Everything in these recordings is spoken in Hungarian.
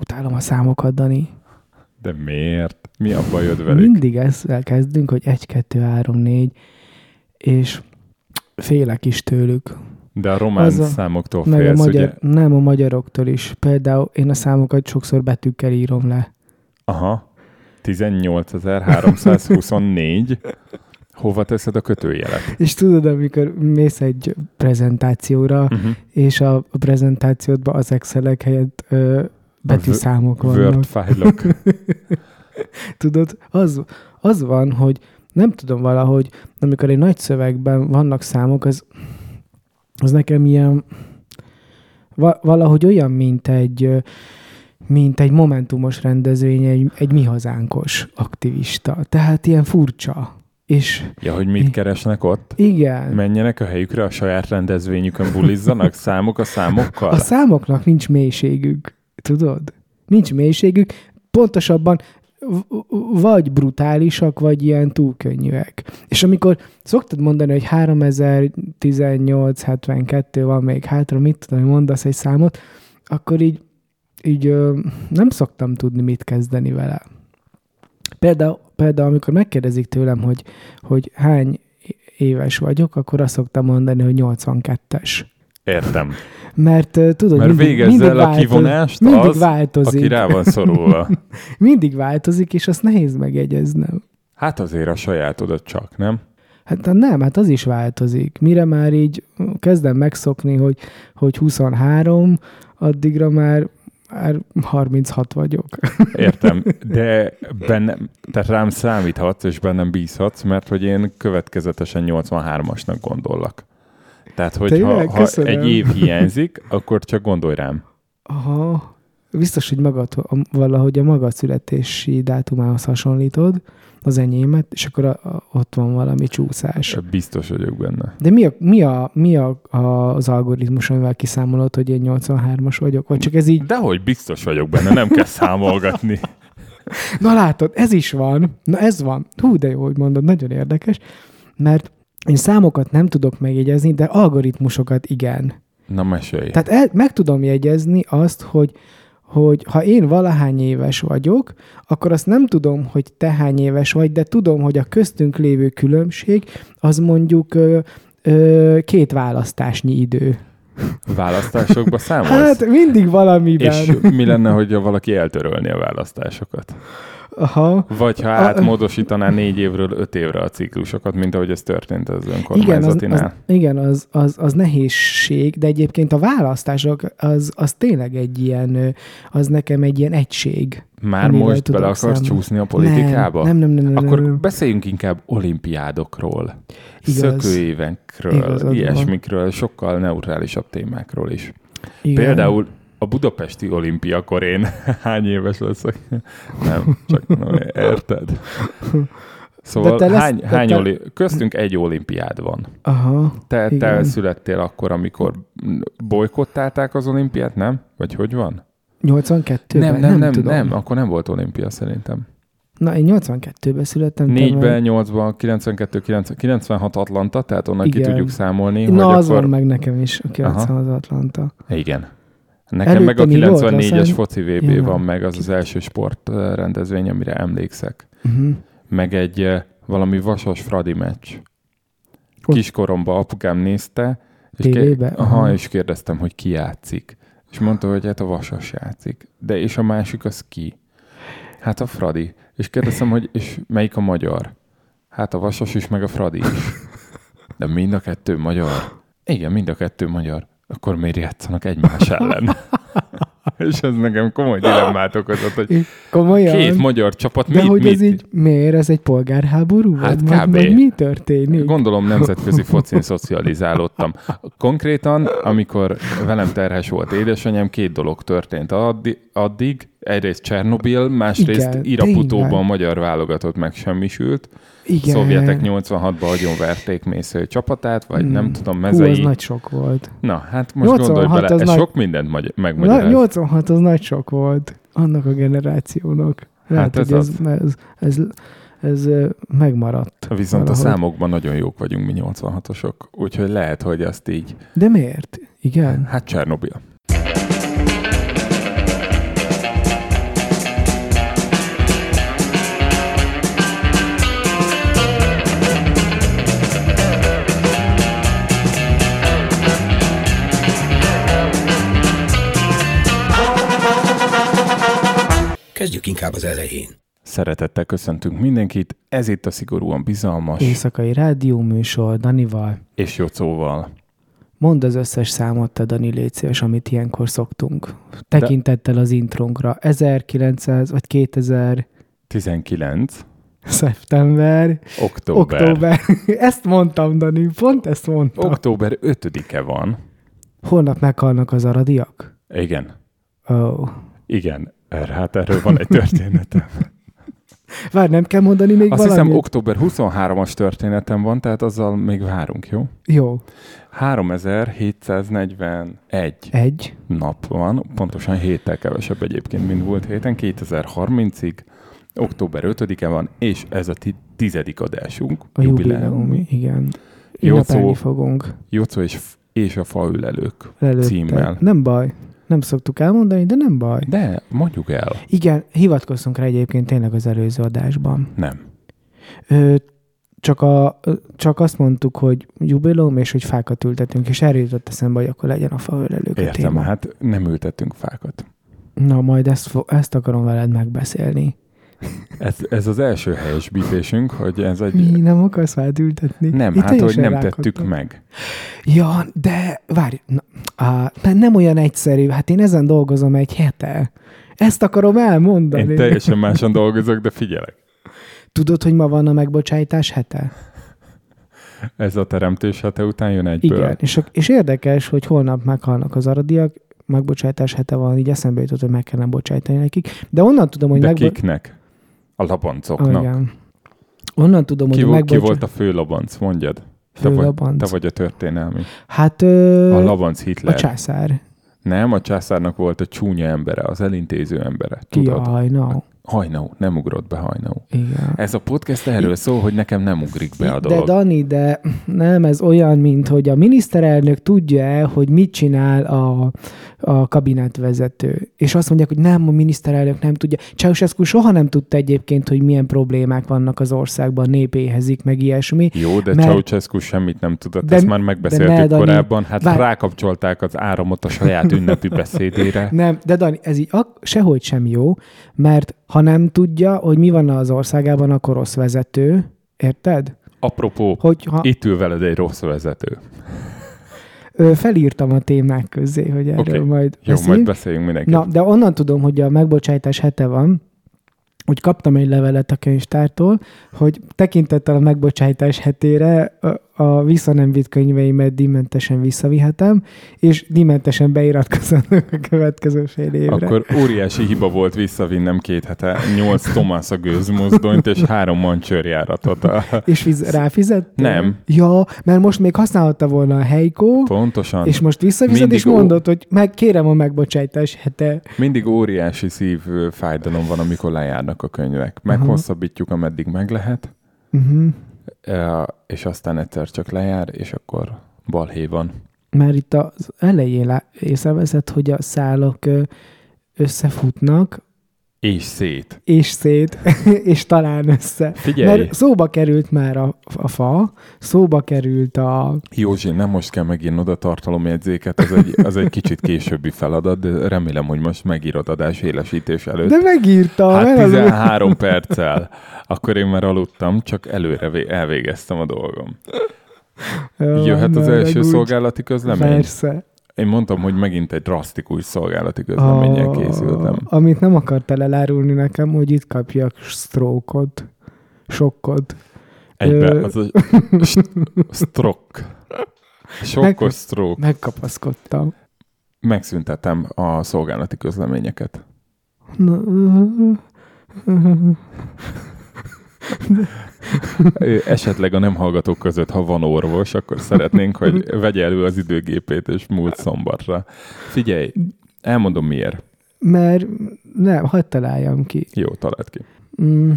Utálom a számokat, Dani. De miért? Mi a bajod velük? Mindig ezzel kezdünk, hogy 1, 2, 3, 4, és félek is tőlük. De a román Az a- számoktól Meg a magyar, ugye? nem a magyaroktól is. Például én a számokat sokszor betűkkel írom le. Aha. 18.324. Hova teszed a kötőjelet? És tudod, amikor mész egy prezentációra, Uh-huh. és a, prezentációdban az Excelek helyett ö, betűszámok vannak. Word fájlok. Tudod, az, az van, hogy nem tudom valahogy, amikor egy nagy szövegben vannak számok, az, az nekem ilyen va, valahogy olyan, mint egy mint egy momentumos rendezvény, egy, egy mi hazánkos aktivista. Tehát ilyen furcsa. És Ja, hogy mit keresnek ott? igen, Menjenek a helyükre, a saját rendezvényükön bulizzanak, számok a számokkal? a számoknak nincs mélységük. Tudod? Nincs mélységük. Pontosabban vagy brutálisak, vagy ilyen túl könnyűek. És amikor szoktad mondani, hogy 3018-72 van még hátra, mit tudom, mondasz egy számot, akkor így, így ö, nem szoktam tudni, mit kezdeni vele. Például, például amikor megkérdezik tőlem, hogy, hogy hány éves vagyok, akkor azt szoktam mondani, hogy 82-es. Értem. Mert uh, tudod, Mert mindig, mindig el a kivonást mindig az, változik. aki rá van szorulva. Mindig változik, és azt nehéz megjegyeznem. Hát azért a sajátodat csak, nem? Hát de nem, hát az is változik. Mire már így kezdem megszokni, hogy, hogy 23, addigra már, már 36 vagyok. Értem, de bennem, tehát rám számíthatsz, és bennem bízhatsz, mert hogy én következetesen 83-asnak gondollak. Tehát, hogy ha, egy év hiányzik, akkor csak gondolj rám. Aha, biztos, hogy magad, valahogy a magad születési dátumához hasonlítod az enyémet, és akkor a, a, ott van valami csúszás. Biztos vagyok benne. De mi, a, mi, a, mi a, a, az algoritmus, amivel kiszámolod, hogy én 83-as vagyok? Vagy csak ez így, Dehogy biztos vagyok benne, nem kell számolgatni. na látod, ez is van, na ez van. Hú, de jó, hogy mondod, nagyon érdekes, mert én számokat nem tudok megjegyezni, de algoritmusokat igen. Na mesélj. Tehát el, meg tudom jegyezni azt, hogy, hogy ha én valahány éves vagyok, akkor azt nem tudom, hogy te hány éves vagy, de tudom, hogy a köztünk lévő különbség az mondjuk ö, ö, két választásnyi idő. Választásokba számolsz? Hát mindig valamiben. és mi lenne, hogyha valaki eltörölni a választásokat? Aha. Vagy ha átmódosítaná négy évről öt évre a ciklusokat, mint ahogy ez történt az Igen, az, önkormányzatinál. az, igen az, az, az nehézség, de egyébként a választások az, az tényleg egy ilyen, az nekem egy ilyen egység. Már most bele akarsz csúszni a politikába? Nem, nem, nem, nem. nem, Akkor nem, nem. beszéljünk inkább olimpiádokról, Igaz. szökőévekről, Igazad van. ilyesmikről, sokkal neutrálisabb témákról is. Igen. Például a budapesti olimpiakor én hány éves leszek? Nem, csak no, érted? Szóval te lesz- hány, de hány te- oli- köztünk egy olimpiád van. Aha. Te, te születtél akkor, amikor bolykottálták az olimpiát, nem? Vagy hogy van? 82-ben? Nem, nem, nem, tudom. nem, akkor nem volt olimpia szerintem. Na, én 82-ben születtem. te 4-ben, meg- 8-ban, 92, 90, 96 Atlanta, tehát onnan ki Igen. tudjuk számolni, Na, hogy az akkor... van meg nekem is, a 96 Atlanta. Igen. Nekem Előtte meg a mi volt? 94-es Aztán- foci VB Ja, van meg, az az első sportrendezvény, amire emlékszek. Uh-huh. Meg egy valami vasas Fradi meccs. Ott- Kiskoromban apukám nézte, és, aha, Aha. és kérdeztem, hogy ki játszik. És mondta, hogy hát a vasas játszik. De és a másik az ki? Hát a Fradi. És kérdeztem, hogy és melyik a magyar? Hát a vasas is, meg a Fradi is. De mind a kettő magyar. Igen, mind a kettő magyar. Akkor miért játszanak egymás ellen? és ez nekem komoly dilemmát okozott, hogy Komolyan? két magyar csapat De mit, hogy mit, ez így, miért? Ez egy polgárháború? Hát vagy, kb. vagy mi történik? Gondolom nemzetközi focin szocializálódtam. Konkrétan, amikor velem terhes volt édesanyám, két dolog történt addig, addig egyrészt Csernobil, másrészt Igen, Iraputóban tényleg. magyar válogatott megsemmisült. Igen. Szovjetek 86-ban agyonverték Mésző csapatát, vagy Hmm. nem tudom, Hú, az mezei. nagy sok volt. Na, hát most 86 gondolj bele, az ez nagy- sok mindent magy- Na, megmagyaráz. 86 az nagy sok volt annak a generációnak. Lehet, Hát ez hogy ez, ez, ez, ez, ö, megmaradt. Viszont a valahogy. számokban nagyon jók vagyunk mi 86-osok, úgyhogy lehet, hogy azt így. De miért? Igen. Hát Csernobil. Kezdjük inkább az elején. Szeretettel köszöntünk mindenkit, ez itt a Szigorúan Bizalmas Éjszakai rádió műsor Danival. és Jocóval. Mondd az összes számot, te Dani, szíves, amit ilyenkor szoktunk. Tekintettel az intrónkra. 1900 vagy 2000 19. szeptember, október. október. Ezt mondtam, Dani, pont ezt mondtam. Október 5-e van. Holnap meghalnak az aradiak? Igen. Oh. Igen. Er, hát erről van egy történetem. Várj, nem kell mondani még Azt valamit? hiszem október 23-as történetem van, tehát azzal még várunk, jó? Jó. 3741 Egy. nap van, pontosan héttel kevesebb egyébként, mint volt héten, 2030-ig, október 5-e van, és ez a ti- tizedik adásunk, A jubileumi, igen. Jó Ünnepelni szó. fogunk. Jocó és, és a faülelők Előtte. címmel. Nem baj. Nem szoktuk elmondani, de nem baj. De mondjuk el, Igen, hivatkoztunk rá egyébként tényleg az előző adásban. nem. Ö, csak, a, csak azt mondtuk, hogy jubileum, és hogy fákat ültetünk, és erről jutott eszembe, hogy akkor legyen a faölelők Értem, téma. hát nem ültettünk fákat. Na, majd ezt, ezt akarom veled megbeszélni. Ez, ez az első helyes bípésünk, hogy ez egy... Mi, nem akarsz fát ültetni? Nem, Itt hát hogy nem rákattam. tettük meg. Ja, de várj, na, á, nem olyan egyszerű. Hát én ezen dolgozom egy hete. Ezt akarom elmondani. Én teljesen máson dolgozok, de figyelek. Tudod, hogy ma van a megbocsájtás hete? Ez a teremtés hete után jön egyből. Igen, és, és érdekes, hogy holnap meghalnak az aradiak, megbocsájtás hete van, így eszembe jutott, hogy meg kellene bocsájtani nekik. De onnan tudom, hogy De megbo- kiknek? A labancoknak. Igen. Onnan tudom, Ki, hogy vo- ki volt a fő labanc, mondjad? Te Fő vagy, labanc? te vagy a történelmi. Hát ö, A labanc a Hitler. császár. Nem, a császárnak volt a csúnya embere, az elintéző embere. Tudod? Jaj, no. Hajnó, nem ugrott be hajnó. Igen. Ez a podcast erről szól, hogy nekem nem ugrik be a De dolog. Dani, de nem, ez olyan, mint hogy a miniszterelnök tudja-e, hogy mit csinál a, a kabinetvezető. És azt mondják, hogy nem, a miniszterelnök nem tudja. Ceausescu soha nem tudta egyébként, hogy milyen problémák vannak az országban, népéhezik, meg ilyesmi. Jó, de Mert- Ceausescu semmit nem tudott, De- ezt már de megbeszéltük ne, Dani, korábban. Hát várj. rákapcsolták az áramot a saját ünnepi beszédére. Nem, de Dani, ez így ak- sehogy sem jó, mert ha nem tudja, hogy mi van az országában, akkor rossz vezető, érted? Apropó, Hogyha itt ül veled egy rossz vezető. ö, felírtam a témák közé, hogy erről Oké. majd Jó, beszéljünk. majd beszéljünk mindenkit. Na, de onnan tudom, hogy a megbocsájtás hete van, hogy kaptam egy levelet a könyvtártól, hogy tekintettel a megbocsájtás hetére a, a visszanemvitt könyveimet dimentesen visszavihetem, és dimentesen beiratkozom a következő fél évre. Akkor óriási hiba volt visszavinnem két hete nyolc Tomás a gőzmozdonyt és három mancsőrjáratot. A- És fiz- ráfizet? Nem. Ja, mert most még használhatta volna a Heiko, Pontosan. és most visszafizet, Mindig és ó- mondod, hogy meg kérem a megbocsájtás hete. Mindig óriási szív fájdalom van, amikor lejárnak a könyvek. Meghosszabbítjuk, ameddig meg lehet, Uh-huh. És aztán egyszer csak lejár, és akkor balhé van. Már itt az elején észreveszed, hogy a szálak összefutnak, És szét. és szét, és talán össze. Figyelj, Mert szóba került már a, a fa, szóba került a... Józsi, nem most kell megírnod a tartalomjegyzéket, az egy, az egy kicsit későbbi feladat, de remélem, hogy most megírod adás élesítés előtt. De megírta. Hát mert az- 13 perccel. Akkor én már aludtam, csak előre vé- elvégeztem a dolgom. Jó, Jöhet az első haragudj. szolgálati közlemény? Persze. Én mondtam, hogy megint egy drasztikus szolgálati közleménnyel készültem. Amit nem akartál elárulni nekem, hogy itt kapjak stroke-ot. Sokkot. Egybe, Ö. az a st- stroke. Sokkos stroke. Megkapaszkodtam. Megszüntetem a szolgálati közleményeket. Na, Esetleg a nem hallgatók között, ha van orvos, akkor szeretnénk, hogy vegye elő az időgépét, és múlt szombatra. Figyelj, elmondom miért. Mert nem, hagyd találjam ki. Jó, talált ki. Mm,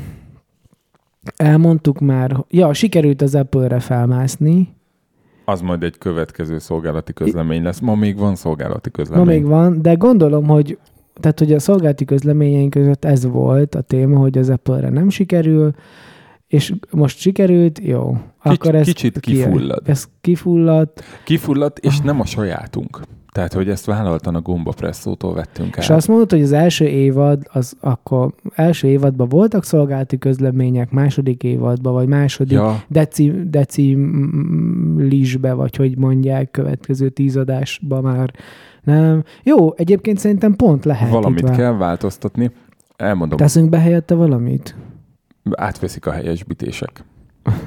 elmondtuk már, ja, sikerült az Apple-re felmászni. Az majd egy következő szolgálati közlemény lesz. Ma még van szolgálati Ma közlemény. még van, de gondolom, hogy tehát, hogy a szolgálati közleményeink között ez volt a téma, hogy az Apple-re nem sikerül, és most sikerült, jó. Akkor ez kicsit ki- kifullad. Ez kifulladt. Kifulladt, és nem a sajátunk. Tehát, hogy ezt vállaltan a Gomba Presszótól vettünk És át. azt mondod, hogy az első évad, az akkor első évadban voltak szolgálati közlemények, második évadban, vagy második Ja, deci, deci mm, lisbe, vagy hogy mondják, következő tízadásba már nem. Jó, egyébként szerintem pont lehet valamit vál- kell változtatni. Elmondom, Teszünk be helyette valamit? átveszik a helyesbítések.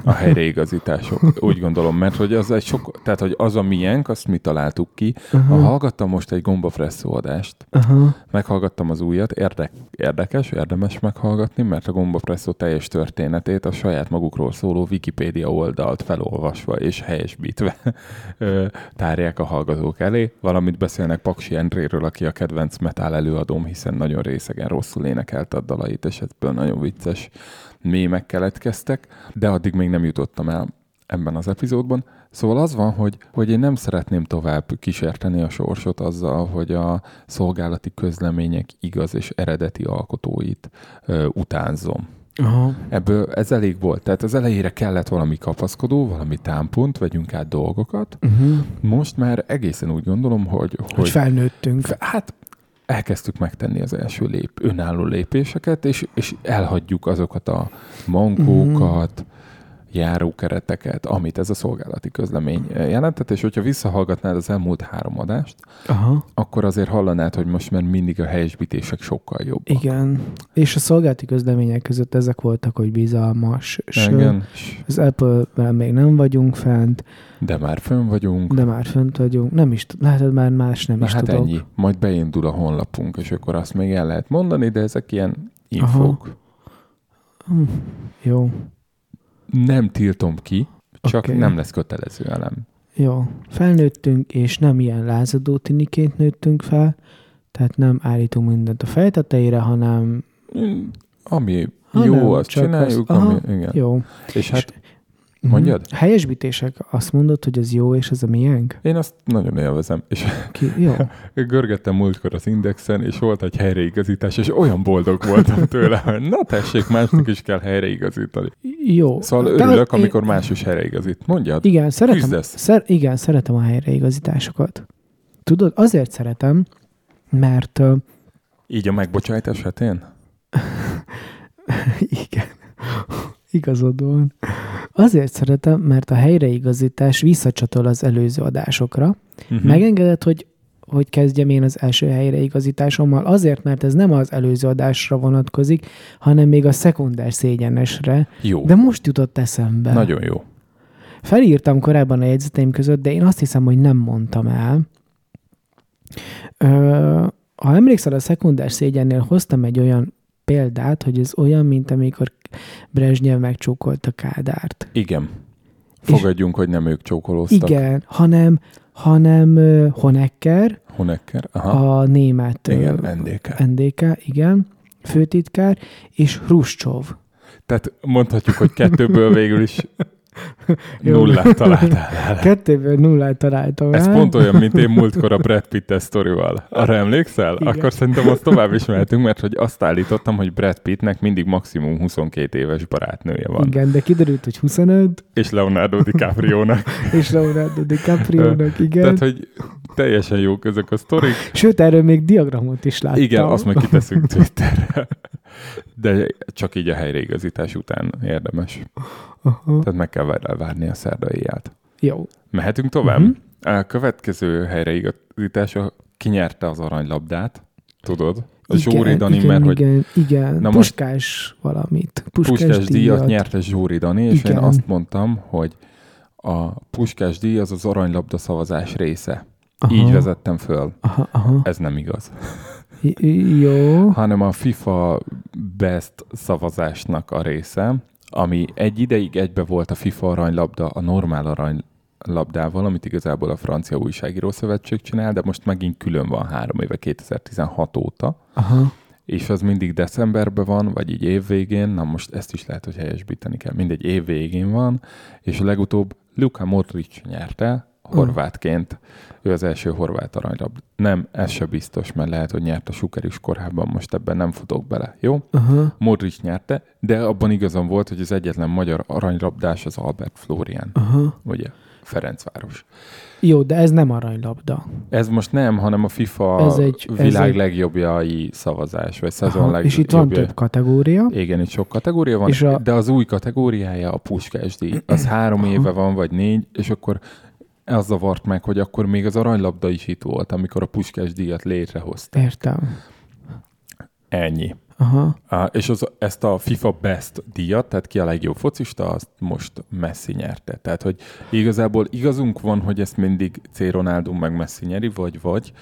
A helyreigazítások. Úgy gondolom, mert hogy az egy sok, tehát hogy az a miénk, azt mi találtuk ki. Ha Aha, hallgattam most egy Gomba Presszó adást, aha, meghallgattam az újat, érdek, érdekes, érdemes meghallgatni, mert a Gomba Presszó teljes történetét a saját magukról szóló Wikipédia oldalt felolvasva és helyesbítve tárják a hallgatók elé, valamit beszélnek Paksi Endréről, aki a kedvenc metál előadóm, hiszen nagyon részegen rosszul énekelt a dalait, és ebből nagyon vicces mémek keletkeztek, de addig még nem jutottam el ebben az epizódban. Szóval az van, hogy, hogy én nem szeretném tovább kísérteni a sorsot azzal, hogy a szolgálati közlemények igaz és eredeti alkotóit ö, utánzom. aha. Ebből ez elég volt. Tehát az elejére kellett valami kapaszkodó, valami támpont, vegyünk át dolgokat. Uh-huh. Most már egészen úgy gondolom, hogy, Hogy hogy felnőttünk. Fe- Hát elkezdtük megtenni az első lép, önálló lépéseket, és, és elhagyjuk azokat a mankókat, járókereteket, amit ez a szolgálati közlemény jelentett, és hogyha visszahallgatnád az elmúlt három adást, Aha, akkor azért hallanád, hogy most már mindig a helyesbítések sokkal jobbak. igen. És a szolgálati közlemények között ezek voltak, hogy bizalmas. Igen, az Apple-vel még nem vagyunk fent, de már fönn vagyunk. de már fönt vagyunk. Nem is, látod, már más nem Na is hát tudok. ennyi. Majd beindul a honlapunk, és akkor azt még el lehet mondani, de ezek ilyen infók. Hm, Jó, Nem tiltom ki, csak okay. nem lesz kötelező elem. jó. Felnőttünk, és nem ilyen lázadó tiniként nőttünk fel, tehát nem állítunk mindent a fej tetejére, hanem Ami Ha jó, azt csináljuk, azt- aha, ami, igen. jó. És hát Mhm. Mondjad? Helyesbítések, azt mondod, hogy ez jó, és ez a miénk? én azt nagyon élvezem. És Ki? Jó. görgettem múltkor az Indexen, és volt egy helyreigazítás, és olyan boldog voltam tőle, hogy na tessék, másnak is kell helyreigazítani. Jó. Szóval De örülök, én- amikor más is helyreigazít. Mondjad. Igen, szeretem, Küzdesz. szer, igen, szeretem a helyreigazításokat. Tudod, azért szeretem, mert uh, Így a megbocsájtás hetén? igen, igazad van. Azért szeretem, mert a helyreigazítás visszacsatol az előző adásokra. Uh-huh. Megengedett, hogy hogy kezdjem én az első helyreigazításommal, azért, mert ez nem az előző adásra vonatkozik, hanem még a szekundár szégyenesre, Jó. de most jutott eszembe. Nagyon jó. Felírtam korábban a jegyzeteim között, de én azt hiszem, hogy nem mondtam el. Ö, ha emlékszel, a szekundás szégyennél hoztam egy olyan példát, hogy ez olyan, mint amikor Brezsnyev megcsókolta Kádárt. Igen. Fogadjunk, hogy nem ők csókolóztak. Igen, hanem, hanem Honecker, Honecker. Aha. a német Igen, NDK. NDK, igen, főtitkár, és Hruscsov. Tehát mondhatjuk, hogy kettőből végül is. nullát találtál el. Kettőből nullát találtam Ez pont olyan, mint én múltkor a Brad Pitt sztorival. Arra emlékszel? Igen. Akkor szerintem azt tovább is mehetünk, mert hogy azt állítottam, hogy Brad Pittnek mindig maximum 22 éves barátnője van. Igen, de kiderült, hogy 25, És Leonardo DiCaprio-nak. és Leonardo DiCaprio-nak, igen. Tehát, hogy teljesen jók ezek a sztorik. Sőt, erről még diagramot is láttam. Igen, azt meg kiteszünk Twitterre. De csak így a helyreigazítás után érdemes. Aha. Tehát meg kell vár- várni a szerda éjjelt. Jó. Mehetünk tovább? Uh-huh. A következő helyreigazítása kinyerte az aranylabdát, tudod? A Zsóri Dani, igen, mert hogy igen, igen. Na most- Puskás valamit. Puskás, Puskás díjat díjat. nyerte Zsóri Dani, és Igen. én azt mondtam, hogy a Puskás díj az az aranylabda szavazás része. Aha. Így vezettem föl. Aha, aha. Ez nem igaz. Jó. Hanem a FIFA Best szavazásnak a része, ami egy ideig egybe volt a FIFA aranylabda a normál aranylabdával, amit igazából a Francia Újságíró Szövetség csinál, de most megint külön van három éve, 2016 óta, Aha. és az mindig decemberben van, vagy így évvégén, na most ezt is lehet, hogy helyesbíteni kell, mindegy évvégén van, és a legutóbb Luka Modric nyerte, horvátként. Ő az első horvát aranylabda. Nem, ez se biztos, mert lehet, hogy nyert a Suker is korábban, most ebben nem futok bele, jó? Aha. Modric nyerte, de abban igazam volt, hogy az egyetlen magyar aranylabdás az Albert Florian, Aha. ugye? Ferencváros. Jó, de ez nem aranylabda. Ez most nem, hanem a FIFA Ez egy- ez világ egy- legjobbjai szavazás, vagy szezon Aha, legjobbja. és itt van több kategória. Igen, itt sok kategória van, És a- de az új kategóriája a puskás díj. Az három Aha. éve van, vagy négy, és akkor az zavart meg, hogy akkor még az aranylabda is itt volt, amikor a puskás díjat létrehozta. Értem. Ennyi. Aha. Uh, és az, ezt a FIFA Best díjat, tehát ki a legjobb focista, azt most Messi nyerte. Tehát, hogy igazából igazunk van, hogy ezt mindig C. Ronaldo meg Messi nyeri, vagy vagy,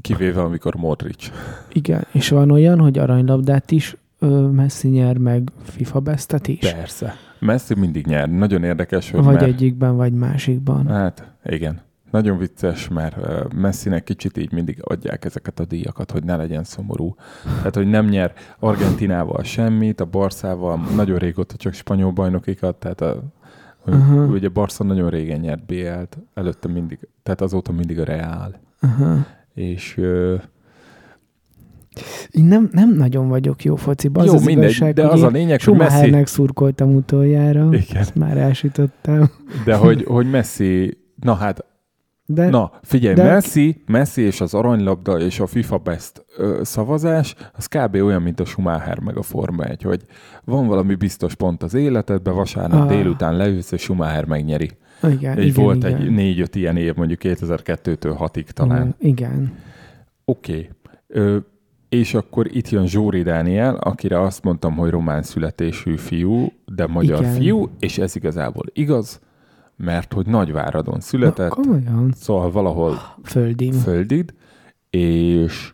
kivéve amikor Modric. Igen. És van olyan, hogy aranylabdát is ö, Messi nyer, meg FIFA bestet is? Persze. Messi mindig nyer. Nagyon érdekes, hogy Vagy mert... egyikben, vagy másikban. Hát, igen. Nagyon vicces, mert Messinek kicsit így mindig adják ezeket a díjakat, hogy ne legyen szomorú. Tehát, hogy nem nyer Argentinával semmit, a Barszával nagyon régóta csak spanyol bajnokikat, tehát a, Aha. ugye Barca nagyon régen nyert BL-t, előtte mindig, tehát azóta mindig a Real. Aha. És Én nem, nem nagyon vagyok jó fociban. jó, az az mindegy, igazság, de az a lényeg, hogy Messi, szurkoltam utoljára. Igen. Ezt már elsütöttem. de hogy, hogy Messi, na hát De Na, figyelj, de-. Messi, Messi és az aranylabda és a FIFA Best ö, szavazás, az kb. olyan, mint a Schumacher meg a Forma 1, hogy van valami biztos pont az életedben, vasárnap Ah. délután leülsz, és Schumacher megnyeri. igen, Egy igen, volt igen. egy négy-öt ilyen év, mondjuk 2002-től 6-ig talán. Igen. igen. Oké. Okay. És akkor itt jön Zsóri Dániel, akire azt mondtam, hogy román születésű fiú, de magyar Igen. Fiú, és ez igazából igaz, mert hogy Nagyváradon Na, született, komolyan. szóval valahol Földim. földid, és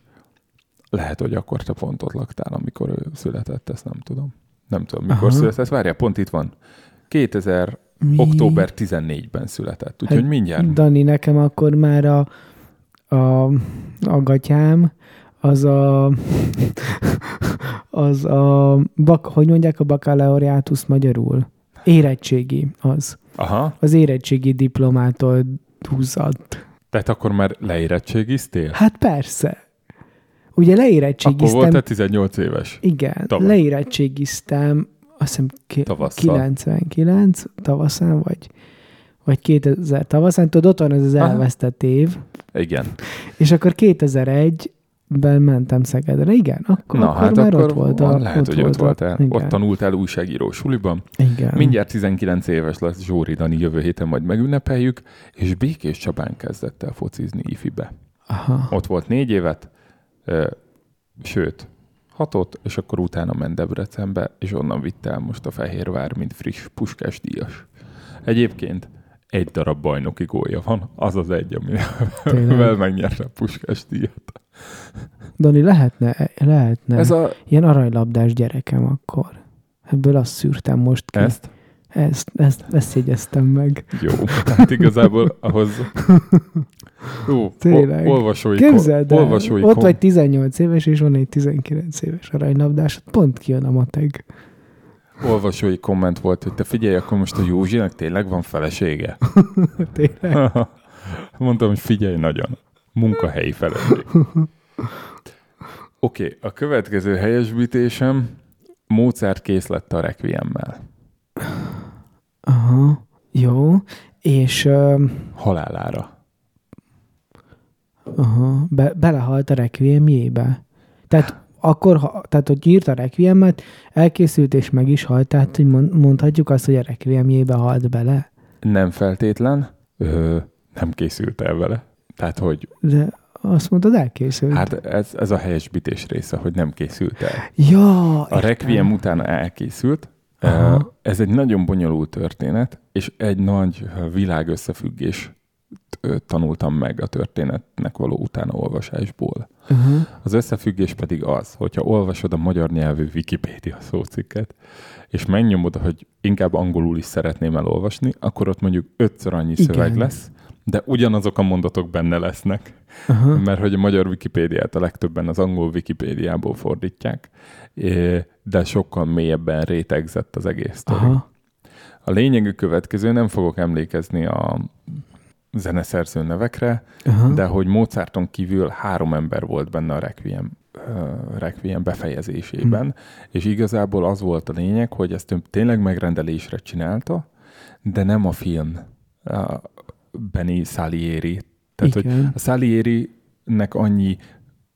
lehet, hogy akkor te pont ott laktál, amikor ő született, ezt nem tudom. Nem tudom, mikor. Aha. született. Várjál, pont itt van. 2000 Mi? október 14-ben született. Úgyhogy Hát, mindjárt. Dani, nekem akkor már a, a, a gatyám, az a, az a, bak, hogy mondják a baccalaureatus magyarul? Érettségi az. Aha, Az érettségi diplomától húzott. tehát akkor már leérettségiztél? Hát persze. Ugye Akkor leérettségiztem. voltál 18 éves. Igen, Tavaly. leérettségiztem, azt hiszem ki, Tavasszal. 99 tavaszán, vagy, vagy 2000 tavaszán, tudod, ott van ez az Aha. elvesztett év, Igen. és akkor 2001-ben mentem Szegedre, igen, akkor, Na akkor hát már akkor ott volt a, lehet, hogy ott volt a- voltál. Igen, Ott tanultál újságíró suliban. igen. Mindjárt 19 éves lesz Zsóri Dani, jövő héten majd megünnepeljük, és Békés Csabán kezdett el focizni ifibe. Aha. Ott volt négy évet, ö, sőt, hatot, és akkor utána ment Debrecenbe, és onnan vitte el most a Fehérvár, mint friss puskás díjas. Egyébként egy darab bajnoki gólja van, az az egy, amivel megnyerte a puskás díjat. Dani, lehetne, lehetne Ez a, ilyen aranylabdás gyerekem akkor. Ebből azt szűrtem most ki. ezt? Ezt, ezt, ezt jegyeztem meg. Jó, tehát igazából ahhoz... Jó, Tényleg. ol- olvasói, Képzeld el, olvasói ott kom- vagy 18 éves, és van egy 19 éves aranylabdás, pont kijön a mateg. olvasói komment volt, hogy te figyelj, akkor most a Józsinak tényleg van felesége? Tényleg. Mondtam, hogy figyelj nagyon. Munkahelyi felelősség. Oké, okay, a következő helyesbítésem Mozart kész lett a Requiemmel. Aha, jó. És uh, Halálára. aha, be, belehalt a requiemjébe. Tehát akkor, ha, tehát hogy írt a requiemet, elkészült és meg is halt, tehát hogy mond- mondhatjuk azt, hogy a requiemjébe halt bele. Nem feltétlen, ö, nem készült el vele. Tehát, hogy De azt mondtad, elkészült. hát ez, ez a helyesbítés része, hogy nem készült el. ja, A Requiem utána elkészült. Aha. Ez egy nagyon bonyolult történet, és egy nagy világösszefüggés tanultam meg a történetnek való utánaolvasásból. Uh-huh. Az összefüggés pedig az, hogyha olvasod a magyar nyelvű Wikipédia szócikket, és megnyomod, hogy inkább angolul is szeretném elolvasni, akkor ott mondjuk ötször annyi Igen. szöveg lesz, de ugyanazok a mondatok benne lesznek, Aha. mert hogy a magyar Wikipédiát a legtöbben az angol Wikipédiából fordítják, de sokkal mélyebben rétegzett az egész sztori. Aha. A lényeg a következő, nem fogok emlékezni a zeneszerző nevekre, Aha. de hogy Mozarton kívül három ember volt benne a Requiem, uh, Requiem befejezésében, Hm. és igazából az volt a lényeg, hogy ezt tényleg megrendelésre csinálta, de nem a film Benny Salieri. Tehát, hogy Igen. a Salieri-nek annyi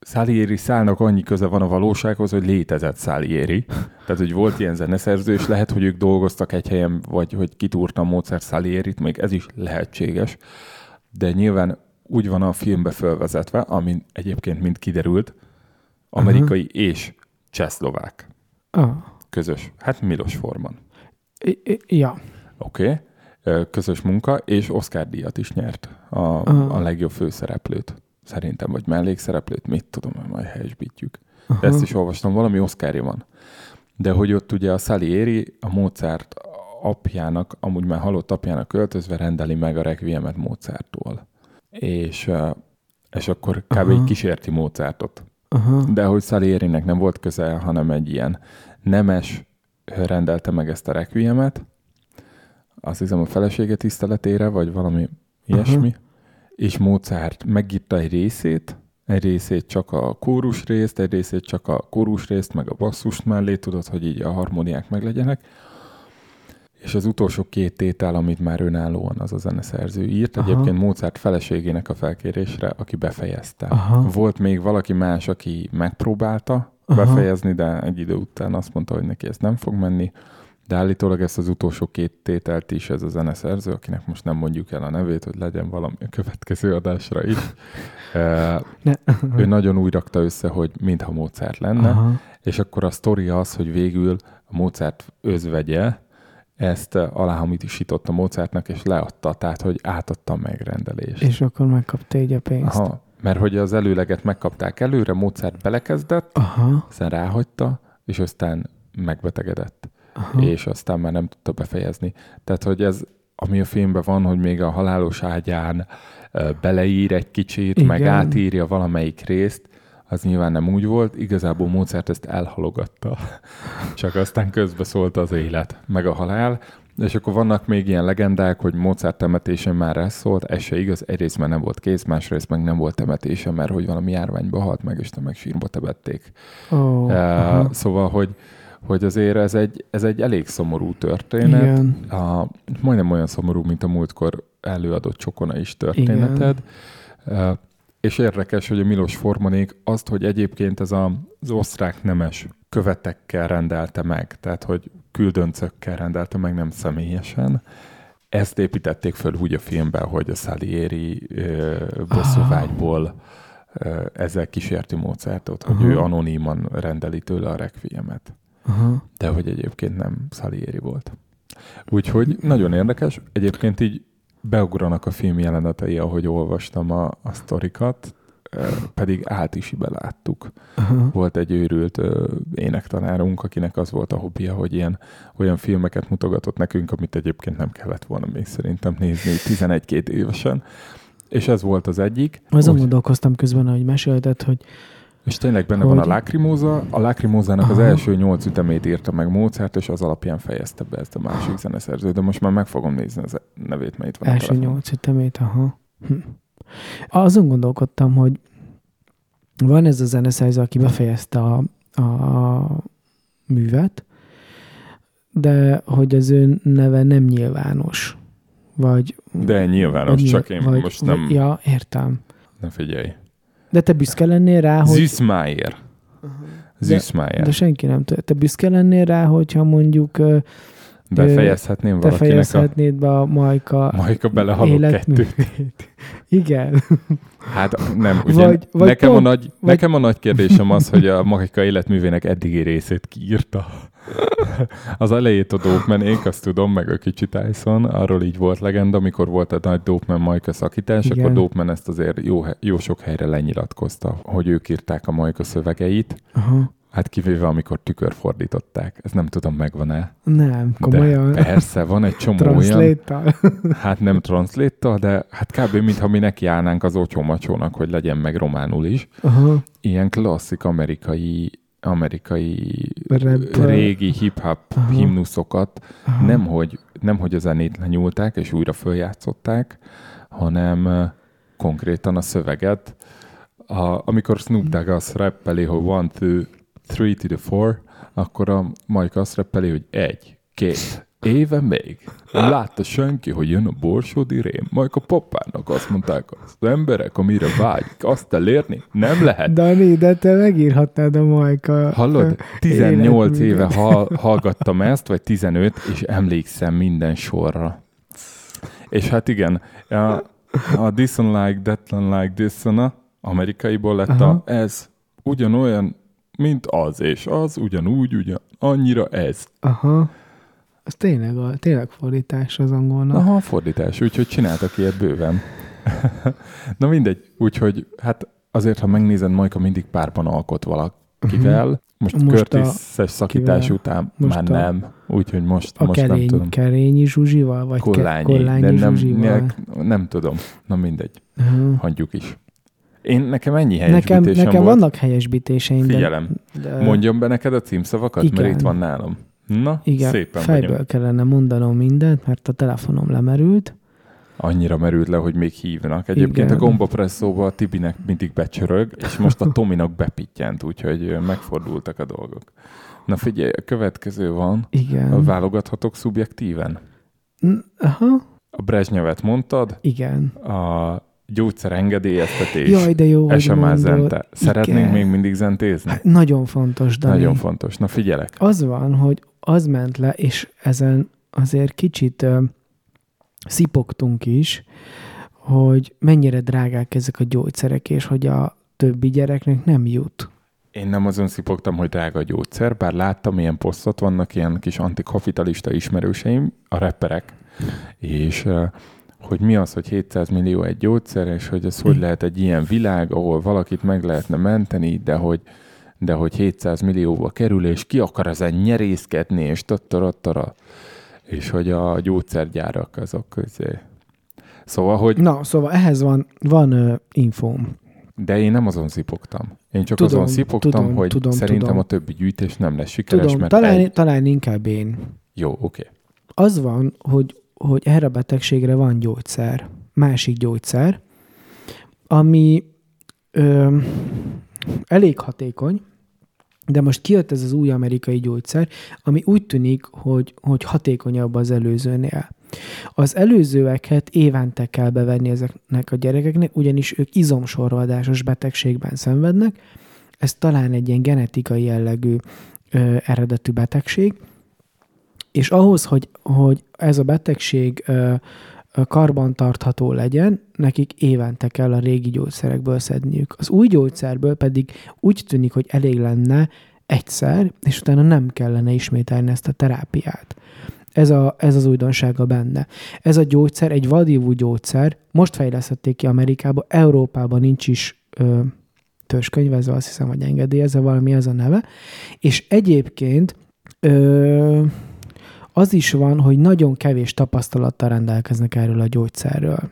Salieri szálnak annyi köze van a valósághoz, hogy létezett Salieri. Tehát, hogy volt ilyen zeneszerző, és lehet, hogy ők dolgoztak egy helyen, vagy hogy kitúrta Mozart Salierit, még ez is lehetséges. De nyilván úgy van a filmbe fölvezetve, ami egyébként mind kiderült, amerikai uh-huh. és csehszlovák Ah. közös. Hát Milos Forman. I- I- ja. Oké. Okay. Közös munka, és Oscar díjat is nyert a, Aha. a legjobb főszereplőt. Szerintem, vagy mellékszereplőt, mit tudom, majd helyesbítjük. Aha. ezt is olvastam, valami Oscarja van. De hogy ott ugye a Salieri a Mozart apjának, amúgy már halott apjának költözve rendeli meg a requiemet Mozarttól. És, és akkor kb. Aha. így kísérti Mozartot. Aha. De hogy Salierinek nem volt köze, hanem egy ilyen nemes rendelte meg ezt a requiemet, azt hiszem a felesége tiszteletére, vagy valami ilyesmi, és Mozart megírta egy részét, egy részét csak a kórus részt, egy részét csak a kórus részt, meg a basszust mellé, tudod, hogy így a harmóniák meglegyenek. És az utolsó két tétel, amit már önállóan az a zeneszerző írt, Aha. egyébként Mozart feleségének a felkérésre, aki befejezte. Aha. Volt még valaki más, aki megpróbálta Aha. befejezni, de egy idő után azt mondta, hogy neki ez nem fog menni. De állítólag ezt az utolsó két tételt is ez a zeneszerző, akinek most nem mondjuk el a nevét, hogy legyen valami a következő adásra is. Ne. ő nagyon úgy rakta össze, hogy mintha Mozart lenne, Aha. és akkor a sztori az, hogy végül a Mozart özvegye ezt aláhamisított a Mozartnak, és leadta, tehát hogy átadta megrendelést. És akkor megkapta így a pénzt. Aha, mert hogy az előleget megkapták előre, Mozart belekezdett, Aha. aztán ráhagyta, és aztán megbetegedett, Aha. és aztán már nem tudta befejezni. Tehát, hogy ez, ami a filmben van, hogy még a halálos ágyán beleír egy kicsit, Igen. meg átírja valamelyik részt, az nyilván nem úgy volt, igazából Mozart ezt elhalogatta. Csak aztán közbe szólt az élet, meg a halál, és akkor vannak még ilyen legendák, hogy Mozart temetése már ez szólt, ez se igaz, egyrészt már nem volt kész, másrészt meg nem volt temetése, mert hogy valami járványba halt meg, és nem meg sírba temették. Ó, Uh, aha. szóval, hogy, hogy azért ez egy, ez egy elég szomorú történet. Igen. A, majdnem olyan szomorú, mint a múltkor előadott Csokona is történeted. Uh, és érdekes, hogy a Milos Formanék azt, hogy egyébként ez a, az osztrák nemes követekkel rendelte meg, tehát hogy küldöncökkel rendelte meg, nem személyesen. Ezt építették föl úgy a filmben, hogy a Salieri bosszúvágyból uh, ezzel kísérti Mozartot, hogy Aha. ő anoniman rendeli tőle a requiemet. Aha. De hogy egyébként nem Salieri volt. Úgyhogy nagyon érdekes. Egyébként így beugranak a film jelenetei, ahogy olvastam a, a sztorikat, pedig át is beláttuk. Aha. Volt egy őrült ö, énektanárunk, akinek az volt a hobbija, hogy ilyen olyan filmeket mutogatott nekünk, amit egyébként nem kellett volna még szerintem nézni 11-2 évesen. És ez volt az egyik. Azon Úgy- gondolkoztam közben, ahogy mesélted, hogy és tényleg benne Hogy- van a Lacrimóza. A Lacrimózának az Aha. első nyolc ütemét írta meg Mozart, és az alapján fejezte be ezt a másik zeneszerző. De most már meg fogom nézni az nevét, mert itt van a első nyolc ütemét, aha. Hm. Azon gondolkodtam, hogy van ez a zeneszerző, aki befejezte a, a művet, de hogy az ő neve nem nyilvános. Vagy, De nyilvános, vagy, csak én vagy, most nem, Vagy, ja, értem. nem figyelj. De te büszke lennél rá, hogy... Züssmeier. Züssmeier. De senki nem tudja. Te büszke lennél rá, hogyha mondjuk Befejezhetném te valakinek a... fejezhetnéd be a Majka Majka belehalok kettő. életművét. Igen. Hát nem, ugye Vagy- vagy nekem, pont- a nagy, vagy- nekem a nagy kérdésem az, hogy a Majka életművének eddigi részét kiírta. Az elejét a Dopeman, én azt tudom, meg a kicsi Tyson, arról így volt legenda, amikor volt a nagy Dopeman Majka szakítás, Igen. akkor Dopeman ezt azért jó, jó sok helyre lenyilatkozta, hogy ők írták a Majka szövegeit, Aha. Hát kivéve amikor tükörfordították. Ez nem tudom, megvan-e. Nem, komolyan. De persze, van egy csomó olyan, Translate hát nem translate de hát kb. mintha mi nekiállnánk az ocsómacsónak, hogy legyen meg románul is. Aha. Ilyen klasszik amerikai amerikai Rap- régi hip-hop Aha. himnuszokat Aha. nemhogy, nemhogy a zenét lenyúlták és újra följátszották, hanem konkrétan a szöveget. A, amikor Snoop Dogg azt rappeli, hogy one, two, three to the four, akkor a Mike azt rappeli, hogy egy, két, Éve még. Nem látta senki, hogy jön a borsodi rém. Majd a papának azt mondták, az emberek, amire vágyik, azt elérni nem lehet. Dani, de te megírhatnád a Majka. Hallod? 18 éve hall, hallgattam ezt, vagy 15, és emlékszem minden sorra. És hát igen, a, a This one like, that one like this one, amerikaiból lett Aha. a ez ugyanolyan, mint az, és az ugyanúgy, ugyan, annyira ez. Aha. Az tényleg, a, tényleg fordítás az angolnak. Aha, fordítás, úgyhogy csináltak ilyet bőven. Na mindegy, úgyhogy hát azért, ha megnézed, Majka mindig párban alkot valakivel. Most, Most most a- Curtis-es szakítás kivel? után Most már a- nem, úgyhogy most, A most nem kerény, tudom. kerényi Zsuzsival? Vagy Kollányi, kollányi de nem, Zsuzsival? nem, nem tudom. Na mindegy, Aha. hagyjuk is. Én nekem ennyi Nekem, helyesbítésem nekem volt. vannak helyesbítéseim, Figyelem, de mondjam be neked a címszavakat, mert Igen. itt van nálam. Na, igen, szépen fejből vagyok. kellene mondanom mindent, mert a telefonom lemerült. Annyira merült le, hogy még hívnak. Egyébként Igen. a gombapresszóba a Tibinek mindig becsörög, és most a Tominak bepittyent, úgyhogy megfordultak a dolgok. Na figyelj, a következő van. Igen. Válogathatok szubjektíven? Aha, A Brezsnyevet mondtad, igen. a gyógyszer engedélyeztetés, Jaj, de jó, SMA zente. Szeretnénk Igen. még mindig zentézni? Hát nagyon fontos, Dani. Nagyon fontos. Na figyelek. Az van, hogy az ment le, és ezen azért kicsit ö, szipogtunk is, hogy mennyire drágák ezek a gyógyszerek, és hogy a többi gyereknek nem jut. Én nem azon szipogtam, hogy drága a gyógyszer, bár láttam ilyen posztot, vannak ilyen kis antikapitalista ismerőseim, a reperek, és hogy mi az, hogy 700 millió egy gyógyszer, és hogy ez hogy lehet egy ilyen világ, ahol valakit meg lehetne menteni, de hogy, de hogy 700 millióba kerül, és ki akar ezen nyerészkedni, és tattarattara, és hogy a gyógyszergyárak azok közé. Szóval, hogy Na, szóval ehhez van, van ö, infóm. de én nem azon szipogtam. Én csak Tudom, azon szipogtam, tudom, hogy tudom, szerintem tudom. a többi gyűjtés nem lesz sikeres, Tudom, mert talán, egy... talán inkább én. Jó, oké. Az van, hogy, hogy erre a betegségre van gyógyszer, másik gyógyszer, ami ö, elég hatékony, de most kijött ez az új amerikai gyógyszer, ami úgy tűnik, hogy, hogy hatékonyabb az előzőnél. Az előzőeket évente kell bevenni ezeknek a gyerekeknek, ugyanis ők izomsorvadásos betegségben szenvednek. Ez talán egy ilyen genetikai jellegű ö, eredetű betegség, és ahhoz, hogy, hogy ez a betegség karbantartható legyen, nekik évente kell a régi gyógyszerekből szedniük. Az új gyógyszerből pedig úgy tűnik, hogy elég lenne egyszer, és utána nem kellene ismételni ezt a terápiát. Ez, a, ez az újdonsága benne. Ez a gyógyszer egy vadívú gyógyszer, most fejlesztették ki Amerikába, Európában nincs is ö, törzskönyvezve, azt hiszem, hogy engedélyezve, valami ez a neve, és egyébként ö, az is van, hogy nagyon kevés tapasztalattal rendelkeznek erről a gyógyszerről.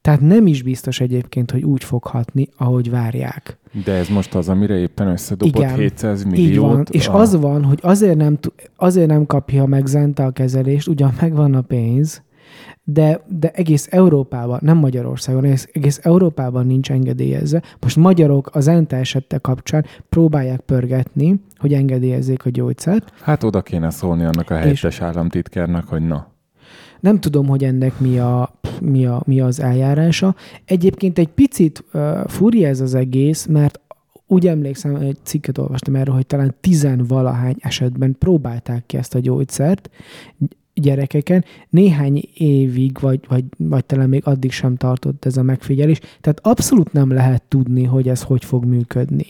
Tehát nem is biztos egyébként, hogy úgy fog hatni, ahogy várják. De ez most az, amire éppen összedobott Igen, 700 Így milliót. van. És a... az van, hogy azért nem, azért nem kapja meg Zenta a kezelést, ugyan megvan a pénz, de, de egész Európában, nem Magyarországon, egész, egész Európában nincs engedélyezve. Most magyarok az Zenta esette kapcsán próbálják pörgetni, hogy engedélyezzék a gyógyszert. Hát oda kéne szólni annak a helyettes államtitkárnak, hogy na. Nem tudom, hogy ennek mi, a, mi, a, mi az eljárása. Egyébként egy picit uh, furi ez az egész, mert úgy emlékszem, egy cikket olvastam erről, hogy talán tizenvalahány esetben próbálták ki ezt a gyógyszert gyerekeken. Néhány évig, vagy, vagy, vagy talán még addig sem tartott ez a megfigyelés. Tehát abszolút nem lehet tudni, hogy ez hogy fog működni.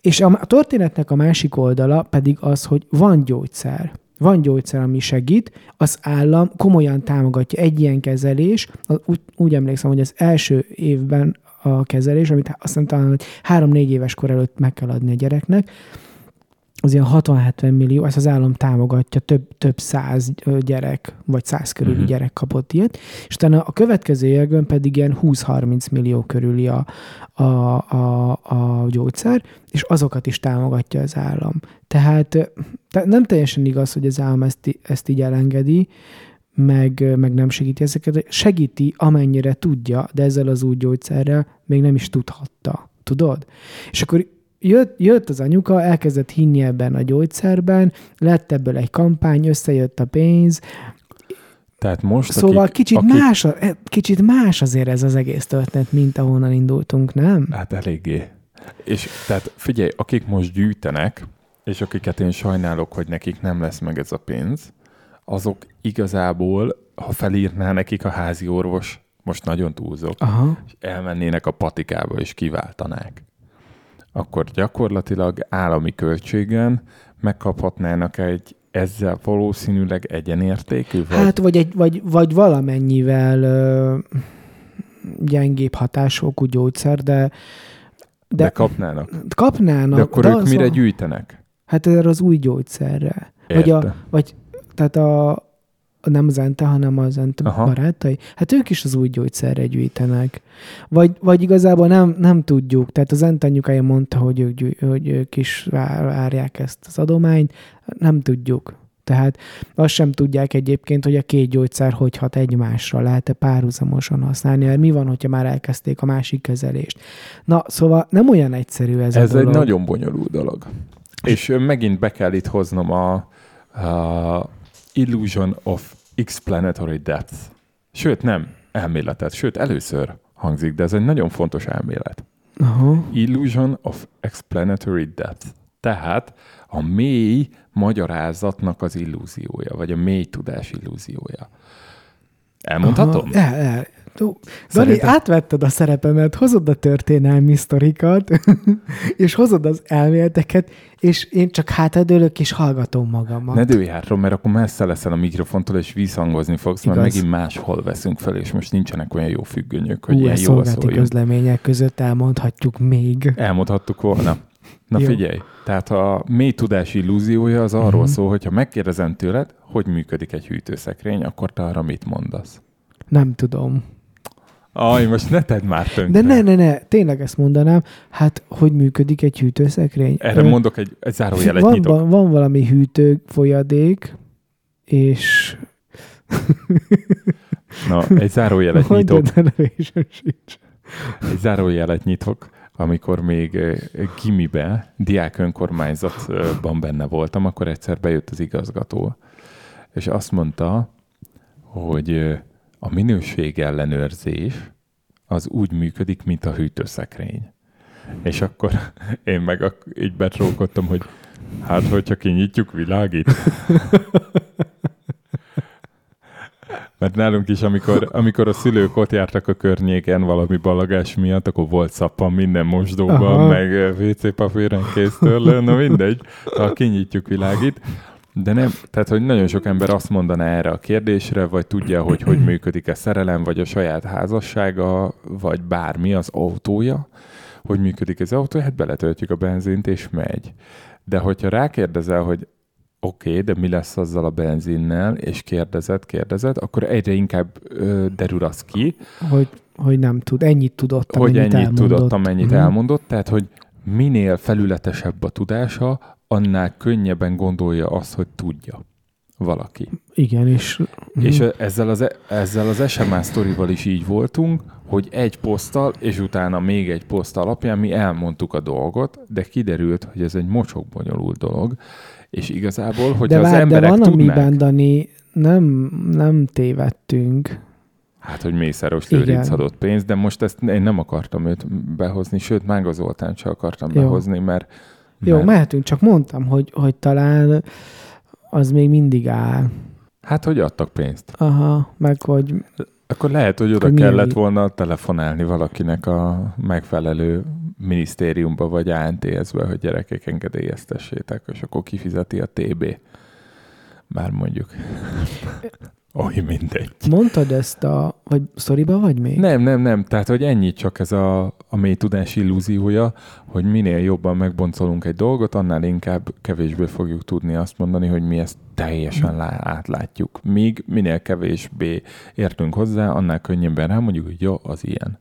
És a, történetnek a másik oldala pedig az, hogy van gyógyszer. Van gyógyszer, ami segít, az állam komolyan támogatja egy ilyen kezelés, úgy, úgy emlékszem, hogy az első évben a kezelés, amit azt hiszem talán hogy három-négy éves kor előtt meg kell adni a gyereknek, az ilyen 60-70 millió, ezt az állam támogatja, több, több száz gyerek, vagy száz körüli Mhm. gyerek kapott ilyet, és utána a következő években pedig ilyen 20-30 millió körüli a, a, a, a gyógyszer, és azokat is támogatja az állam. Tehát, tehát nem teljesen igaz, hogy az állam ezt, ezt így elengedi, meg, meg nem segíti ezeket. Segíti, amennyire tudja, de ezzel az új gyógyszerrel még nem is tudhatta. Tudod? És akkor jött, jött az anyuka, elkezdett hinni ebben a gyógyszerben, lett ebből egy kampány, összejött a pénz, Tehát most, szóval akik, kicsit, akik, más, eh, kicsit más azért ez az egész történet, mint ahonnan indultunk, nem? Hát eléggé. És tehát figyelj, akik most gyűjtenek, és akiket én sajnálok, hogy nekik nem lesz meg ez a pénz, azok igazából, ha felírná nekik a házi orvos, most nagyon túlzok, Aha. és elmennének a patikába és kiváltanák, akkor gyakorlatilag állami költségen megkaphatnának egy ezzel valószínűleg egyenértékű, vagy Hát, vagy, egy, vagy, vagy valamennyivel ö, gyengébb hatásokú gyógyszer, de, de, de, kapnának. kapnának. De akkor de ők mire a- gyűjtenek? Hát erre az új gyógyszerre. Vagy, a, Érte. vagy tehát a, nem az Ente, hanem az Ente Aha. barátai, hát ők is az új gyógyszerre gyűjtenek. Vagy, vagy igazából nem, nem tudjuk. Tehát az Ente anyukája mondta, hogy ők, gyűj, hogy ők is vár- várják ezt az adományt. Nem tudjuk. Tehát azt sem tudják egyébként, hogy a két gyógyszer hogy hat egymásra, lehet-e párhuzamosan használni, mert mi van, hogyha már elkezdték a másik kezelést. Na, szóval nem olyan egyszerű ez, Ez a egy dolog. nagyon bonyolult dolog. És megint be kell itt hoznom a, a Illusion of Explanatory Depth. Sőt, nem elméletet, sőt, először hangzik, de ez egy nagyon fontos elmélet. Aha. Illusion of Explanatory Depth. Tehát a mély magyarázatnak az illúziója, vagy a mély tudás illúziója. Elmondhatom? Aha, el, el. Dani, Szerintem- átvetted a szerepemet, hozod a történelmi sztorikat, és hozod az elméleteket, és én csak hátradőlök, és hallgatom magamat. Ne dőlj hátra, mert akkor messze leszel a mikrofontól, és visszhangozni fogsz, mert Igaz. megint máshol veszünk fel, és most nincsenek olyan jó függönyök, hogy Hú, ilyen jól szolgálati közlemények között elmondhatjuk még. Elmondhattuk volna. Na Jó. figyelj, tehát a mély tudás illúziója az arról Mhm. szól, hogy ha megkérdezem tőled, hogy működik egy hűtőszekrény, akkor te arra mit mondasz? Nem tudom. Aj, most ne tedd már tönkre. De ne, ne, ne, tényleg ezt mondanám. Hát, hogy működik egy hűtőszekrény? Erre Ö, mondok egy, egy zárójelet van, nyitok. van, van valami hűtő folyadék, és... Na, egy zárójelet nyitok. De nevésem sincs. Egy zárójelet nyitok, amikor még gimibe, diák önkormányzatban benne voltam, akkor egyszer bejött az igazgató, és azt mondta, hogy a minőség ellenőrzés az úgy működik, mint a hűtőszekrény. És akkor én meg ak- így betrókodtam, hogy hát, hogyha kinyitjuk, világít. Mert nálunk is, amikor, amikor a szülők ott jártak a környéken valami balagás miatt, akkor volt szappan minden mosdóban, Aha. Meg eh, WC papíren késztől, na mindegy, ha kinyitjuk világít. De nem, tehát, hogy nagyon sok ember azt mondaná erre a kérdésre, vagy tudja, hogy hogy működik a szerelem, vagy a saját házassága, vagy bármi az autója, hogy működik az autó, hát beletöltjük a benzint, és megy. De hogyha rákérdezel, hogy oké, okay, de mi lesz azzal a benzinnel, és kérdezed, kérdezed, akkor egyre inkább ö, derül az ki, Hogy, hogy nem tud. Ennyit tudott, hogy amennyit ennyit elmondott. tudott, amennyit Mhm. elmondott, tehát hogy minél felületesebb a tudása, annál könnyebben gondolja azt, hogy tudja valaki. Igen, és... És Mhm. ezzel az, e- ezzel az SMA sztorival is így voltunk, hogy egy poszttal, és utána még egy poszt alapján mi elmondtuk a dolgot, de kiderült, hogy ez egy mocsok bonyolult dolog, és igazából, hogyha de, az vár, de emberek van, tudnák, amiben, Dani, nem, nem tévedtünk. hát, hogy Mészáros. Lőrinc adott pénzt, de most ezt én nem akartam őt behozni, sőt, Mága Zoltán sem akartam Jó. behozni, mert, Jó, mert mehetünk, csak mondtam, hogy, hogy talán az még mindig áll. hát, hogy adtak pénzt. Aha, meg hogy Akkor lehet, hogy oda kellett mi- volna telefonálni valakinek a megfelelő minisztériumba vagy ANTS-be, hogy gyerekek engedélyeztessétek, és akkor kifizeti a TB. Bár mondjuk. Oly mindegy. mondtad ezt a... Vagy sztoriba vagy még? Nem, nem, nem. Tehát, hogy ennyi csak ez a, a mély tudás illúziója, hogy minél jobban megboncolunk egy dolgot, annál inkább kevésbé fogjuk tudni azt mondani, hogy mi ezt teljesen lá- átlátjuk. Míg minél kevésbé értünk hozzá, annál könnyebben rámondjuk, hogy jó, az ilyen.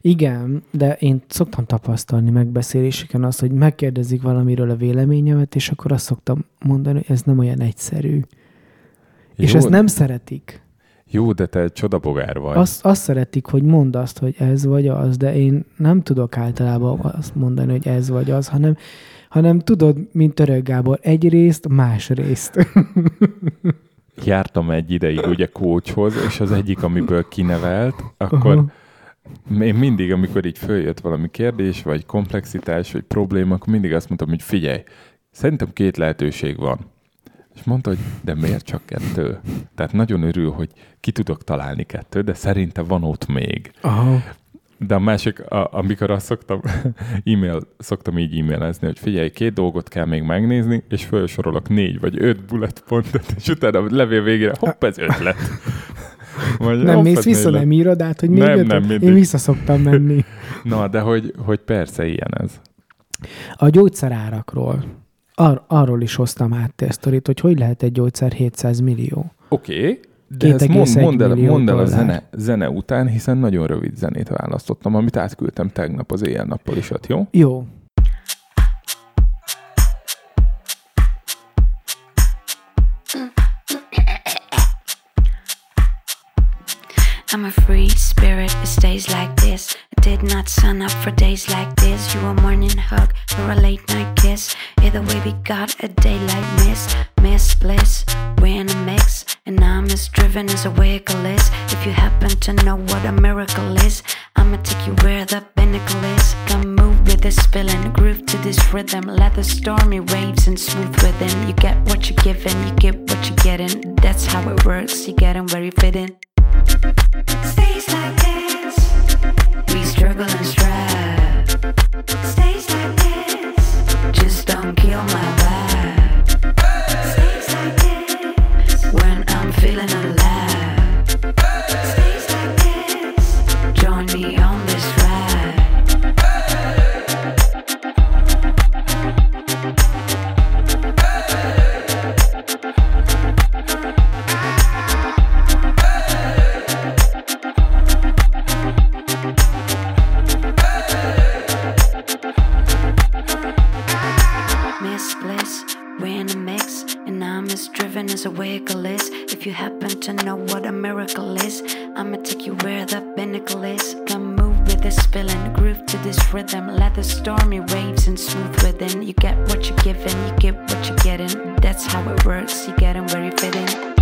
Igen, de én szoktam tapasztalni megbeszéléseken azt, hogy megkérdezik valamiről a véleményemet, és akkor azt szoktam mondani, hogy ez nem olyan egyszerű. És ezt nem szeretik. Jó, de te csodabogár vagy. Azt, azt szeretik, hogy mondd azt, hogy ez vagy az, de én nem tudok általában azt mondani, hogy ez vagy az, hanem, hanem tudod, mint Török Gábor, egy részt, más részt. Jártam egy ideig ugye coachhoz, és az egyik, amiből kinevelt, akkor Aha. én mindig, amikor így följött valami kérdés, vagy komplexitás, vagy probléma, akkor mindig azt mondtam, hogy figyelj, szerintem két lehetőség van. És mondta, hogy de miért csak kettő? Tehát nagyon örül, hogy ki tudok találni kettő, de szerintem van ott még. Aha. De a másik, a, amikor azt szoktam, e-mail, szoktam így e-mailezni, hogy figyelj, két dolgot kell még megnézni, és felsorolok négy vagy öt bullet pontot, és utána a levél végére, hopp, ez ötlet. Vagy, Nem mész vissza, nem írod át, hogy még Nem, nem, mindig. Én vissza szoktam menni. Na, de hogy, hogy persze ilyen ez. A gyógyszerárakról. Ar- arról is hoztam háttérsztorit, hogy hogy lehet egy gyógyszer 700 millió. Oké, okay, de ezt mond, 2,1 mondd el, millió mondd el a zene, zene után, hiszen nagyon rövid zenét választottam, amit átküldtem tegnap az éjjel-nappal is, ott, jó? Jó. I'm a free spirit, it stays like did not sign up for days like this. You a morning hug or a late night kiss. Either way, we got a daylight miss. Miss bliss, we're in a mix. And I'm as driven as a vehicle is. If you happen to know what a miracle is, I'ma take you where the pinnacle is. Come move with this spilling, groove to this rhythm. Let the stormy waves and smooth within. You get what you're given, you get what you're getting. That's how it works. You get 'em where you fit in. Driven as a vehicle is. If you happen to know what a miracle is, I'ma take you where the pinnacle is. Come move with this spilling, groove to this rhythm. Let the stormy waves and smooth within. You get what you're giving, you get what you're getting. That's how it works. You get 'em where you fit in.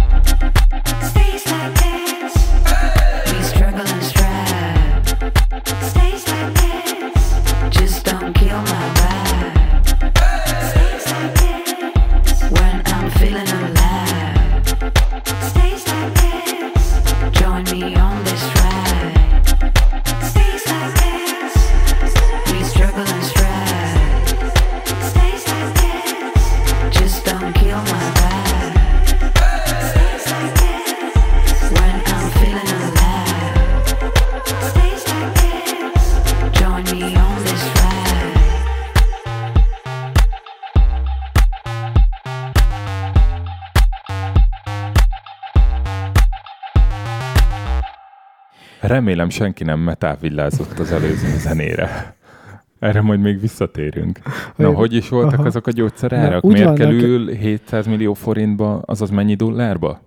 Remélem senki nem metávillázott az előző zenére. Erre majd még visszatérünk. Na, Olyan- hogy is voltak Aha. azok a gyógyszerárak? Miért vannak- kerül 700 millió forintba, azaz mennyi dollárba?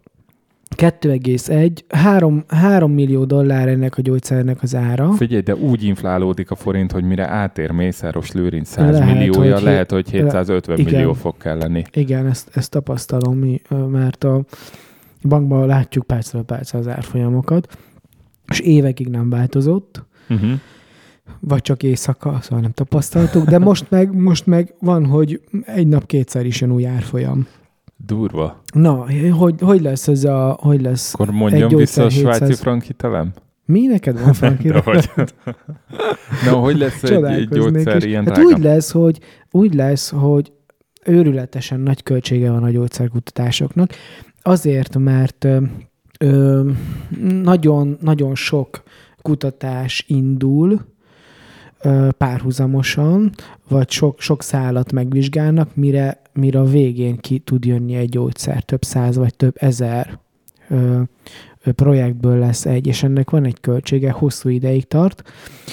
2,1, 3, 3 millió dollár ennek a gyógyszernek az ára. Figyelj, de úgy inflálódik a forint, hogy mire átér Mészáros Lőrinc 100 Lehet, milliója, hogy lehet, hogy 750 igen. millió fog kelleni. Igen, ezt, ezt tapasztalom, mi, mert a bankban látjuk percről percre az árfolyamokat, és évekig nem változott, Uh-huh. vagy csak éjszaka, szóval nem tapasztaltuk, de most meg, most meg van, hogy egy nap kétszer is jön új árfolyam. Durva. Na, hogy, hogy lesz ez a, hogy lesz? Akkor mondjam Egy vissza a svájci 700. frank hitelem? Mi neked van, hogy? Na, hogy lesz egy, egy gyógyszer ilyen hát drága? úgy lesz, hogy, úgy lesz, hogy őrületesen nagy költsége van a gyógyszerkutatásoknak, azért, mert nagyon, nagyon sok kutatás indul párhuzamosan, vagy sok, sok szállat megvizsgálnak, mire, mire a végén ki tud jönni egy gyógyszer, több száz vagy több ezer ö, projektből lesz egy, és ennek van egy költsége, hosszú ideig tart,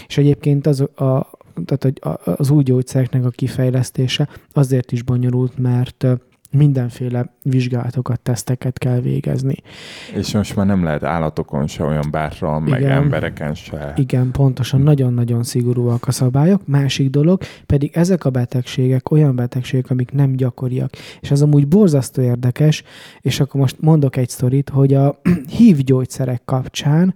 és egyébként az, a, tehát az új gyógyszereknek a kifejlesztése azért is bonyolult, mert mindenféle vizsgálatokat, teszteket kell végezni. És most már nem lehet állatokon se olyan bátran, meg embereken se. Igen, pontosan, nagyon-nagyon szigorúak a szabályok. Másik dolog, pedig ezek a betegségek olyan betegségek, amik nem gyakoriak. És az amúgy borzasztó érdekes, és akkor most mondok egy sztorit, hogy a HIV gyógyszerek kapcsán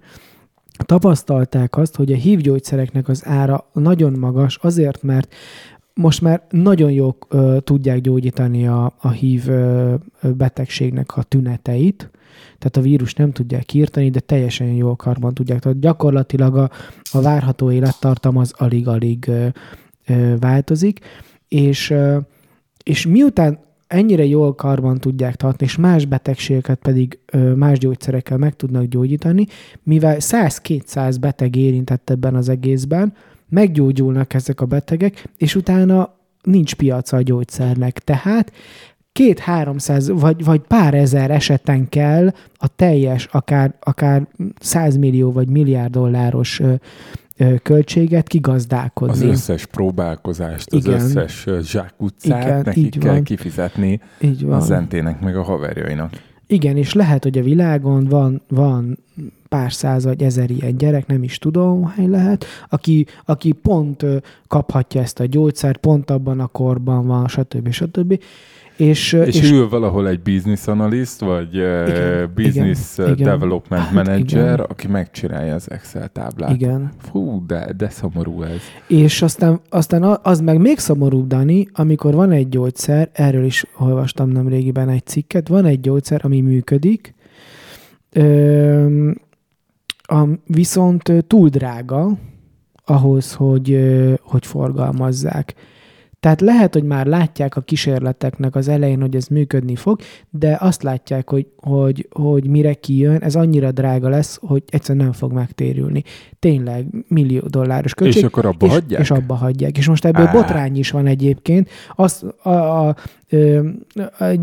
tapasztalták azt, hogy a HIV gyógyszereknek az ára nagyon magas, azért, mert most már nagyon jól ö, tudják gyógyítani a, a HIV ö, betegségnek a tüneteit, tehát a vírus nem tudják írtani, de teljesen jól karban tudják. Tehát gyakorlatilag a, a várható élettartam az alig-alig ö, ö, változik, és, ö, és miután ennyire jól karban tudják tartani, és más betegségeket pedig ö, más gyógyszerekkel meg tudnak gyógyítani, mivel 100-200 beteg érintett ebben az egészben, meggyógyulnak ezek a betegek, és utána nincs piaca a gyógyszernek. Tehát két 300 vagy, vagy pár ezer eseten kell a teljes, akár, akár 100 millió vagy milliárd dolláros ö, ö, költséget Az kigazdálkodni. összes próbálkozást, az Igen. összes zsákutcát Igen, nekik így kell van. kifizetni Így a van. zentének meg a haverjainak. Igen, és lehet, hogy a világon van, van pár száz vagy ezer ilyen gyerek, nem is tudom, hány lehet, aki, aki pont kaphatja ezt a gyógyszert, pont abban a korban van, stb. stb. És, És, és ül valahol egy business analyst, vagy Igen, igen, business igen, igen, igen. development Hát manager, igen. aki megcsinálja az Excel táblát. igen. Fú, de, de szomorú ez. És aztán, aztán az meg még szomorúbb, Dani, amikor van egy gyógyszer, erről is olvastam nem régiben egy cikket, van egy gyógyszer, ami működik, a, viszont túl drága ahhoz, hogy, hogy forgalmazzák. Tehát lehet, hogy már látják a kísérleteknek az elején, hogy ez működni fog, de azt látják, hogy, hogy, hogy mire kijön, ez annyira drága lesz, hogy egyszerűen nem fog megtérülni. Tényleg millió dolláros költség. és akkor abba és, hagyják? És abba hagyják. És most ebből Á. botrány is van egyébként. Az, a, a,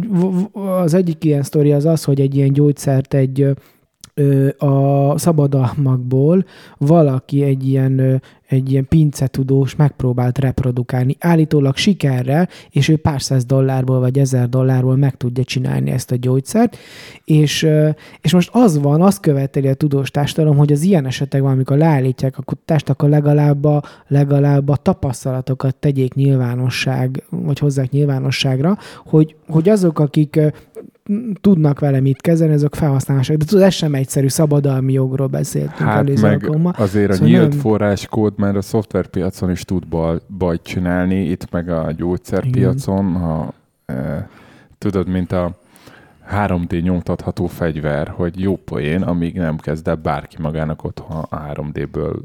v- az egyik ilyen sztori az az, hogy egy ilyen gyógyszert egy a szabadalmakból valaki egy ilyen, egy ilyen pincetudós megpróbált reprodukálni, állítólag sikerrel, és ő pár száz dollárból vagy ezer dollárból meg tudja csinálni ezt a gyógyszert, és, és most az van, azt követeli a tudós társadalom, hogy az ilyen esetekben, amikor leállítják a kutatást, akkor legalább a, legalább a tapasztalatokat tegyék nyilvánosság, vagy hozzák nyilvánosságra, hogy, hogy azok, akik tudnak vele mit kezdeni, azok felhasználások. De tudod, ez sem egyszerű, szabadalmi jogról beszéltünk Hát előző meg alkalommal. azért a Szóval nyílt nem- forráskód már a szoftverpiacon is tud baj, bajt csinálni, itt meg a gyógyszerpiacon, ha e, tudod, mint a 3D nyomtatható fegyver, hogy jó poén, amíg nem kezd el bárki magának otthon a 3D-ből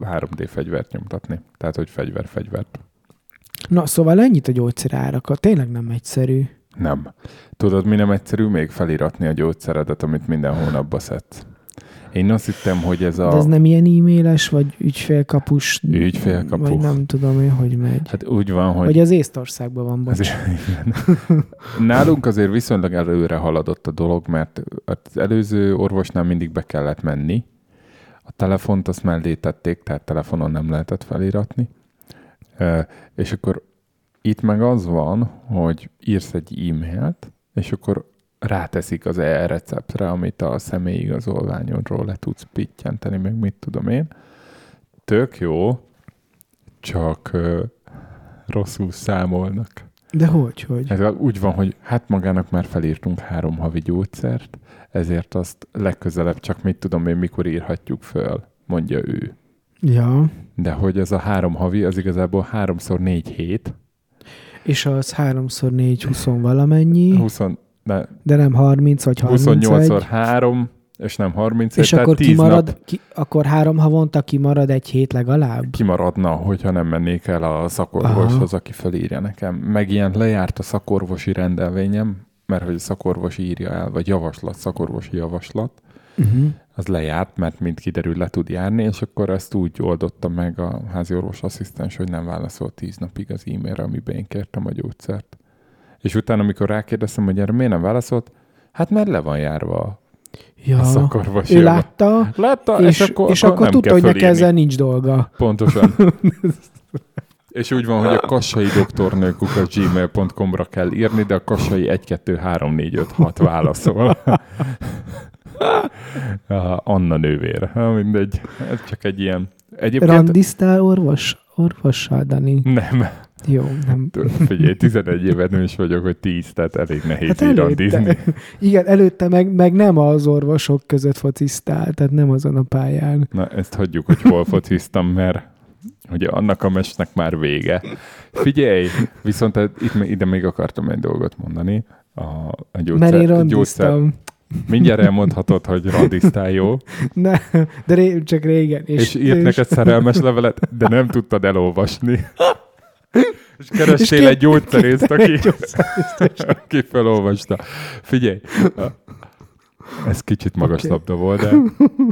3D fegyvert nyomtatni. Tehát, hogy fegyver fegyvert. Na, szóval ennyit a gyógyszer árakat. Tényleg nem egyszerű. Nem. Tudod, mi nem egyszerű? Még feliratni a gyógyszeredet, amit minden hónapba szedsz. Én azt hittem, hogy ez a... De ez nem ilyen e-mailes, vagy ügyfélkapus, Ügyfélkapu. vagy nem tudom én, hogy megy. Hát úgy van, hogy... Vagy az Észtországban van, bocs. Igen. Nálunk azért viszonylag előre haladott a dolog, mert az előző orvosnál mindig be kellett menni. A telefont azt mellé tették, tehát telefonon nem lehetett feliratni. És akkor itt meg az van, hogy írsz egy e-mailt, és akkor ráteszik az e-receptre, amit a személyigazolványodról le tudsz pittyenteni, meg mit tudom én. Tök jó, csak ö, rosszul számolnak. De hogy, hogy? Ez úgy van, hogy hát magának már felírtunk három havi gyógyszert, ezért azt legközelebb csak mit tudom én, mikor írhatjuk föl, mondja ő. Ja, De hogy ez a három havi, az igazából háromszor négy hét, és az 3x4 20 valamennyi, 20, de de nem 30 vagy 31. 28-szor három, és nem 31, és tehát akkor 10 kimarad, nap ki, akkor három havonta kimarad egy hét legalább? kimaradna, hogyha nem mennék el a szakorvoshoz, aki felírja nekem. Meg ilyen lejárt a szakorvosi rendelvényem, mert hogy a szakorvos írja el, vagy javaslat, szakorvosi javaslat, Uh-huh. az lejárt, mert mint kiderül, le tud járni, és akkor ezt úgy oldotta meg a házi orvos asszisztens, hogy nem válaszolt tíz napig az e-mailre, amiben én kértem a gyógyszert. És utána, amikor rákérdeztem, hogy erre miért nem válaszolt, hát mert le van járva Ja, a szakorvosi ő látta, Látta, és, és, akkor, és akkor nem tudta, hogy neki ezzel nincs dolga. Pontosan. És úgy van, hogy a kassai doktornőkuk a gmail.com-ra kell írni, de a kassai 1, 2, 3, 4, 5, 6 válaszol. Anna nővér. Ha, mindegy. Ez csak egy ilyen... Egyébként... Randisztál orvos? Orvossal, Dani? Nem. Jó, nem. Figyelj, 11 éven nős vagyok, hogy 10, tehát elég nehéz Hát hát előtte, randizni. igen, előtte meg, meg nem az orvosok között fociztál, tehát nem azon a pályán. Na, ezt hagyjuk, hogy hol fociztam, mert ugye annak a mesnek már vége. Figyelj, viszont itt, ide még akartam egy dolgot mondani. A, a gyógyszer, Mert én gyógyszer. Mindjárt elmondhatod, hogy randiztál, jó? Ne, de ré, csak régen. És, És, és írt neked szerelmes levelet, de nem tudtad elolvasni. És kerestél És egy gyógyszerészt, aki, aki felolvasta. Figyelj, ez kicsit magas labda volt, de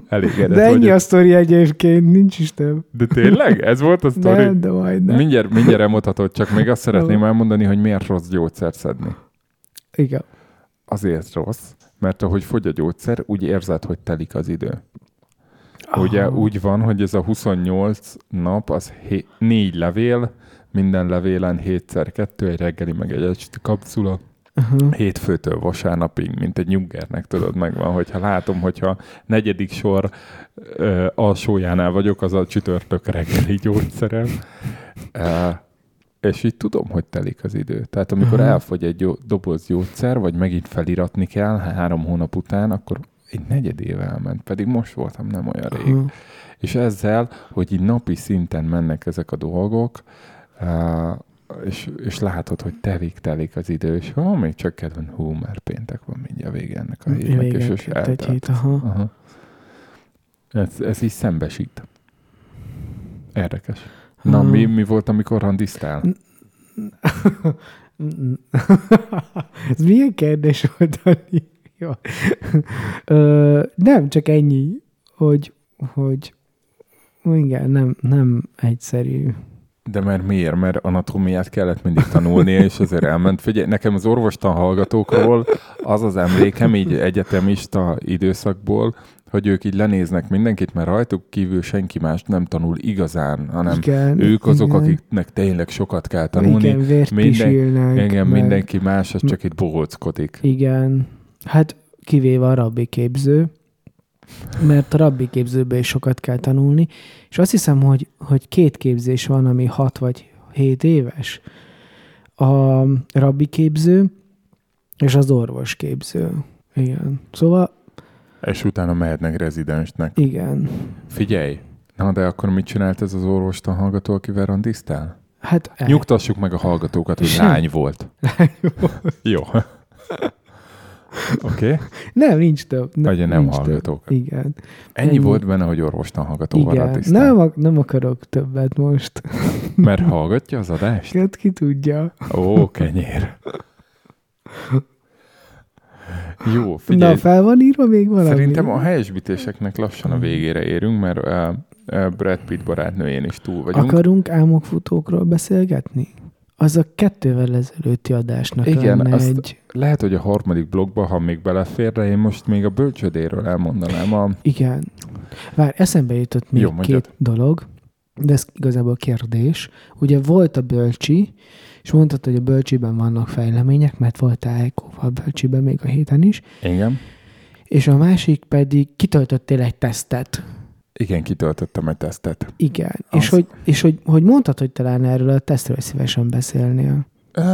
elégedett De ennyi vagyok. a sztori egyébként, nincs is több. De tényleg? Ez volt a sztori? Nem, de majd nem. Mindjárt, mindjárt elmondhatod, csak még azt szeretném elmondani, hogy miért rossz gyógyszert szedni. Igen. Azért rossz, mert ahogy fogy a gyógyszer, úgy érzed, hogy telik az idő. Ugye Ah. úgy van, hogy ez a 28 nap, az hé- négy levél, minden levélen 7x2, egy reggeli, meg egy esti kapszula. Aha. Hétfőtől vasárnapig, mint egy nyuggernek, tudod, megvan, hogyha látom, hogyha negyedik sor ö, alsójánál vagyok, az a csütörtök reggeli gyógyszerem. És így tudom, hogy telik az idő. Tehát amikor Aha. elfogy egy gyó- doboz gyógyszer, vagy megint feliratni kell három hónap után, akkor egy negyed éve elment, pedig most voltam nem olyan rég. Aha. És ezzel, hogy így napi szinten mennek ezek a dolgok, és, és látod, hogy telik-telik az idő, és ha még csak kedven, hú, már péntek van mindjárt vége ennek a hétnek, és, Vége, és egy eltelt. hét, aha. Aha. Ez, ez így szembesít. Érdekes. Na, Aha. mi, mi volt, amikor randiztál? Ez milyen kérdés volt, Dani? Jó. Ö, nem, csak ennyi, hogy, hogy igen, nem, nem egyszerű. De mert miért? Mert anatómiát kellett mindig tanulnia, és azért elment. Figyelj, nekem az orvostan hallgatókról az az emlékem így egyetemista időszakból, hogy ők így lenéznek mindenkit, mert rajtuk kívül senki más nem tanul igazán, hanem igen, ők azok, igen. akiknek tényleg sokat kell tanulni. Igen, vért Minden-. Igen, meg- mindenki más, az csak itt bohóckodik. Igen. Hát kivéve a rabbi képző, mert a rabbi képzőből is sokat kell tanulni, és azt hiszem, hogy, hogy két képzés van, ami hat vagy hét éves. A rabbi képző és az orvos képző. Igen. Szóval És utána mehetnek rezidensnek. igen. Figyelj, na de akkor mit csinált ez az orvostan hallgató, akivel randiztál? Hát el- Nyugtassuk meg a hallgatókat, hogy Sem. lány volt. Jó. Oké? Okay? nem, nincs több. Vagy nem nincs hallgatók. Több. Igen. Ennyi, Ennyi. volt benne, hogy orvostan hallgatóval Igen. Nem, nem akarok többet most. Mert hallgatja az adást? Hát ki tudja. Ó, kenyér. Jó, figyelj. Na, fel van írva még valami? Szerintem a helyesbítéseknek lassan a végére érünk, mert uh, Brad Pitt barátnőjén is túl vagyunk. Akarunk álmokfutókról beszélgetni? Az a kettővel ezelőtti adásnak Igen, lenne azt- egy... Lehet, hogy a harmadik blogba, ha még belefér, de én most még a bölcsödéről elmondanám. A... Igen. Vár, eszembe jutott még Jó, Jó, mondjad. két dolog, de ez igazából kérdés. Ugye volt a bölcsi, és mondtad, hogy a bölcsiben vannak fejlemények, mert voltál Eikóval bölcsiben még a héten is, Igen. és a másik pedig kitöltöttél egy tesztet. Igen, kitöltöttem egy tesztet. Igen. Az- És, hogy, és hogy, hogy mondtad, hogy talán erről a tesztről szívesen beszélnél. Uh,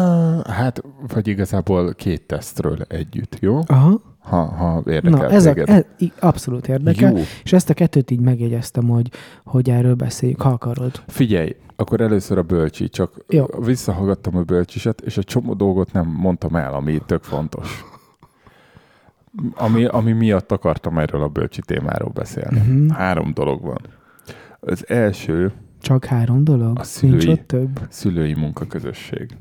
hát, vagy igazából két tesztről együtt, jó? Aha. Ha, ha érdekel Na, ez, a, téged. ez abszolút érdekel. Jó, És ezt a kettőt így megjegyeztem, hogy, hogy erről beszéljünk, ha akarod. figyelj, akkor először a bölcsi, csak Jó. visszahallgattam a bölcsiset, és egy csomó dolgot nem mondtam el, ami tök fontos. Ami, ami miatt akartam erről a bölcsi témáról beszélni. Uh-huh. Három dolog van. Az első Csak három dolog? A szülői- Nincs ott több? szülői munkaközösség.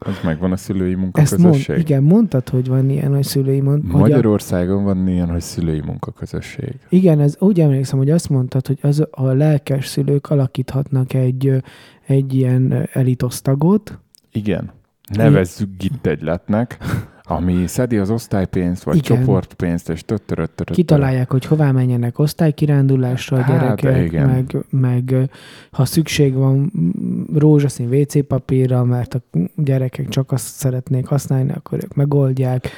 Az megvan a szülői Ezt mond, munkaközösség? igen, mondtad, hogy van ilyen, hogy szülői a, Magyarországon van ilyen, hogy szülői munkaközösség. Igen, ez úgy emlékszem, hogy azt mondtad, hogy az a lelkes szülők alakíthatnak egy, egy ilyen elitosztagot. Igen. Nevezzük gittegyletnek, Ami szedi az osztálypénzt, vagy Igen. csoportpénzt, és töttöröttöröttör. Kitalálják, hogy hová menjenek osztálykirándulásra a Hát, gyerekek, igen. meg, meg ha szükség van rózsaszín WC papírra, mert a gyerekek csak azt szeretnék használni, akkor ők megoldják.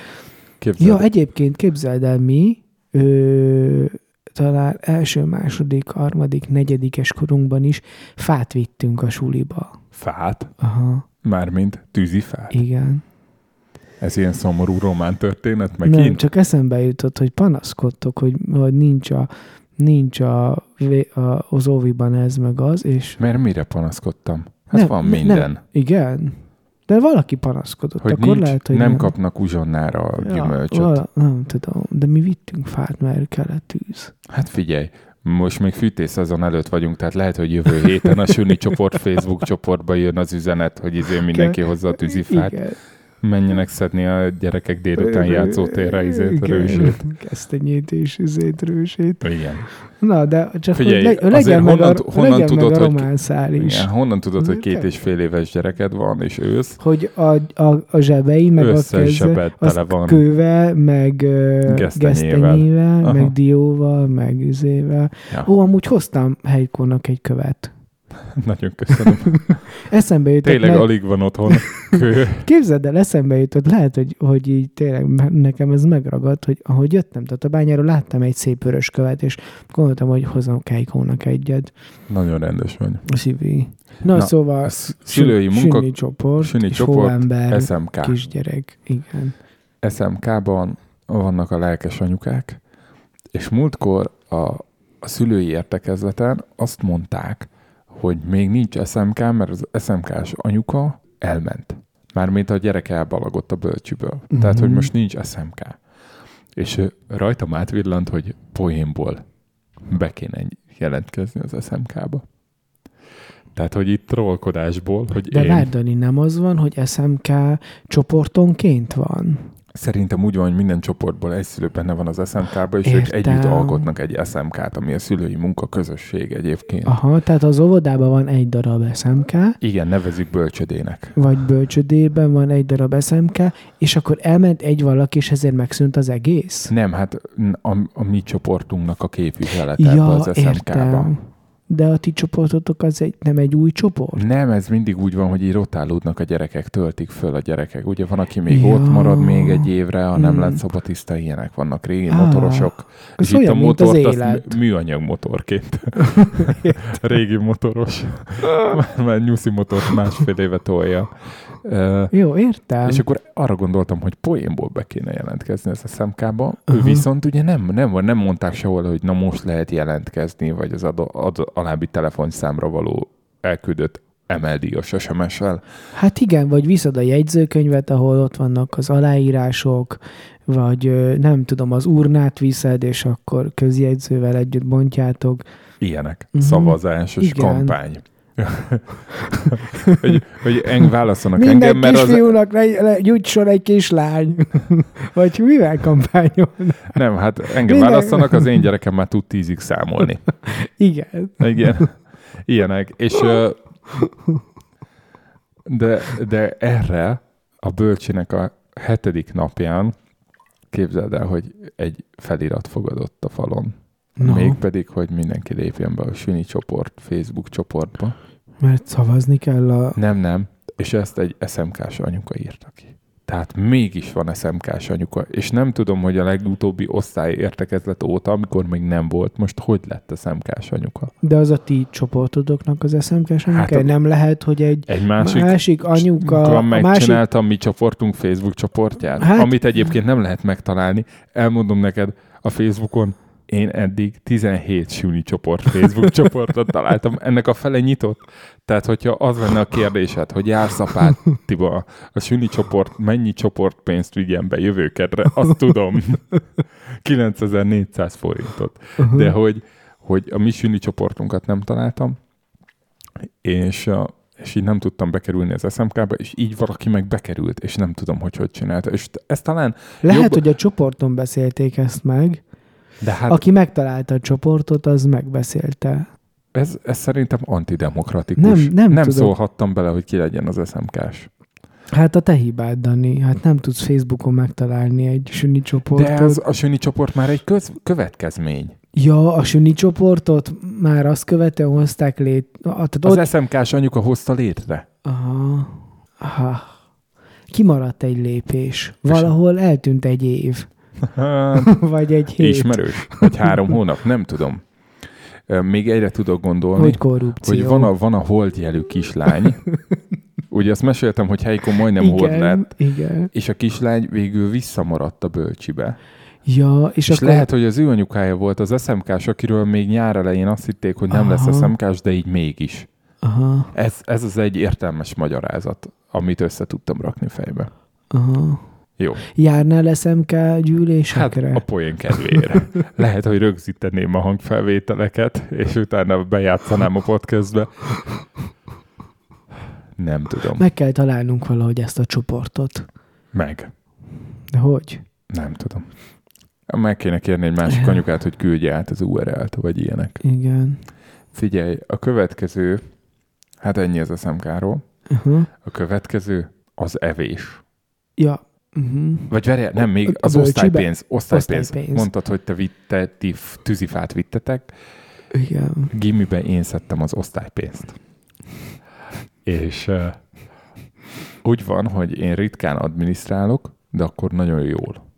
Képzeld, Ja, egyébként képzeld el, mi ö, talán első, második, harmadik, negyedikes korunkban is fát vittünk a suliba. fát, Aha, mármint tűzifát. igen. Ez ilyen szomorú román történet, Nem, megint. csak eszembe jutott, hogy panaszkodtok, hogy, hogy nincs a nincs a, a, az óviban ez meg az, és Mert mire panaszkodtam? Hát Nem, van minden. Nem, igen. De valaki panaszkodott, Hogy akkor nincs, lehet, hogy nem, kapnak uzsonnára a gyümölcsöt. vala, nem tudom, de mi vittünk fát, mert kellett tűz. Hát figyelj, most még fűtészezon előtt vagyunk, tehát lehet, hogy jövő héten a Süni csoport Facebook csoportba jön az üzenet, hogy izé mindenki hozza a tűzifát. Igen. Menjenek szedni a gyerekek délután játszótérre izét, rősét. Kesztenyét és izét, rősét. Igen. Na, de csak Figyelj, hogy le, legyen meg honnan- a, honnan legyen tudod, meg a román szál is. Igen. Honnan tudod, hogy két és fél éves gyereked van, és ősz? Hogy a, a, a zsebei, meg a keze, az van. kővel, meg Gesztenyével. meg dióval, meg üzével. Ja. Ó, amúgy hoztam helykónak egy követ. Nagyon köszönöm. Eszembe jutott, Tényleg mert alig van otthon kő. képzeld el, eszembe jutott, lehet, hogy, hogy így tényleg nekem ez megragadt, hogy ahogy jöttem Tatabányáról, láttam egy szép vörös követ, és gondoltam, hogy hozom Kejkónak egyet. Nagyon rendes vagy. Szívi. Na, Na, szóval szülői munka, Sünni csoport, Sünni csoport, hóember, SMK. kisgyerek. Igen. SMK-ban vannak a lelkes anyukák, és múltkor a, a szülői értekezleten azt mondták, hogy még nincs SMK, mert az SMK-s anyuka elment. Mármint a gyereke elbalagott a bölcsiből. Uh-huh. Tehát, hogy most nincs SMK. És rajtam átvillant, hogy poénból be kéne jelentkezni az SMK-ba. Tehát, hogy itt trollkodásból, hogy De én... Dani, nem az van, hogy SMK csoportonként van? Szerintem úgy van, hogy minden csoportból egy szülő benne van az SMK-ba, és ők Értem. együtt alkotnak egy SMK-t, ami a szülői munka közösség egyébként. Aha, tehát az óvodában van egy darab SMK, Igen, nevezzük bölcsödének. vagy bölcsödében van egy darab SMK, és akkor elment egy valaki, és ezért megszűnt az egész? Nem, hát a, a mi csoportunknak a képviselete Ja, az SMK-ba. értem. De a ti csoportotok az egy, nem egy új csoport? Nem, ez mindig úgy van, hogy így rotálódnak a gyerekek, töltik föl a gyerekek. Ugye van, aki még Ja. ott marad még egy évre, ha nem Hmm. lett szobatiszta, ilyenek vannak régi Á, motorosok. Ez és itt a olyan, mint az motort azt élet. mű- műanyag motorként. Régi motoros. Már nyuszi motort másfél éve tolja. Jó, értem. És akkor arra gondoltam, hogy poénból be kéne jelentkezni ez a szemkába. Ő Aha. viszont ugye nem, nem, nem mondták sehol, hogy na most lehet jelentkezni, vagy az ad, ad, alábbi telefonszámra való elküldött emeldíjas SMS-sel. Hát igen, vagy viszed a jegyzőkönyvet, ahol ott vannak az aláírások, vagy nem tudom, az urnát viszed, és akkor közjegyzővel együtt bontjátok. Ilyenek. Mhm. Szavazásos Igen. kampány. hogy, hogy eng válaszolnak Minden engem, mert az, kisfiúnak le, le, jusson egy kislány. vagy mivel kampányol? nem, hát engem Minden- választanak, az én gyerekem már tud tízig számolni. Igen. Igen. Ilyenek. És de, de erre a bölcsinek a hetedik napján képzeld el, hogy egy felirat fogadott a falon. No, Mégpedig, hogy mindenki lépjen be a Süni csoport, Facebook csoportba. Mert szavazni kell a... Nem, nem. És ezt egy SMK-s anyuka írta ki. Tehát mégis van SMK-s anyuka, és nem tudom, hogy a legutóbbi osztály értekezlet óta, amikor még nem volt, most hogy lett SMK-s anyuka. De az a ti csoportodoknak az SMK-s anyuka? Hát a- nem lehet, hogy egy Egy másik, másik, másik anyuka... A másik... megcsináltam mi csoportunk Facebook csoportját, hát, amit egyébként nem lehet megtalálni. Elmondom neked, a Facebookon én eddig 17 sűni csoport Facebook csoportot találtam. Ennek a fele nyitott. Tehát, hogyha az lenne a kérdésed, hogy jársz a Tiba, a sűni csoport mennyi csoportpénzt vigyen be jövőkedre, azt tudom. 9400 forintot. De hogy, hogy a mi sűni csoportunkat nem találtam, és, és így nem tudtam bekerülni az SMK-ba, és így valaki meg bekerült, és nem tudom, hogy hogy csinálta. És ez talán, Lehet, jobb- hogy a csoporton beszélték ezt meg. De hát Aki megtalálta a csoportot, az megbeszélte. ez, ez szerintem antidemokratikus. Nem- nem nem tudom. szólhattam bele, hogy ki legyen az SMK-s. Hát a te hibád, Dani. Hát nem tudsz Facebookon megtalálni egy süni csoportot. De ez a Söni csoport már egy köz, következmény. Ja, a süni csoportot már azt követően hozták lét... Tehát Az ott... SMK-s anyuka hozta létre. Aha. Aha. Kimaradt egy lépés. Valahol eltűnt egy év. Vagy egy hét. Ismerős. Vagy három hónap, nem tudom. Még egyre tudok gondolni, Hogy korrupció. hogy van a, van a holdjelű kislány. Ugye azt meséltem, hogy Heiko majdnem igen, hold lett, Igen. és a kislány végül visszamaradt a bölcsibe. Ja, és, És, akkor... lehet, hogy az ő anyukája volt az SMK-s, akiről még nyár elején azt hitték, hogy nem lesz Aha. SMK-s, de így mégis. Aha, Ez, ez az egy értelmes magyarázat, amit össze tudtam rakni fejbe. aha. Jó. Járnál SMK Hát gyűlésekre? a poén kedvére. Lehet, hogy rögzíteném a hangfelvételeket, és utána bejátszanám a podcastbe. Nem tudom. Meg kell találnunk valahogy ezt a csoportot. Meg. De hogy? Nem tudom. Meg kéne kérni egy másik anyukát, hogy küldje át az URL-t, vagy ilyenek. Igen. Figyelj, a következő, hát ennyi az SMK-ról. Uh-huh. A következő az evés. Ja. Uh-huh. Vagy várjál, nem, még az osztálypénz. Osztálypénz. Osztálypénz. Mondtad, hogy te, vitte, ti tűzifát vittetek. Igen. Gimiben én szedtem az osztálypénzt. És uh, úgy van, hogy én ritkán adminisztrálok, de akkor nagyon jól.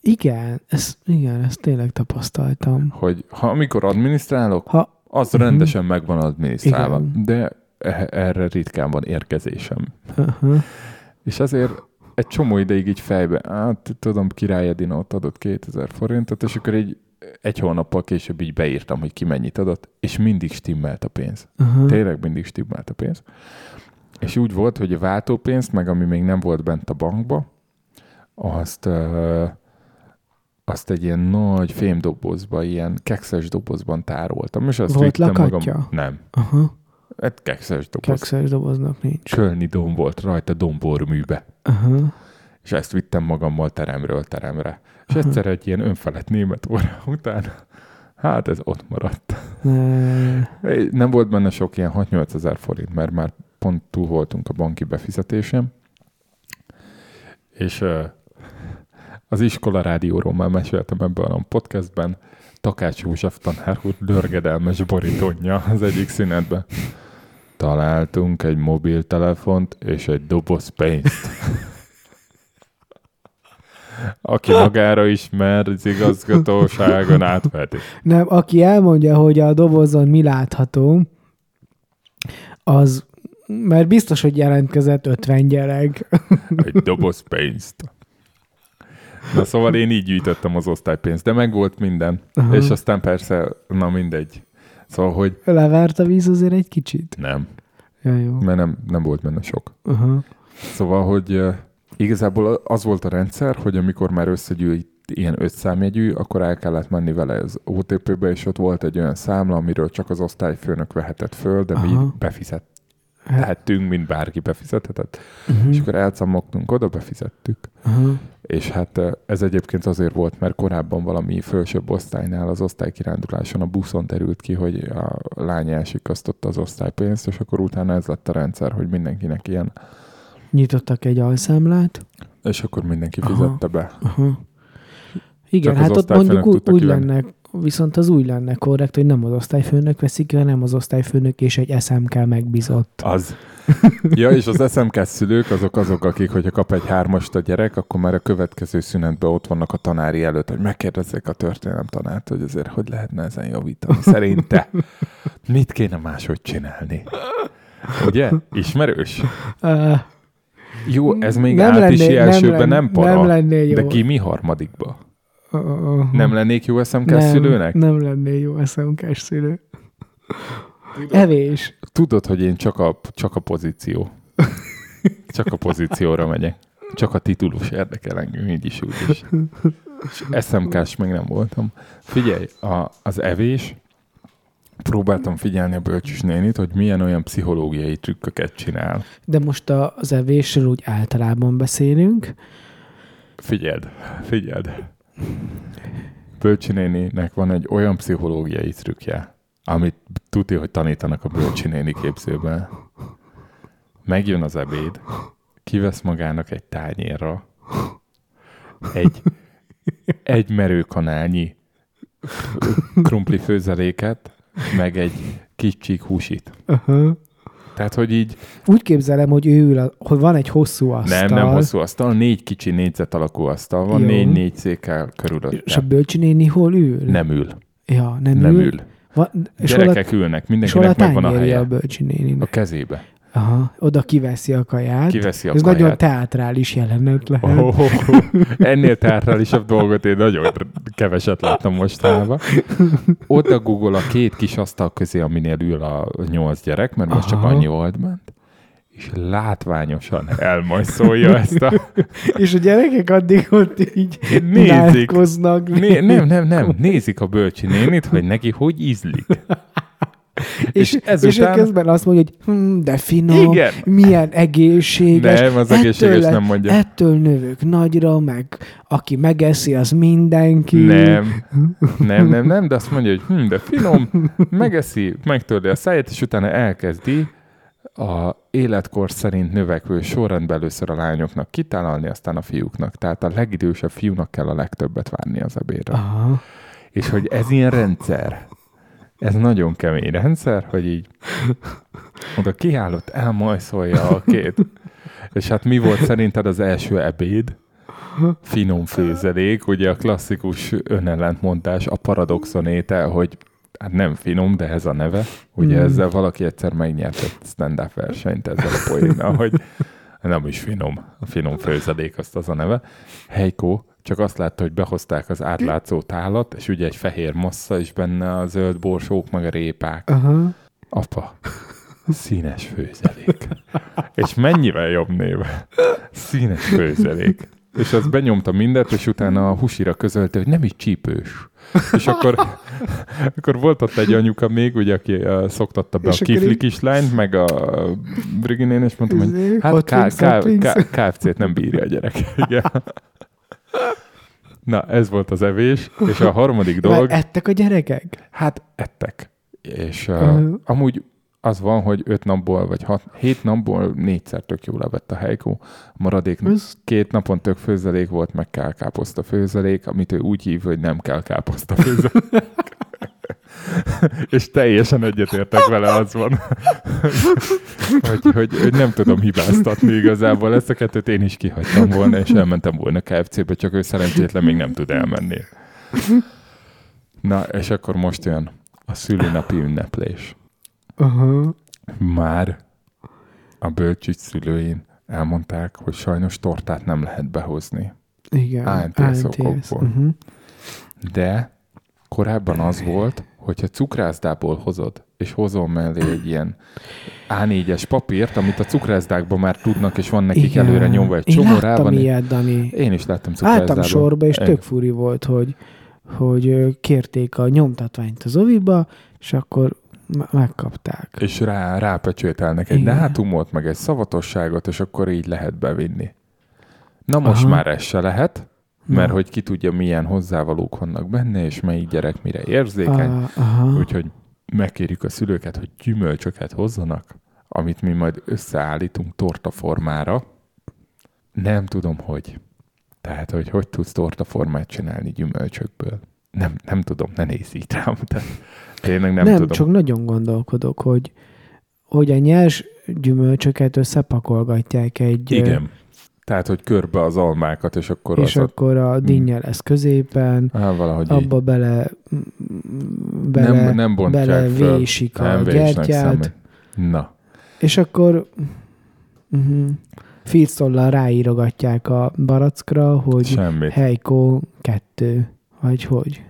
Igen, ezt, igen, ezt tényleg tapasztaltam. Hogy ha amikor adminisztrálok, Ha, az Mhm. rendesen meg van adminisztrálva. Igen. De e- erre ritkán van érkezésem. uh-huh. És azért egy csomó ideig így fejbe, hát tudom, Király Edina ott adott 2000 forintot, és akkor egy, egy hónappal később így beírtam, hogy ki mennyit adott, és mindig stimmelt a pénz. Uh-huh. Tényleg mindig stimmelt a pénz. És úgy volt, hogy a váltópénzt, meg ami még nem volt bent a bankba, azt, uh, azt egy ilyen nagy fémdobozba, ilyen kekszes dobozban tároltam, és azt Volt lakatja? magam. Nem. Aha. Egy kekszes doboz. Kekszes doboznak nincs. Kölni domb volt rajta domborműbe. Aha. És ezt vittem magammal teremről teremre. És Aha. egyszer egy ilyen önfelett német óra után, hát ez ott maradt. Ne. Nem volt benne sok ilyen 6-8 ezer forint, mert már pont túl voltunk a banki befizetésem. És az iskola rádióról már meséltem ebben a podcastben, Takács József tanár úr dörgedelmes borítónja az egyik szünetben. Találtunk egy mobiltelefont és egy doboz pénzt. Aki magára ismer, az igazgatóságon átveti. Nem, aki elmondja, hogy a dobozon mi látható, az, mert biztos, hogy jelentkezett 50 gyerek. Egy doboz pénzt. Na szóval én így gyűjtöttem az osztálypénzt, de meg volt minden. Aha. És aztán persze, na mindegy. Szóval, hogy Levárt a víz azért egy kicsit. nem, Ja, jó. mert nem, nem volt benne sok. Aha. Szóval, hogy uh, igazából az volt a rendszer, hogy amikor már összegyűjt ilyen öt számjegyű, akkor el kellett menni vele az OTP-be, és ott volt egy olyan számla, amiről csak az osztályfőnök vehetett föl, de mi Aha. Befizethettünk, mint bárki befizethetett. Uh-huh. És akkor elcamogtunk oda, befizettük. Aha. És hát ez egyébként azért volt, mert korábban valami felsőbb osztálynál az osztálykiránduláson a buszon derült ki, hogy a lány elsikasztotta az osztálypénzt, és akkor utána ez lett a rendszer, hogy mindenkinek ilyen, Nyitottak egy alszámlát. és akkor mindenki Aha. fizette be. Aha. Igen, Csak hát ott mondjuk úgy, lenne, viszont az úgy lenne korrekt, hogy nem az osztályfőnök veszik ki, hanem az osztályfőnök és egy SMK megbízott. Az. Ja, és az SMK szülők azok azok, akik, hogyha kap egy hármast a gyerek, akkor már a következő szünetben ott vannak a tanári előtt, hogy megkérdezzék a történelem tanárt, hogy azért hogy lehetne ezen javítani. Szerinte mit kéne máshogy csinálni? Ugye? Ismerős? Uh, Jó, ez még Nem áprilisi lenné- nem elsőben lenné- nem para, nem lenné jó. de ki mi harmadikba? Uh, Nem lennék jó SMK nem, szülőnek? Nem lennél jó SMK-s szülő. Evés. Tudod, hogy én csak a, csak a pozíció. Csak a pozícióra megyek. Csak a titulus érdekel engem, így is, úgy is. És SMK-s még nem voltam. Figyelj, a, az evés, próbáltam figyelni a bölcsis nénit, hogy milyen olyan pszichológiai trükköket csinál. De most a, az evésről úgy általában beszélünk. Figyeld, figyeld. Bölcsi néninek van egy olyan pszichológiai trükkje, amit tudja, hogy tanítanak a bölcsi néni képzőben. Megjön az ebéd, kivesz magának egy tányérra egy, egy merőkanálnyi krumpli főzeléket, meg egy kis csík húsit. Aha. Tehát, hogy így Úgy képzelem, hogy ő ül, a, hogy van egy hosszú asztal. nem, nem hosszú asztal, négy kicsi négyzet alakú asztal van, négy-négy székkel És a bölcsinéni hol ül? Nem ül, Ja, nem, nem ül. ül. Va, és hol a, Gyerekek ülnek, hol a mindenkinek megvan a tányérja a helye. bölcsinéninek? A kezébe. Aha, oda kiveszi a kaját. Kiveszi a Ez kaját. nagyon teátrális jelenet lehet. Oh, oh, oh. Ennél teátrálisabb dolgot én nagyon keveset láttam mostanában. Oda Google a két kis asztal közé, aminél ül a nyolc gyerek, mert most csak Aha. annyi volt bent, és látványosan elmajszolja ezt a... És a gyerekek addig ott így Nézik. Né, nem, nem, nem. Nézik a bölcsi nénit, hogy neki hogy ízlik. És, és ezután- és közben azt mondja, hogy hm, de finom, Igen. milyen egészséges. Nem, az ettől egészséges le- nem mondja. Ettől növök nagyra, meg aki megeszi, az mindenki. Nem, nem, nem, nem, de azt mondja, hogy hm, de finom, megeszi, megtörli a száját, és utána elkezdi a életkor szerint növekvő sorrendben először a lányoknak kitálalni, aztán a fiúknak. Tehát a legidősebb fiúnak kell a legtöbbet várni az ebédre. Aha. És hogy ez ilyen rendszer, ez nagyon kemény rendszer, hogy így oda kiállott, elmajszolja a két. És hát mi volt szerinted az első ebéd? Finom főzelék, ugye a klasszikus önellentmondás, a paradoxon étel, hogy hát nem finom, de ez a neve. Ugye Mm. ezzel valaki egyszer megnyert egy stand-up versenyt ezzel a poénnal, hogy nem is finom, a finom főzelék, azt az a neve. Heiko csak azt látta, hogy behozták az átlátszó tálat, és ugye egy fehér massza, és benne a zöld borsók, meg a répák. Aha. Apa, színes főzelék. És mennyivel jobb néve? Színes főzelék. És az benyomta mindet, és utána a husira közölte, hogy nem is csípős. És akkor, akkor volt ott egy anyuka még, ugye, aki uh, szoktatta be És a kifli kislányt, meg a Briginén, és mondtam, hogy Izé, hát KFC-t nem bírja a gyerek. Igen. Na, ez volt az evés, és a harmadik dolog... Már ettek a gyerekek? Hát ettek. És uh, amúgy az van, hogy öt napból, vagy hat, hét napból négyszer tök jól levett a. A maradék Ez két napon tök főzelék volt, meg kell káposzta főzelék, amit ő úgy hív, hogy nem kell káposzta főzelék. és teljesen egyetértek vele, az van. hogy, hogy, hogy, nem tudom hibáztatni igazából. Ezt a kettőt én is kihagytam volna, és elmentem volna KFC-be, csak ő szerencsétlen még nem tud elmenni. Na, és akkor most jön a szülinapi ünneplés. Aha. Már a bölcsügy szülőin elmondták, hogy sajnos tortát nem lehet behozni. Igen. ANTS okokból. Uh-huh. De korábban az volt, hogyha cukrászdából hozod, és hozol mellé egy ilyen A4-es papírt, amit a cukrászdákban már tudnak, és van nekik Igen. előre nyomva egy Én csomó rá láttam van. ilyet, Dani. Én is láttam Álltam cukrászdából. sorba, és Én- tök furi volt, hogy, hogy kérték a nyomtatványt az oviba, és akkor me- megkapták. És rá, rápecsőtelnek egy Igen. dátumot, meg egy szavatosságot, és akkor így lehet bevinni. Na most Aha. már ez se lehet, mert Na. hogy ki tudja, milyen hozzávalók vannak benne, és melyik gyerek mire érzékeny. Ah, aha. Úgyhogy megkérjük a szülőket, hogy gyümölcsöket hozzanak, amit mi majd összeállítunk torta formára. Nem tudom, hogy. Tehát, hogy hogy tudsz torta formát csinálni gyümölcsökből. Nem, nem tudom, ne nézz így rám. De tényleg nem, nem tudom. csak nagyon gondolkodok, hogy, hogy a nyers gyümölcsöket összepakolgatják egy... Igen. Tehát, hogy körbe az almákat, és akkor És az akkor a dinnye lesz középen. Á, valahogy így. abba bele, bele, nem, nem bontják bele föl. vésik a gyertyát. Na, és akkor uh-huh, ráírogatják a barackra, hogy semmit. Heiko kettő, vagy hogy.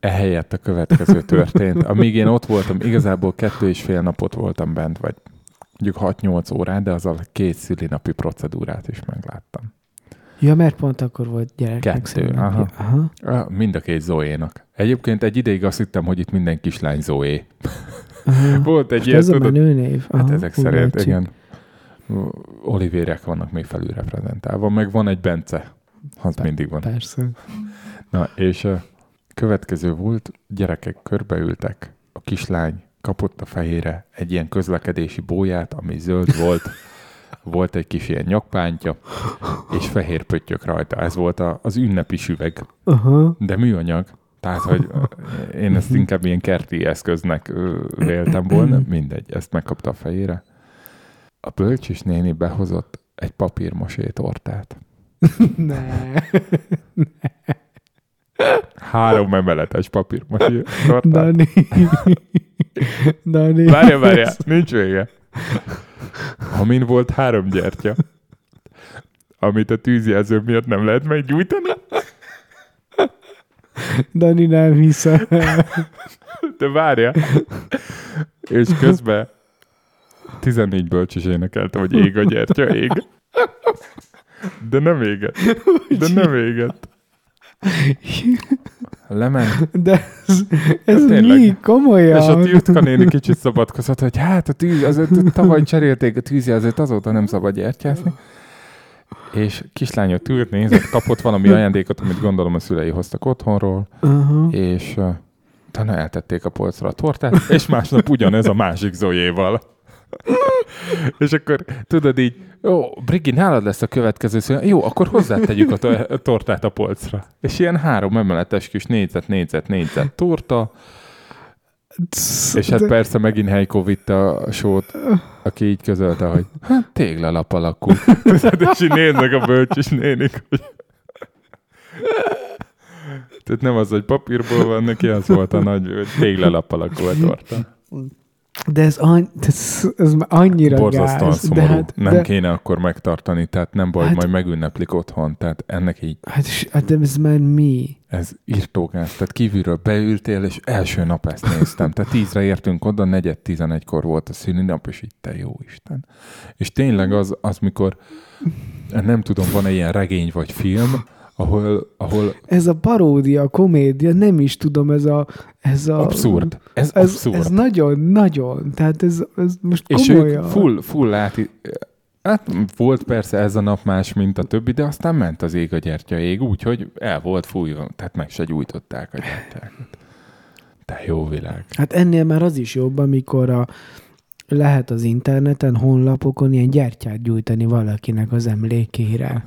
Ehelyett a következő történt. Amíg én ott voltam, igazából kettő és fél napot voltam bent, vagy mondjuk 6-8 órán, de az a két szülinapi procedúrát is megláttam. Ja, mert pont akkor volt gyereknek Kettő, aha. aha. Ah, Mind a két Zoénak. Egyébként egy ideig azt hittem, hogy itt minden kislány Zoé. aha. Volt egy Most ilyen, ez a tudod, menő név. hát Aha, ezek úgy szerint, látszik. igen. Olivérek vannak még felül reprezentálva, meg van egy Bence. Az Pe- mindig van. Persze. Na, és a következő volt, gyerekek körbeültek, a kislány kapott a fejére egy ilyen közlekedési bóját, ami zöld volt, volt egy kis ilyen nyakpántja, és fehér pöttyök rajta. Ez volt a, az ünnepi süveg, Aha. de műanyag. Tehát, hogy én ezt inkább ilyen kerti eszköznek véltem volna. Mindegy, ezt megkapta a fejére. A bölcsis néni behozott egy papírmosé tortát. Ne. Három emeletes papírmosé tortát. Dani. Dani. Várja, várja, nincs vége. Amin volt három gyertya, amit a tűzjelző miatt nem lehet meggyújtani, Dani nem hiszem. de várja. És közben 14 bölcs is énekelte, hogy ég a gyertya, ég. De nem égett. De nem égett. Lement, De ez, ez Ja, mi? Komolyan? és a Jutka néni kicsit szabadkozott, hogy hát a tűz, azért tavaly cserélték a tűzjelzőt, azóta nem szabad gyertyázni. És kislányot ült, nézett, kapott valami ajándékot, amit gondolom a szülei hoztak otthonról, Aha. és utána eltették a polcra a tortát, és másnap ugyanez a másik Zoéval. és akkor tudod így, ó, Brigi, nálad lesz a következő szó. Jó, akkor hozzátegyük a, to- a tortát a polcra. És ilyen három emeletes kis négyzet, négyzet, négyzet torta, és hát De- persze megint Heiko vitte a sót, aki így közölte, hogy hát téglalap alakú. És így néznek a bölcsis nénik, hogy... Tehát nem az, hogy papírból van neki, az volt a nagy hogy téglalap alakú a torta. De ez, any, ez, ez már annyira Borzasztóan gáz. szomorú. De hát, nem de, kéne akkor megtartani, tehát nem baj, Hát- majd megünneplik otthon. Tehát ennek így, Hát, hát de ez már mi? ez írtógáz. Tehát kívülről beültél, és első nap ezt néztem. Tehát tízre értünk oda, negyed tizenegykor volt a szülinap, és így te jó Isten. És tényleg az, az mikor, nem tudom, van-e ilyen regény vagy film, ahol, ahol Ez a paródia, a komédia, nem is tudom, ez a... Ez a abszurd. Ez, Ez, abszurd. ez nagyon, nagyon. Tehát ez, ez most És komolyan. ők full, full áti... Hát volt persze ez a nap más, mint a többi, de aztán ment az ég a gyertya ég úgy, hogy el volt fújva, tehát meg se gyújtották a gyertyákat. Te jó világ. Hát ennél már az is jobb, amikor a, lehet az interneten, honlapokon ilyen gyertyát gyújtani valakinek az emlékére.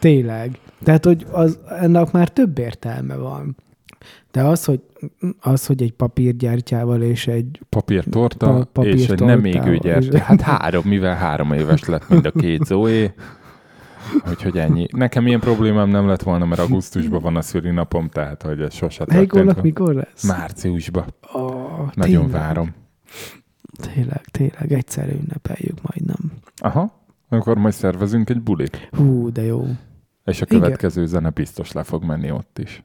Tényleg. Tehát, hogy az, ennek már több értelme van. De az, hogy, az, hogy egy papírgyertyával és egy Papír torta, Pa- és egy nem égő gyertya. Hát három, mivel három éves lett mind a két Zoé. Úgyhogy ennyi. Nekem ilyen problémám nem lett volna, mert augusztusban van a szülinapom, tehát hogy ez sose történt. Heikónak mikor lesz? Márciusban. Oh, Nagyon tényleg, várom. Tényleg, tényleg, egyszerre ünnepeljük majdnem. Aha. Akkor majd szervezünk egy bulit. Hú, de jó. És a Igen. következő zene biztos le fog menni ott is.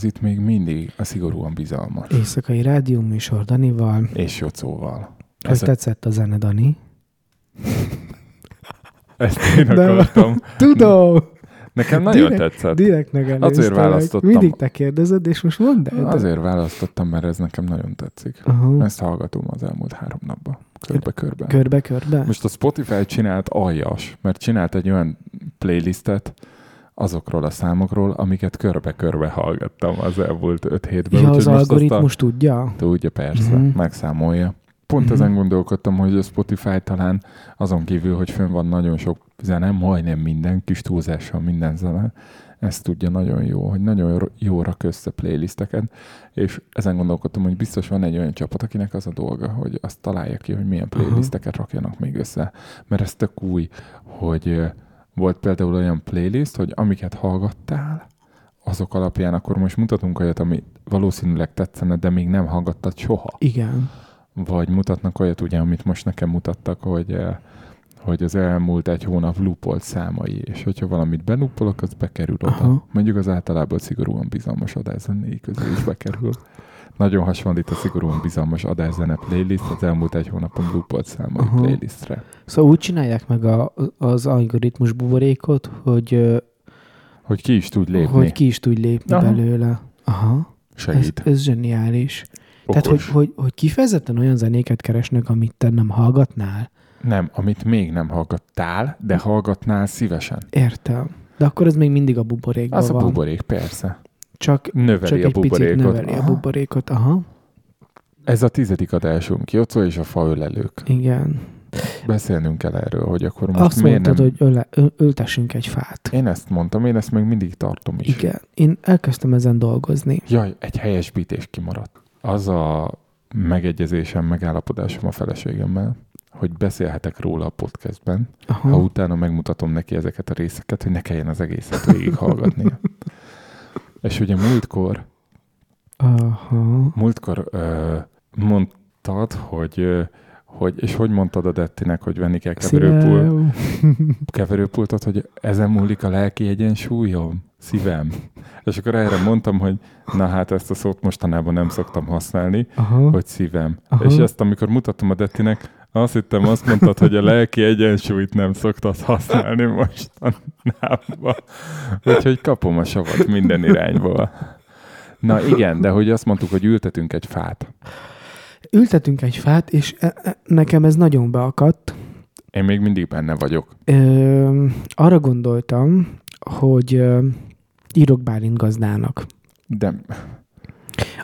Ez itt még mindig a szigorúan bizalmas. Éjszakai rádió műsor Danival. És Jocóval. Ez Ez a, tetszett a zene, Dani? ezt én De- akartam. Tudom! Nekem nagyon Direkt- tetszett. Direkt megelőztelek. Azért választottam. Mindig te kérdezed, és most mondd el. Azért választottam, mert ez nekem nagyon tetszik. Aha. Ezt hallgatom az elmúlt három napban. Körbe-körbe. Körbe-körbe? Most a Spotify csinált aljas, mert csinált egy olyan playlistet azokról a számokról, amiket körbe-körbe hallgattam az elmúlt öt hétben. ja, Úgyhogy az algoritmus tudja? A, tudja, persze, Mhm. megszámolja. Pont Mhm. ezen gondolkodtam, hogy a Spotify talán azon kívül, hogy fönn van nagyon sok zene, majdnem minden, kis túlzással minden zene, ezt tudja nagyon jó, hogy nagyon jó- jó rak össze playlisteket, és ezen gondolkodtam, hogy biztos van egy olyan csapat, akinek az a dolga, hogy azt találja ki, hogy milyen Aha. playlisteket rakjanak még össze. Mert ez tök új, hogy volt például olyan playlist, hogy amiket hallgattál, azok alapján akkor most mutatunk olyat, ami valószínűleg tetszene, de még nem hallgattad soha Igen. vagy mutatnak olyat, ugye, amit most nekem mutattak, hogy, eh, hogy az elmúlt egy hónap loopolt számai, és hogyha valamit beluppolok, az bekerül oda. Aha. Mondjuk az általában szigorúan bizalmas adászenéi közé is bekerül. Nagyon hasonlít a szigorúan bizalmas adászene playlist az elmúlt egy hónapon loopolt számai Aha. playlistre. Szóval úgy csinálják meg a, az algoritmus buborékot, hogy, Hogy ki is tud lépni. hogy ki is tudj lépni Aha. belőle. Aha. Ez, Segít. ez zseniális. Tehát, hogy, Okos. hogy, hogy kifejezetten olyan zenéket keresnek, amit te nem hallgatnál. Nem, amit még nem hallgattál, de hallgatnál szívesen. Értem. De akkor ez még mindig a buborékban Az a buborék, persze. Csak, Növeli csak a egy picit buborékot. növeli a Aha. buborékot. Aha. Ez a tizedik adásunk, Jocó és a faölelők. Igen. Beszélnünk kell erről, hogy akkor most Azt miért mondtad, nem... hogy öle, ö, ültessünk egy fát. Én ezt mondtam, én ezt még mindig tartom is. Igen. Én elkezdtem ezen dolgozni. Jaj, egy helyesbítés kimaradt. Az a megegyezésem, megállapodásom a feleségemmel, hogy beszélhetek róla a podcastben, Aha. ha utána megmutatom neki ezeket a részeket, hogy ne kelljen az egészet végighallgatnia. És ugye múltkor, Aha. múltkor ö, mondtad, hogy, ö, hogy, és hogy mondtad a Dettinek, hogy venni kell keverőpult, keverőpultot, hogy ezen múlik a lelki egyensúlyom, szívem. És akkor erre mondtam, hogy na hát ezt a szót mostanában nem szoktam használni, Aha. hogy szívem. Aha. És ezt amikor mutattam a Dettinek, azt hittem, azt mondtad, hogy a lelki egyensúlyt nem szoktad használni mostanában. Úgyhogy kapom a savat minden irányból. Na igen, de hogy azt mondtuk, hogy ültetünk egy fát. Ültetünk egy fát, és e- e- nekem ez nagyon beakadt. Én még mindig benne vagyok. Ö, arra gondoltam, hogy ö, írok Bálint gazdának. De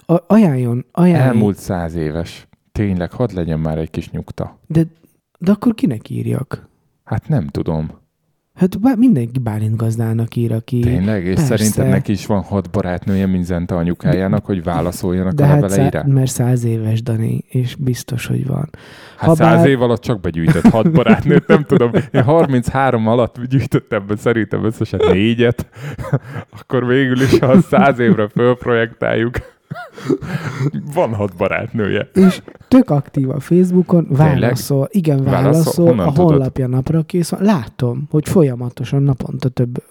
A, ajánljon, ajánljon. elmúlt száz éves. Tényleg, hadd legyen már egy kis nyugta. De, de akkor kinek írjak? Hát nem tudom. Hát bár mindenki Bálint gazdának ír, aki... Tényleg? És Persze. szerinted neki is van hat barátnője, mint Zente anyukájának, hogy válaszoljanak de a hát leveire? szá- mert száz éves, Dani, és biztos, hogy van. Hát Ha száz bár- év alatt csak begyűjtött hat barátnőt, nem tudom. Én 33 alatt gyűjtöttem be szerintem összesen négyet, akkor végül is, ha száz évre fölprojektáljuk, van hat barátnője. És tök aktív a Facebookon, válaszol, igen, Válaszol? válaszol, a honlapja napra kész van. Látom, hogy folyamatosan naponta több,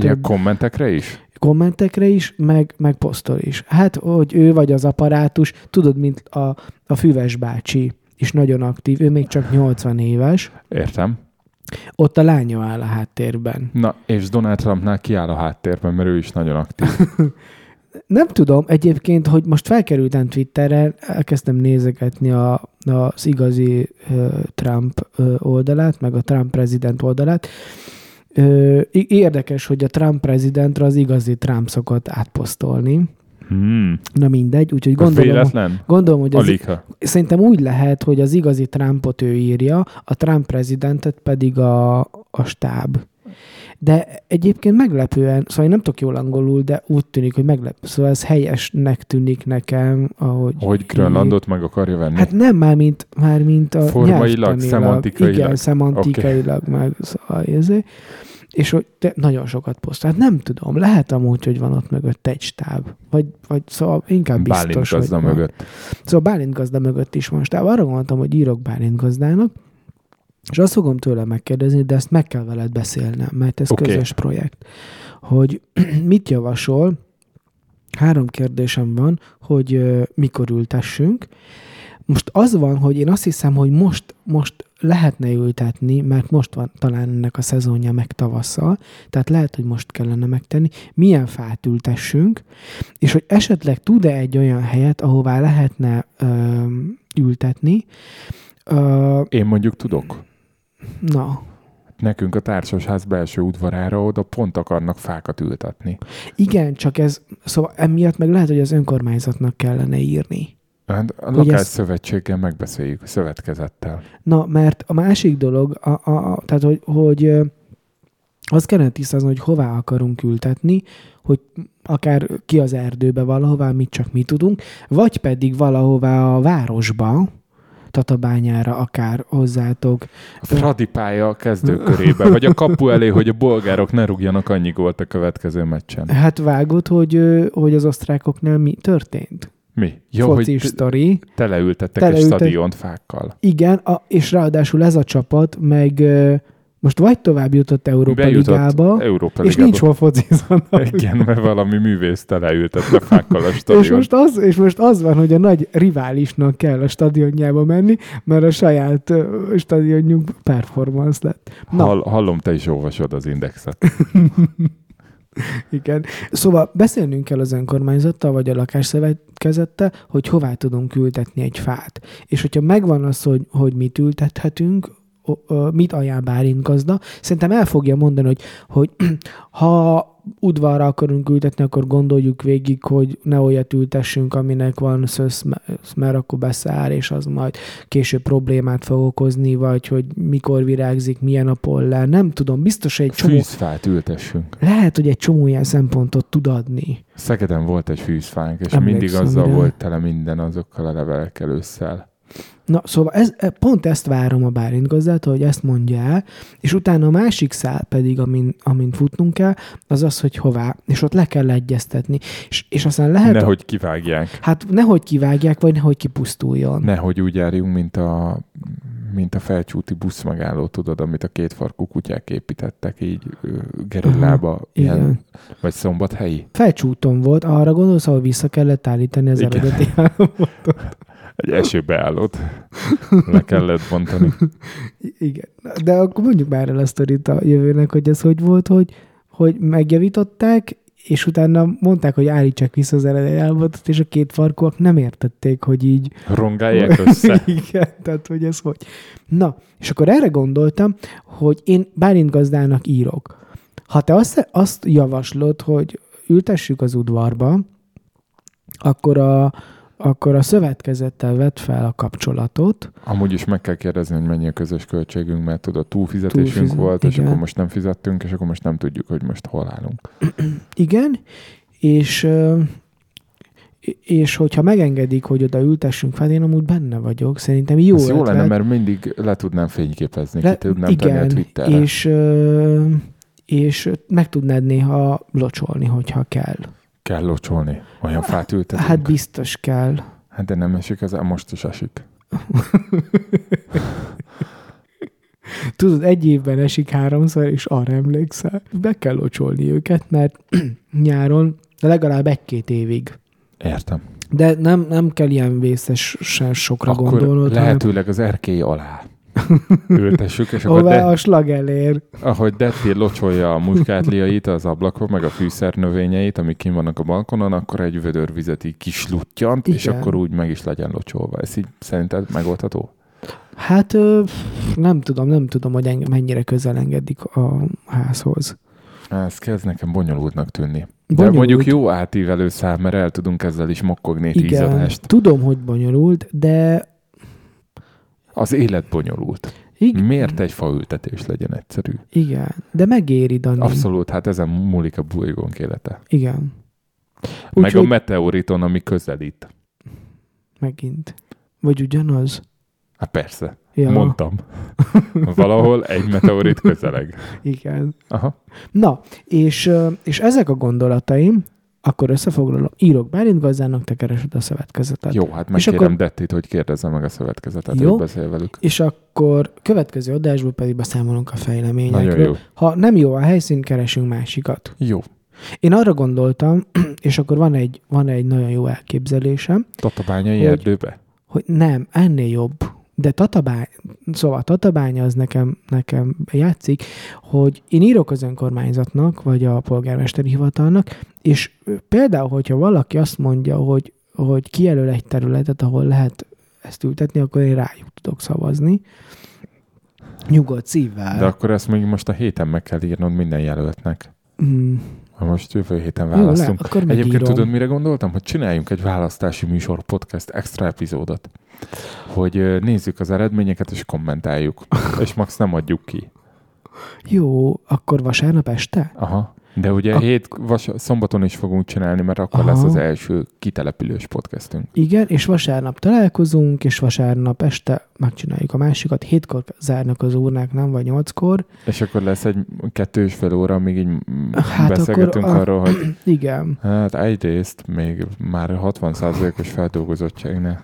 több kommentekre is? kommentekre is, meg, meg posztol is. Hát, hogy ő vagy az aparátus, tudod, mint a, a füves bácsi is nagyon aktív, ő még csak 80 éves, Értem. ott a lánya áll a háttérben. Na, és Donald Trumpnál kiáll a háttérben, mert ő is nagyon aktív. nem tudom egyébként, hogy most felkerültem Twitterre, elkezdtem nézegetni a, az igazi uh, Trump uh, oldalát, meg a Trump prezident oldalát. Uh, érdekes, hogy a Trump prezidentre az igazi Trump szokott átposztolni. Hmm. Na mindegy, úgyhogy gondolom, véletlen? gondolom hogy az, Aligha. szerintem úgy lehet, hogy az igazi Trumpot ő írja, a Trump prezidentet pedig a, a stáb. De egyébként meglepően, szóval én nem tudok jól angolul, de úgy tűnik, hogy meglepő. Szóval ez helyesnek tűnik nekem, ahogy... Hogy Grönlandot meg akarja venni? Hát nem már, mint, már mint a Formailag, szemantikailag. Igen, szemantikailag okay. meg szóval ezért. És hogy te nagyon sokat posztol. Hát nem tudom, lehet amúgy, hogy van ott mögött egy stáb. Vagy, vagy szóval inkább biztos, Bálint hogy gazda van. mögött. Szóval Bálint gazda mögött is van stáb. Arra gondoltam, hogy írok Bálint gazdának, és azt fogom tőle megkérdezni, de ezt meg kell veled beszélnem, mert ez okay. közös projekt. Hogy mit javasol, három kérdésem van, hogy mikor ültessünk. Most az van, hogy én azt hiszem, hogy most, most lehetne ültetni, mert most van talán ennek a szezonja meg tavasszal, tehát lehet, hogy most kellene megtenni, milyen fát ültessünk, és hogy esetleg tud-e egy olyan helyet, ahová lehetne ö, ültetni. Ö, Én mondjuk tudok. Na, Nekünk a társasház belső udvarára oda pont akarnak fákat ültetni. igen, csak ez, szóval emiatt meg lehet, hogy az önkormányzatnak kellene írni. Hát a Hogy lakás ezt- szövetséggel megbeszéljük, a szövetkezettel. Na, mert a másik dolog, a, a, a, tehát hogy, hogy azt kellene tisztázni, hogy hová akarunk ültetni, hogy akár ki az erdőbe valahová, mit csak mi tudunk, vagy pedig valahová a városba, Tatabányára akár hozzátok. A Fradi pálya a kezdőkörébe, vagy a kapu elé, hogy a bolgárok ne rúgjanak annyi gólt a következő meccsen. Hát vágod, hogy, hogy az osztrákoknál mi történt? Mi? Jó, Foci hogy sztori. teleültettek egy Teleültet- stadiont fákkal. Igen, a, és ráadásul ez a csapat meg most vagy tovább jutott Európa Bejutott Ligába, Európa és Ligába. nincs hol focizanak. Igen, mert valami művész teleültette fákkal a És stadiont. most, az, és most az van, hogy a nagy riválisnak kell a stadionjába menni, mert a saját ö, stadionjuk performance lett. Na, Hall, hallom, te is olvasod az indexet. igen. Szóval beszélnünk kell az önkormányzattal, vagy a lakásszövetkezettel, hogy hová tudunk ültetni egy fát. És hogyha megvan az, hogy, hogy mit ültethetünk, mit ajánl Bálint gazda, szerintem el fogja mondani, hogy, hogy ha udvarra akarunk ültetni, akkor gondoljuk végig, hogy ne olyat ültessünk, aminek van szösz, mert akkor beszáll, és az majd később problémát fog okozni, vagy hogy mikor virágzik, milyen a pollár. Nem tudom, biztos egy csomó, Fűzfát ültessünk. lehet, hogy egy csomó ilyen szempontot tud adni. Szegeden volt egy fűzfánk, és Emlékszem, mindig azzal de- volt tele minden azokkal a levelekkel ősszel. Na, szóval ez, e- pont ezt várom a Bálint gazdától, hogy ezt mondja el, és utána a másik szál pedig, amin, amin futnunk kell, az az, hogy hová, és ott le kell egyeztetni. És, és aztán lehet... Nehogy kivágják. Hát nehogy kivágják, vagy nehogy kipusztuljon. Nehogy úgy járjunk, mint a, mint a felcsúti buszmegálló, tudod, amit a kétfarkú kutyák építettek így gerillába, ilyen, Igen. vagy szombathelyi. Felcsúton volt, arra gondolsz, ahol vissza kellett állítani az Igen. eredeti állapotot. Egy esőbeállót le kellett bontani. Igen. De akkor mondjuk már el a sztorit a jövőnek, hogy ez hogy volt, hogy, hogy megjavították, és utána mondták, hogy állítsák vissza az eredeti állapotot, és a két farkúak nem értették, hogy így Rongálják össze. Igen, tehát hogy ez hogy. Na, és akkor erre gondoltam, hogy én Bálint gazdának írok. Ha te azt, azt javaslod, hogy ültessük az udvarba, akkor a, akkor a szövetkezettel vett fel a kapcsolatot. Amúgy is meg kell kérdezni, hogy mennyi a közös költségünk, mert tudod, túlfizetésünk Túlfizet- volt, és igen. akkor most nem fizettünk, és akkor most nem tudjuk, hogy most hol állunk. Igen, és és hogyha megengedik, hogy oda ültessünk fel, én amúgy benne vagyok. Szerintem jó, Ez jó ötlet. lenne, mert mindig le tudnám fényképezni, Le- ki tudnám tenni a Twitterre. és, és meg tudnád néha locsolni, hogyha kell. Kell locsolni. Olyan fát ültetünk. Hát biztos kell. Hát de nem esik, ez most is esik. Tudod, egy évben esik háromszor, és arra emlékszel. Be kell locsolni őket, mert nyáron legalább egy-két évig. Értem. De nem, nem kell ilyen vészesen sokra Akkor gondolnod. hanem- lehetőleg az erkély alá. ültessük, és akkor de, a slag elér. ahogy Detti locsolja a muskátliait az ablakon, meg a fűszernövényeit, amik kim vannak a balkonon, akkor egy vödör vizet így kisluttyant, és Igen. akkor úgy meg is legyen locsolva. Ez így szerinted megoldható? Hát nem tudom, nem tudom, hogy engem mennyire közel engedik a házhoz. Ez kezd nekem bonyolultnak tűnni. De Bonyolult. mondjuk jó átívelő szám, mert el tudunk ezzel is mokkogni tíz Igen, adást. tudom, hogy bonyolult, de Az élet bonyolult. igen, Miért egy faültetés legyen egyszerű? igen, de megéri, Dani. Abszolút, hát ezen múlik a bolygónk élete. Igen. Meg a Úgyhogy meteoriton, ami közelít. megint. Vagy ugyanaz? Hát persze, Ja, mondtam. Valahol egy meteorit közeleg. igen. Aha. Na, és, és ezek a gondolataim, akkor összefoglalom, írok Bálint gazdának, te keresed a szövetkezetet. Jó, hát megkérem akkor- Dettit, hogy kérdezze meg a szövetkezetet, Jó. hogy beszél velük. És akkor következő adásból pedig beszámolunk a fejleményekről. Ha nem jó a helyszín, keresünk másikat. Jó. Én arra gondoltam, és akkor van egy, van egy nagyon jó elképzelésem, Tatabányai Hogy- erdőbe? hogy nem, ennél jobb. De Tatabány, szóval Tatabánya az nekem, nekem játszik, hogy én írok az önkormányzatnak, vagy a polgármesteri hivatalnak, és például, hogyha valaki azt mondja, hogy, hogy kijelöl egy területet, ahol lehet ezt ültetni, akkor én rájuk tudok szavazni. Nyugodt szívvel. De akkor ezt még most a héten meg kell írnod minden jelöltnek. Mm, most jövő héten jó, le, választunk. akkor Egyébként tudod, mire gondoltam? Hogy csináljunk egy választási műsor podcast extra epizódot. Hogy nézzük az eredményeket és kommentáljuk. és max nem adjuk ki. Jó, akkor vasárnap este? Aha. De ugye A- hét vas- szombaton is fogunk csinálni, mert akkor Aha. lesz az első kitelepülős podcastünk. Igen, és vasárnap találkozunk, és vasárnap este megcsináljuk a másikat. Hétkor zárnak az urnák, nem? Vagy nyolckor. És akkor lesz egy kettő és fél óra, amíg így Hát beszélgetünk a- arról, hogy Igen. hát egyrészt még már 60%-os feldolgozottság, ne.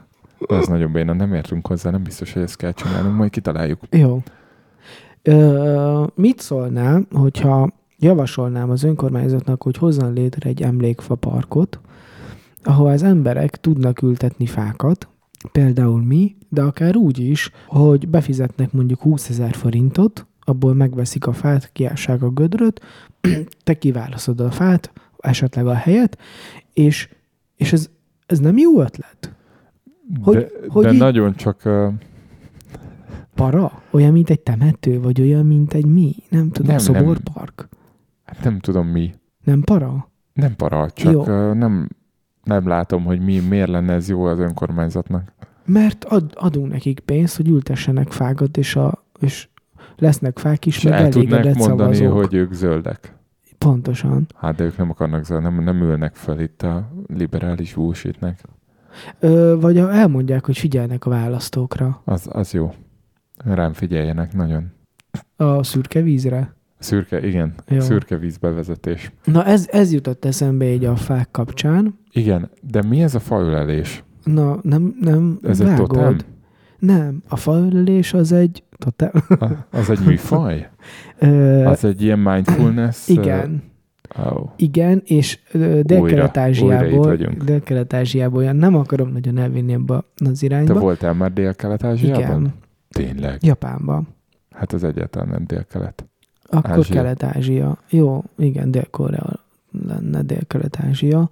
Ez nagyon béna, nem értünk hozzá, nem biztos, hogy ezt kell csinálnunk, majd kitaláljuk. Jó. Ö, mit szólnál, hogyha javasolnám az önkormányzatnak, hogy hozzon létre egy emlékfa parkot, ahol az emberek tudnak ültetni fákat, például mi, de akár úgy is, hogy befizetnek mondjuk 20 ezer forintot, abból megveszik a fát, kiássák a gödröt, te kiválaszod a fát, esetleg a helyet, és, és ez, ez nem jó ötlet? Hogy- de hogy de így- nagyon csak uh, Para? Olyan, mint egy temető, vagy olyan, mint egy mi? Nem tudom, Nem, nem, nem. Hát nem tudom mi. Nem para? Nem para, csak Jó. nem, nem látom, hogy mi, miért lenne ez jó az önkormányzatnak. Mert ad, adunk nekik pénzt, hogy ültessenek fákat, és, a, és lesznek fák is, És meg el elégedett mondani, szavazók. hogy ők zöldek. Pontosan. Hát de ők nem akarnak zöld, nem, nem ülnek fel itt a liberális bullshitnek. Ö, vagy elmondják, hogy figyelnek a választókra. Az, az jó. Rám figyeljenek nagyon. A szürke vízre. Szürke, igen, Jó. szürke vízbevezetés. Na ez, ez jutott eszembe így a fák kapcsán. Igen, de mi ez a faölelés? Na, nem, nem Ez egy vágod. totem? Nem, a faölelés az egy totem. Az egy műfaj? Az egy ilyen mindfulness? igen. Oh. Igen, és Dél-Kelet-Ázsiából. Dél-Kelet-Ázsiából olyan nem akarom nagyon elvinni ebbe az Te irányba. voltál már Dél-Kelet-Ázsiában? Igen, Tényleg? Japánban. Hát az egyáltalán nem Dél-Kelet. Akkor Ázsia. Kelet-Ázsia. Jó, igen, Dél-Korea lenne Dél-Kelet-Ázsia.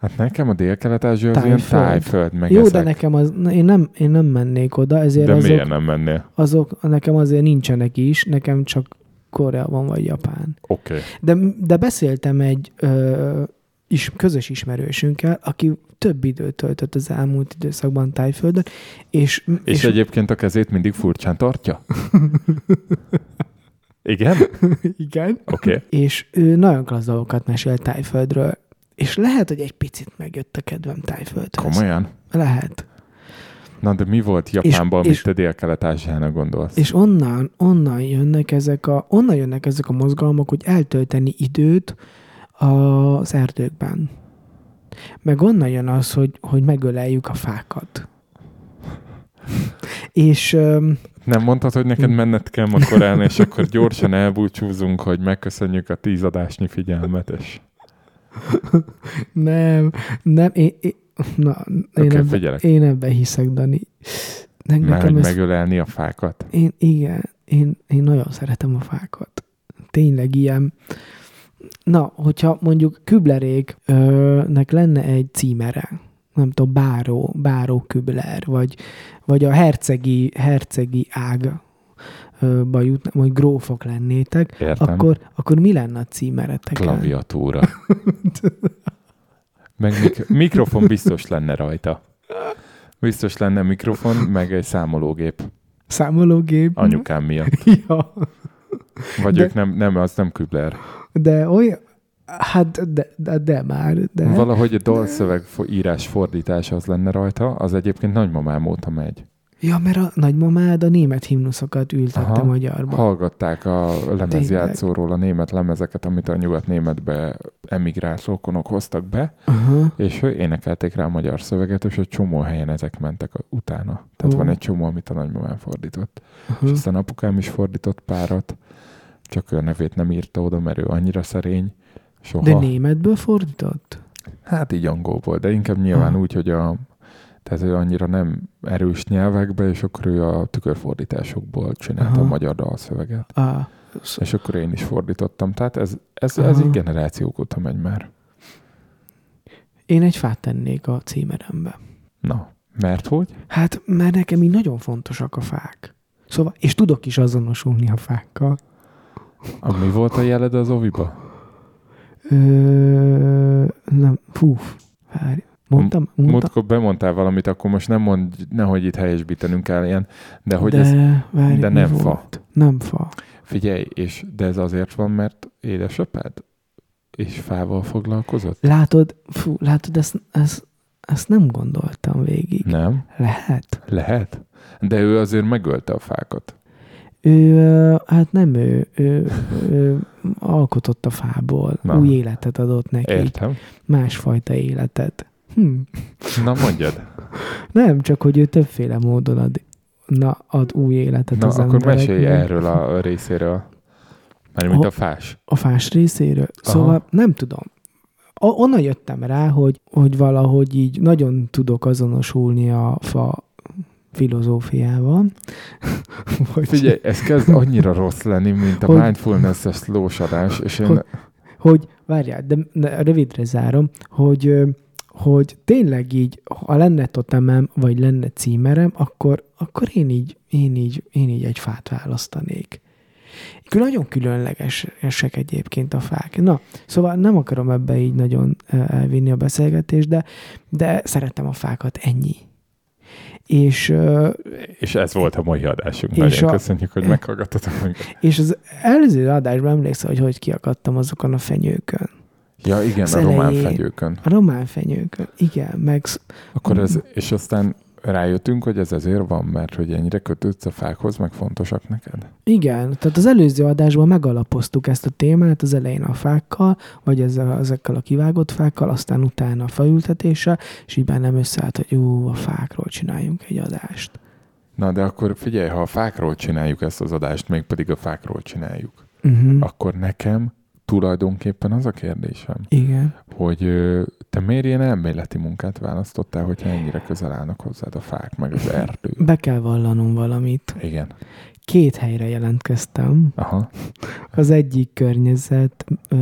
Hát nekem a Dél-Kelet-Ázsia az ilyen Tájföld. meg Jó, ezek. de nekem az, én nem, én nem mennék oda, ezért De azok, miért nem mennél? azok, nekem azért nincsenek is, nekem csak Koreában vagy Japán. Oké. Okay. De, de beszéltem egy ö, is, közös ismerősünkkel, aki több időt töltött az elmúlt időszakban Tájföldön, és, És, és egyébként a kezét mindig furcsán tartja? Igen? igen, Oké. Okay. és ő nagyon klassz dolgokat mesélt Tájföldről, és lehet, hogy egy picit megjött a kedvem Tájföldhöz. Komolyan? Lehet. Na de mi volt Japánban, és- amit te Dél-Kelet-Ázsiának gondolsz? És onnan, onnan jönnek ezek a, onnan jönnek ezek a mozgalmak, hogy eltölteni időt az erdőkben. Meg onnan jön az, hogy, hogy megöleljük a fákat. És Nem mondtad, hogy neked menned kell ma korán, és akkor gyorsan elbúcsúzunk, hogy megköszönjük a tízadásnyi figyelmet, és nem, nem, én, én, na, én, Oké, ebbe, figyelek. én ebbe hiszek, Dani. Ne, nekem hogy ez, megölelni a fákat. én, igen, én, én nagyon szeretem a fákat. Tényleg ilyen. Na, hogyha mondjuk Kübleréknek lenne egy címere, nem tudom, Báró, Báró Kübler, vagy, vagy a hercegi, hercegi ágba jutna, vagy grófok lennétek, Értem. akkor, akkor mi lenne a címeretek? Klaviatúra. Meg mik- mikrofon biztos lenne rajta. Biztos lenne mikrofon, meg egy számológép Számológép? anyukám miatt. Ja, Vagy De- ők nem, nem, az nem Kübler. de olyan, hát de, de, de már, de. Valahogy a dalszöveg írás fordítás az lenne rajta, az egyébként nagymamám óta megy. Ja, mert a nagymamád a német himnuszokat ültette Aha. magyarba. Hallgatták a lemezjátszóról a német lemezeket, amit a nyugat-németbe emigrált rokonok hoztak be, Aha. és énekelték rá a magyar szöveget, és egy csomó helyen ezek mentek utána. Tehát Ó. van egy csomó, amit a nagymamám fordított. És Aha. aztán apukám is fordított párat, csak ő nevét nem írta oda, mert ő annyira szerény. Soha. De németből fordított? Hát így angolból, de inkább nyilván Aha. úgy, hogy a, tehát ő annyira nem erős nyelvekbe, és akkor ő a tükörfordításokból csinálta Aha. a magyar dalszöveget. Ah, És akkor én is fordítottam. Tehát ez, ez, ez így generációk óta megy már. én egy fát tennék a címerembe. Na, mert hogy? Hát, mert nekem így nagyon fontosak a fák. Szóval, és tudok is azonosulni a fákkal. A, mi volt a jeled az oviba? Ö, nem, fú, várj. Mondtam? mondtam Múltkor bemondtál valamit, akkor most nem mond, nehogy itt helyesbítenünk kell ilyen, de hogy de, ez, várj, de nem fa. volt? Nem fa. figyelj, és de ez azért van, mert édesapád és fával foglalkozott? Látod, fú, látod, ezt, ezt, ezt nem gondoltam végig. Nem? Lehet. Lehet? De ő azért megölte a fákat. Ő, hát nem ő, ő, ő alkotott a fából, Na. új életet adott neki, Értem. másfajta életet. Hm. Na mondjad. Nem, csak hogy ő többféle módon ad, na, ad új életet Na az akkor embereknek. mesélj erről a részéről. Mert mint a fás. A fás részéről. Aha. Szóval nem tudom. O- onnan jöttem rá, hogy, hogy valahogy így nagyon tudok azonosulni a fa filozófiával. Vagy, Figyelj, ez kezd annyira rossz lenni, mint a Hogy- mindfulness-es és én... Hogy- hogy, várjál, de, de rövidre zárom, hogy, hogy tényleg így, ha lenne totemem, vagy lenne címerem, akkor, akkor én, így, én, így, én így egy fát választanék. Nagyon különlegesek egyébként a fák. Na, szóval nem akarom ebbe így nagyon elvinni a beszélgetést, de, de szeretem a fákat, ennyi. És, És ez volt a mai adásunk. És a- köszönjük, hogy meghallgattatok minket. és az előző adásban emlékszel, hogy hogy kiakadtam azokon a fenyőkön. Ja, igen, Az a román elején. fegyőkön. A román fenyőkön, igen, meg Akkor ez, és aztán rájöttünk, hogy ez ezért van, mert hogy ennyire kötődsz a fákhoz, meg fontosak neked? igen, tehát az előző adásban megalapoztuk ezt a témát az elején a fákkal, vagy ezzel, ezekkel a kivágott fákkal, aztán utána a faültetéssel, és így bennem összeállt, hogy ú, a fákról csináljunk egy adást. Na, de akkor figyelj, ha a fákról csináljuk ezt az adást, mégpedig a fákról csináljuk, Uh-huh. akkor nekem tulajdonképpen az a kérdésem, Igen. hogy te miért ilyen elméleti munkát választottál, hogyha ennyire közel állnak hozzád a fák, meg az erdő? Be kell vallanom valamit. Igen. Két helyre jelentkeztem. Aha. Az egyik környezet, ö,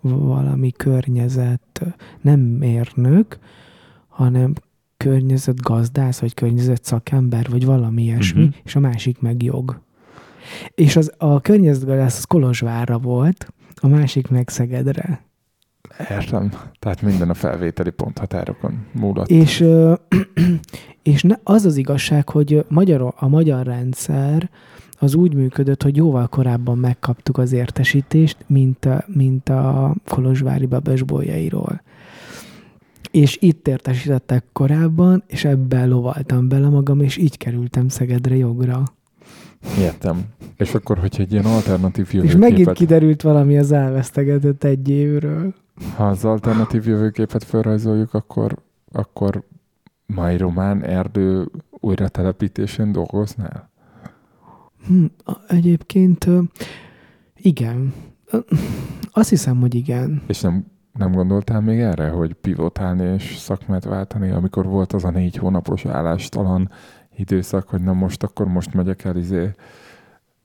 valami környezet, nem mérnök, hanem környezetgazdász, vagy környezet szakember, vagy valami ilyesmi, uh-huh. és a másik meg jog. És az, a környezetgazdász az Kolozsvárra volt, a másik meg Szegedre. Értem. Tehát minden a felvételi ponthatárokon múlott. És, és az az igazság, hogy magyar, a magyar rendszer az úgy működött, hogy jóval korábban megkaptuk az értesítést, mint a, mint a Kolozsvári Babesbolyairól. És itt értesítettek korábban, és ebben lovaltam bele magam, és így kerültem Szegedre jogra. Értem. És akkor, hogyha egy ilyen alternatív És megint jövőképet, kiderült valami az elvesztegetett egy évről. ha az alternatív jövőképet felrajzoljuk, akkor, akkor mai román erdő újra telepítésén dolgoznál? Hm, egyébként igen. Azt hiszem, hogy igen. És nem, nem gondoltál még erre, hogy pivotálni és szakmát váltani, amikor volt az a négy hónapos állástalan időszak, hogy na most akkor most megyek el izé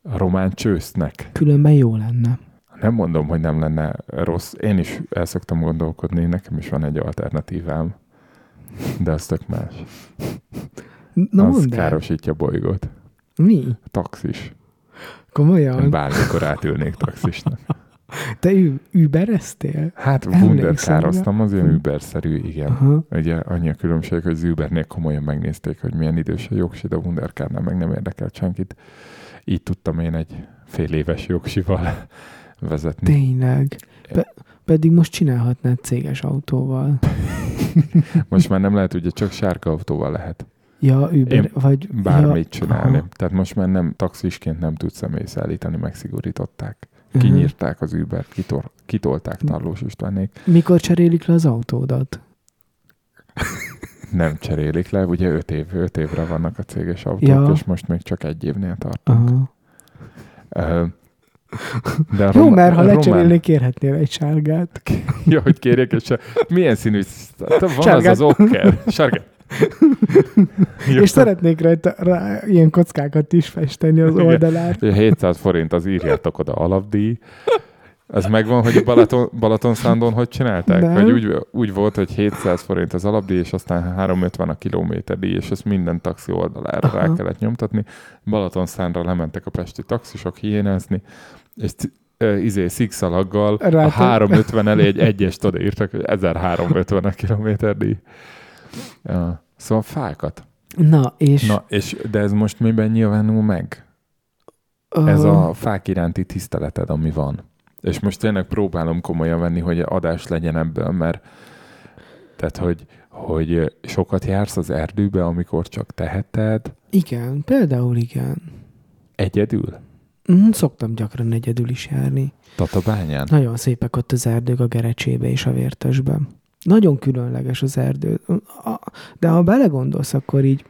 a román csősznek. Különben jó lenne. Nem mondom, hogy nem lenne rossz. Én is el szoktam gondolkodni, nekem is van egy alternatívám. De az tök más. Na az károsítja a bolygót. Mi? Taxis. Komolyan? Én bármikor átülnék taxisnak. Te übereztél? Hát Wunderkároztam, az ilyen. Uber-szerű, igen. Aha. Ugye annyi a különbség, hogy az Ubernél komolyan megnézték, hogy milyen idős a jogsi, de a Wunderkárnál meg nem érdekelt senkit. Így tudtam én egy fél éves jogsival vezetni. Tényleg. Pe- pedig most csinálhatnád céges autóval. Most már nem lehet, ugye csak sárga autóval lehet Ja, Uber, Én vagy... bármit ja, csinálni. aha. Tehát most már nem taxisként nem tudsz személyszállítani, megszigorították. Mhm. Kinyírták az Uber, kitol, kitolták Tarlós Istvánék. Mikor cserélik le az autódat? Nem cserélik le, ugye öt, év, öt évre vannak a céges autók, Ja. és most még csak egy évnél tartunk. Aha. Ö, De Jó, mert ha lecserélnék, kérhetnél egy sárgát. Ja, hogy kérjek, és milyen színű? Van az Sárgát. az okker. Sárga. És szeretnék rajta rá ilyen kockákat is festeni az Igen. oldalát. Ugye 700 forint az írjátok oda alapdíj. Az megvan, hogy a Balaton, Balatonszándon hogy csinálták? Nem. Hogy úgy, úgy volt, hogy 700 forint az alapdíj, és aztán 350 a kilométerdíj, és ezt minden taxi oldalára rá Aha. kellett nyomtatni. Balatonszándra lementek a pesti taxisok hiénázni, és izé, szikszalaggal a Rátok- 350 elé egy egyest odaírtak, hogy 1350 a kilométerdíj. Szóval fákat. Na, és... Na, és, de ez most miben nyilvánul meg? ö, Ez a fák iránti tiszteleted, ami van. És most tényleg próbálom komolyan venni, hogy adás legyen ebből, mert tehát, hogy, hogy sokat jársz az erdőbe, amikor csak teheted, Igen, például igen. egyedül, Mm, Szoktam gyakran egyedül is járni. Tatabányán. Nagyon szépek ott az erdők a Gerecsébe és a Vértesben. Nagyon különleges az erdő. De ha belegondolsz, akkor így,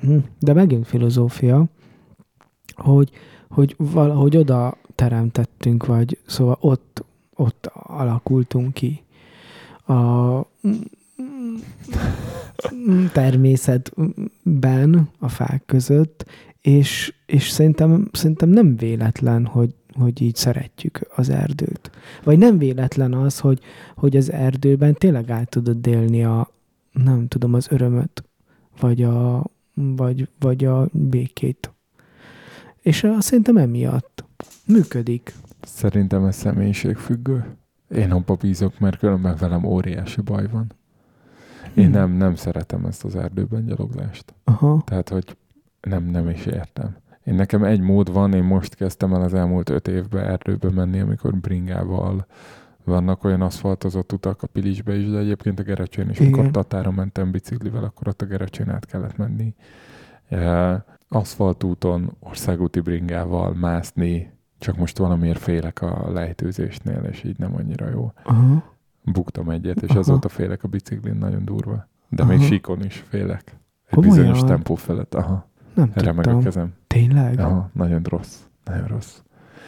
hm, de megint filozófia, hogy, hogy valahogy oda teremtettünk, vagy szóval ott, ott alakultunk ki. A természetben, a fák között, és, és szerintem, szerintem nem véletlen, hogy, hogy így szeretjük az erdőt. Vagy nem véletlen az, hogy, hogy az erdőben tényleg át tudod élni a, nem tudom, az örömöt, vagy a, vagy, vagy a békét. És uh, szerintem emiatt működik. Szerintem ez személyiségfüggő. Én abba bízok, mert különben velem óriási baj van. Én Hm. nem, nem szeretem ezt az erdőben gyaloglást. Aha. Tehát, hogy nem, nem is értem. Én nekem egy mód van, én most kezdtem el az elmúlt öt évben erdőbe menni, amikor bringával vannak olyan aszfaltozott utak a Pilisbe is, de egyébként a Gerecsén is. Igen. Amikor Tatára mentem biciklivel, akkor ott a Gerecsén át kellett menni. E, aszfaltúton, országúti bringával mászni, csak most valamiért félek a lejtőzésnél, és így nem annyira jó. Aha. Buktam egyet, és Aha. azóta félek a biciklin, nagyon durva. De Aha. még síkon is félek. Egy Komolyan? bizonyos tempó felett. Aha. Nem Remeg a tudtam. kezem. Tényleg? Aha, nagyon rossz. Nagyon rossz.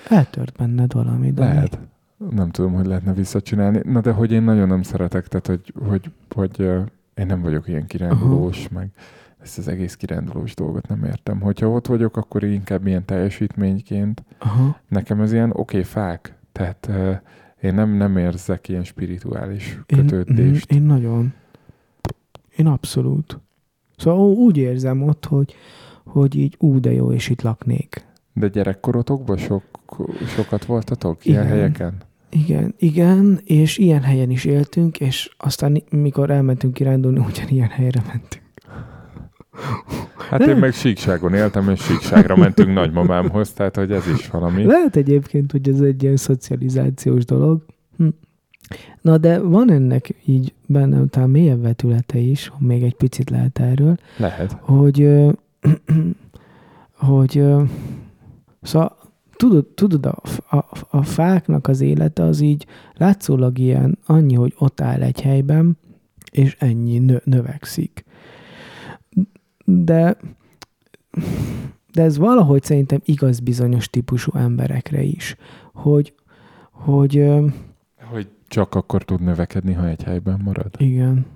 Eltört benned valami, de Lehet. Nem tudom, hogy lehetne visszacsinálni. Na de hogy én nagyon nem szeretek, tehát hogy, hogy, hogy én nem vagyok ilyen kirándulós, meg ezt az egész kirándulós dolgot nem értem. Hogyha ott vagyok, akkor inkább ilyen teljesítményként. Aha. Nekem ez ilyen oké okay, fák, tehát ö, én nem, nem érzek ilyen spirituális Én, kötődést. mm, én nagyon. Én abszolút. Szóval úgy érzem ott, hogy, hogy így ú, de jó, és itt laknék. De gyerekkorotokban sok, sokat voltatok ilyen Igen. helyeken? Igen, igen, és ilyen helyen is éltünk, és aztán mikor elmentünk kirándulni, ugyanilyen helyre mentünk. Hát én meg síkságon éltem, és síkságra mentünk nagymamámhoz, tehát hogy ez is valami. Lehet egyébként, hogy ez egy ilyen szocializációs dolog. Hm. Na, de van ennek így bennem talán mélyebb vetülete is, még egy picit lehet erről, Lehet. hogy, hogy szóval tudod, tudod a, a, a fáknak az élete az így látszólag ilyen annyi, hogy ott áll egy helyben, és ennyi nö, növekszik. De, de ez valahogy szerintem igaz bizonyos típusú emberekre is, hogy, hogy Hogy csak akkor tud növekedni, ha egy helyben marad. igen.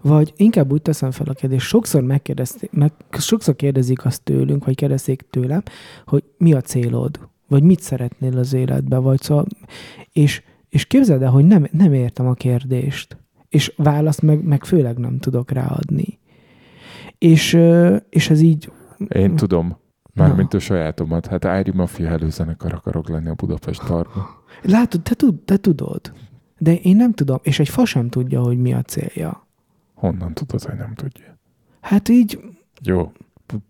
Vagy inkább úgy teszem fel a kérdést, sokszor, meg, sokszor kérdezik azt tőlünk, vagy kérdezik tőlem, hogy mi a célod, vagy mit szeretnél az életbe, vagy szóval, és, és képzeld el, hogy nem, nem értem a kérdést, és választ meg, meg főleg nem tudok ráadni. És, és ez így, Én tudom, mármint a sajátomat. Hát Ári Mafia előzenekar akarok lenni a Budapest Parkban. látod, te, tud, te tudod, de én nem tudom, és egy fa sem tudja, hogy mi a célja. Honnan tudod, hogy nem tudja? Hát így Jó,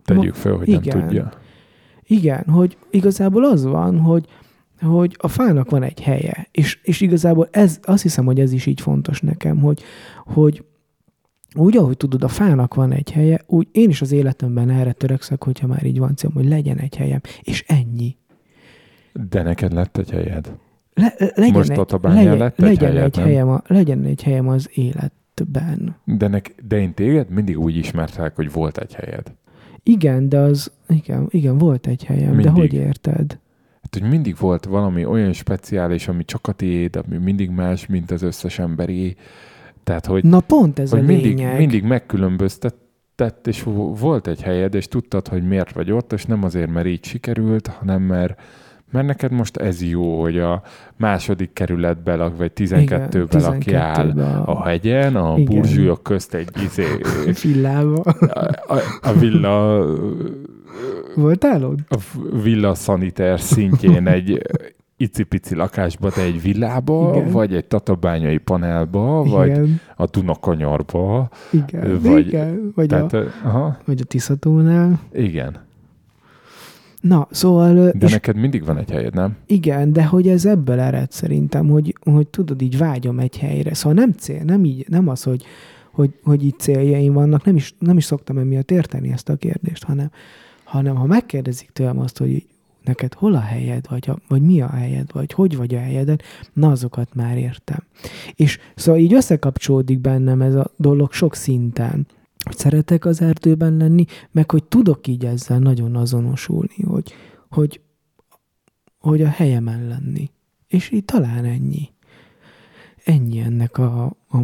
tegyük fel, hogy igen. nem tudja. Igen, hogy igazából az van, hogy, hogy a fának van egy helye, és, és igazából ez, azt hiszem, hogy ez is így fontos nekem, hogy, hogy úgy, ahogy tudod, a fának van egy helye, úgy én is az életemben erre törekszek, hogyha már így van célom, hogy legyen egy helyem, és ennyi. De neked lett egy helyed. Le, legyen Most egy, Tatabányán legyen, lett egy legyen, helyed, egy nem? helyem a, legyen egy helyem az életben. De, nek, de én téged mindig úgy ismertelek, hogy volt egy helyed. Igen, de az, igen, igen volt egy helyem, Mindig. de hogy érted? Hát, hogy mindig volt valami olyan speciális, ami csak a tiéd, ami mindig más, mint az összes emberi. Tehát, hogy, Na pont ez hogy a mindig, lényeg. mindig megkülönböztetett, és vo- volt egy helyed, és tudtad, hogy miért vagy ott, és nem azért, mert így sikerült, hanem mert, mert neked most ez jó, hogy a második kerületben lak, vagy 12-ben lakjál 12-ben a hegyen, a Igen. burzsúlyok közt egy izé, villába. a, a, a villa Voltál ott? a villa szaniter szintjén egy icipici lakásba, de egy villába, Igen. vagy egy tatabányai panelba, vagy Igen, a Dunakanyarba. igen, vagy- igen. Vagy, Tehát, a, aha, vagy a Tiszatónál. igen. Na, szóval, De neked mindig van egy helyed, nem? igen, de hogy ez ebből ered szerintem, hogy, hogy tudod, így vágyom egy helyre. Szóval nem cél, nem így, nem az, hogy, hogy, hogy itt céljaim vannak, nem is, nem is szoktam emiatt érteni ezt a kérdést, hanem, hanem ha megkérdezik tőlem azt, hogy neked hol a helyed, vagy, a, vagy mi a helyed, vagy hogy vagy a helyeden, na azokat már értem. És szóval így összekapcsolódik bennem ez a dolog sok szinten, hogy szeretek az erdőben lenni, meg hogy tudok így ezzel nagyon azonosulni, hogy, hogy, hogy a helyemen lenni. És így talán ennyi. Ennyi ennek a, a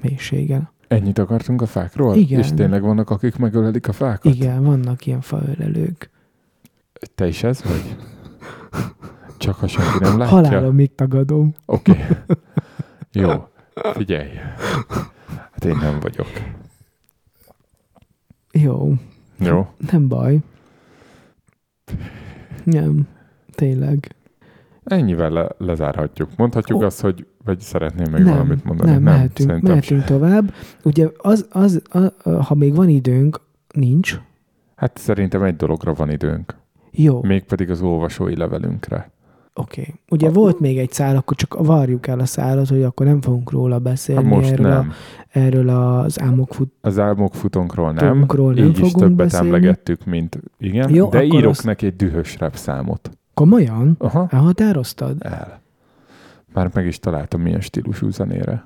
mélysége. Ennyit akartunk a fákról? Igen. És tényleg vannak, akik megölelik a fákat? Igen, vannak ilyen faölelők. Te is ez vagy? Csak ha senki nem látja? Halálomig tagadom. Oké. Okay. Jó. Figyelj. Hát én nem vagyok. Jó, Jó? nem baj. Nem, tényleg. Ennyivel le- lezárhatjuk. Mondhatjuk Ó. azt, hogy vagy szeretném még nem, valamit mondani. nem, mehetünk, szerintem mehetünk tovább. Ugye az, az a, a, ha még van időnk, nincs. Hát szerintem egy dologra van időnk. Jó, Mégpedig az olvasói levelünkre. Oké. Okay. Ugye volt még egy szál, akkor csak varjuk el a szálat, hogy akkor nem fogunk róla beszélni. Hát most erről, nem. A, erről az álmokfut. Az álmok futónkról nem. Futónkról nem Így is fogunk többet beszélni. emlegettük, mint igen. Jó, de írok azt- neki egy dühös rap számot. Komolyan? Aha. Elhatároztad? El. Már meg is találtam milyen stílusú zenére.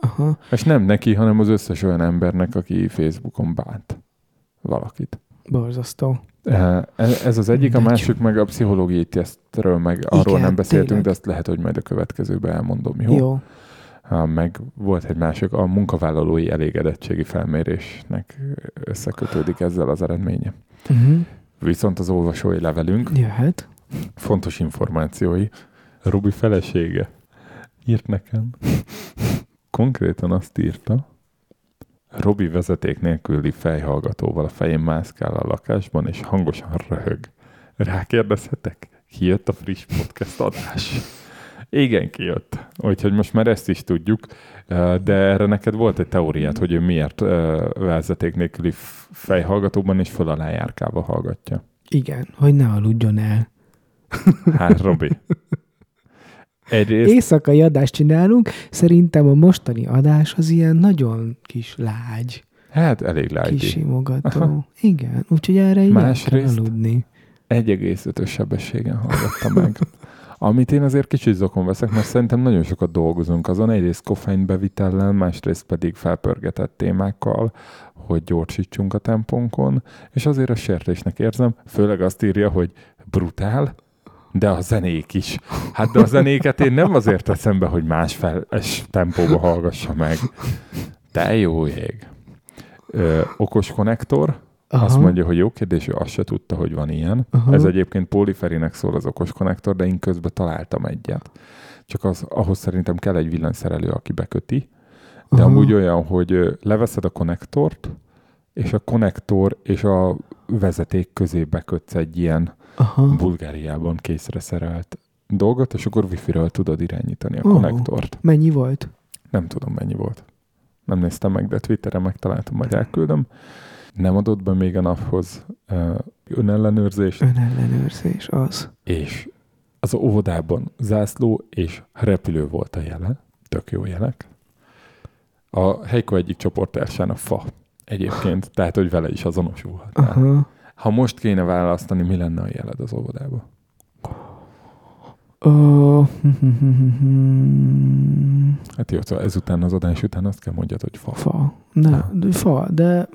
Aha. És nem neki, hanem az összes olyan embernek, aki Facebookon bánt valakit. Borzasztó. Ez az egyik, a másik meg a pszichológiai tesztről, meg arról Igen, nem beszéltünk, tényleg. de ezt lehet, hogy majd a következőben elmondom, jó? Jó. Meg volt egy másik, a munkavállalói elégedettségi felmérésnek összekötődik ezzel az eredménye. Uh-huh. Viszont az olvasói levelünk Jöhet. fontos információi. Robi felesége írt nekem. Konkrétan azt írta, Robi vezeték nélküli fejhallgatóval a fején mászkál a lakásban, és hangosan röhög. Rákérdezhetek? Kijött a friss podcast adás? Igen, kijött. Úgyhogy most már ezt is tudjuk, de erre neked volt egy teóriát, hogy ő miért vezeték nélküli fejhallgatóban és föl alá hallgatja. Igen, hogy ne aludjon el. Hát, Robi. Egyrészt, Éjszakai adást csinálunk, szerintem a mostani adás az ilyen nagyon kis lágy, hát elég lágyi. kis simogató. Igen, úgyhogy erre így Másrészt- aludni. 1,5-ös sebességen hallgatta meg. Amit én azért kicsit zokon veszek, mert szerintem nagyon sokat dolgozunk azon, egyrészt koffeinbevitellel, másrészt pedig felpörgetett témákkal, hogy gyorsítsunk a tempónkon, és azért a sértésnek érzem, főleg azt írja, hogy brutál, de a zenék is. Hát de a zenéket én nem azért teszem be, hogy más feles tempóba hallgassa meg. Te jó ég. Ö, okos konnektor, Aha. azt mondja, hogy jó kérdés, ő azt se tudta, hogy van ilyen. Aha. Ez egyébként poliferinek szól az okos konnektor, de én közben találtam egyet. Csak az, ahhoz szerintem kell egy villanyszerelő, aki beköti. De Aha. amúgy olyan, hogy leveszed a konnektort, és a konnektor és a vezeték közé bekötsz egy ilyen Aha. Bulgáriában készre szerelt dolgot, és akkor wifi-ről tudod irányítani a Ó. konnektort. Mennyi volt? Nem tudom, mennyi volt. Nem néztem meg, de Twitteren megtaláltam, majd elküldöm. Nem adott be még a naphoz uh, önellenőrzést, Önellenőrzés, az. és az óvodában zászló és repülő volt a jele. Tök jó jelek. A Heiko egyik csoporttársának fa egyébként, tehát hogy vele is azonosulhatnál. Aha. Ha most kéne választani, mi lenne a jeled az óvodában? Ó, Hát jó, szóval ezután az adás után azt kell mondjad, hogy fa. fa. Ne, de fa, de,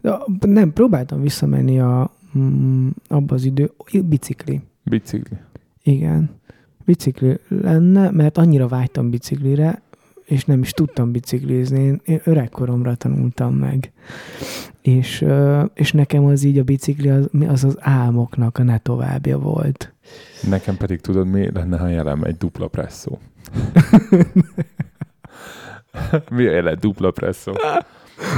de nem, próbáltam visszamenni a, mm, abba az idő, bicikli. Bicikli. Igen. Bicikli lenne, mert annyira vágytam biciklire, és nem is tudtam biciklizni. Én, én öregkoromra tanultam meg. És, és nekem az így a bicikli az az, az álmoknak a ne továbbja volt. Nekem pedig tudod, mi lenne, ha jelem egy dupla presszó? mi jele dupla presszó?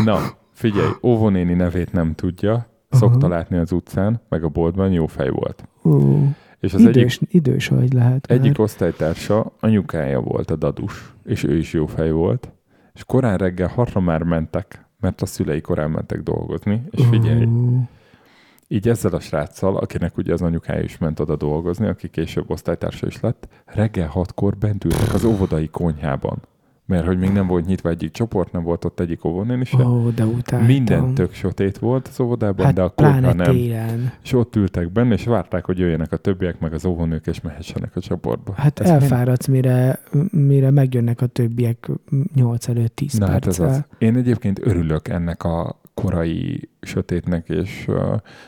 Na, figyelj, óvonéni nevét nem tudja, szokta Aha. látni az utcán, meg a boltban, jó fej volt. Ú, És az egyik, idős, idős vagy lehet egyik már. osztálytársa, anyukája volt a dadus, és ő is jó fej volt, és korán reggel hatra már mentek, mert a szülei korán mentek dolgozni, és figyelj, Ú, így ezzel a sráccal, akinek ugye az anyukája is ment oda dolgozni, aki később osztálytársa is lett, reggel hatkor bent ültek az óvodai konyhában. Mert hogy még nem volt nyitva egyik csoport, nem volt ott egyik óvónén is. Ó, de utáltam. Minden tök sötét volt az óvodában, hát de a konyha nem. télen. És ott ültek benne, és várták, hogy jöjjenek a többiek, meg az óvónők, és mehessenek a csoportba. Hát Ez mind- elfáradsz, mire, mire megjönnek a többiek 8 előtt 10 Na hát ez perccel. az. Én egyébként örülök ennek a korai sötétnek és uh,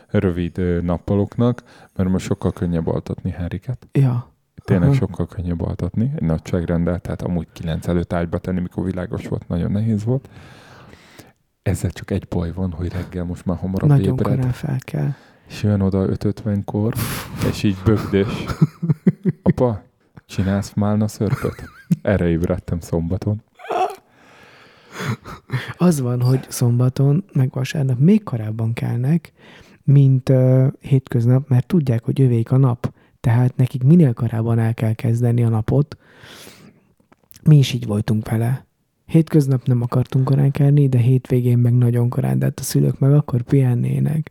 rövid uh, nappaloknak, mert most sokkal könnyebb altatni Háriket. Ja. Tényleg Aha. sokkal könnyebb altatni, egy nagyságrendel, tehát amúgy 9 előtt ágyba tenni, mikor világos volt, nagyon nehéz volt. Ezzel csak egy baj van, hogy reggel most már hamarabb Nagyon ébred, korán fel kell. és jön oda 5.50-kor, és így bögdös. Apa, csinálsz málna szörpöt? Erre ébredtem szombaton. Az van, hogy szombaton, meg vasárnap még korábban kelnek, mint uh, hétköznap, mert tudják, hogy jövék a nap. Tehát nekik minél korábban el kell kezdeni a napot. Mi is így voltunk vele. Hétköznap nem akartunk korán kelni, de hétvégén meg nagyon korán, de hát a szülők meg akkor pihennének.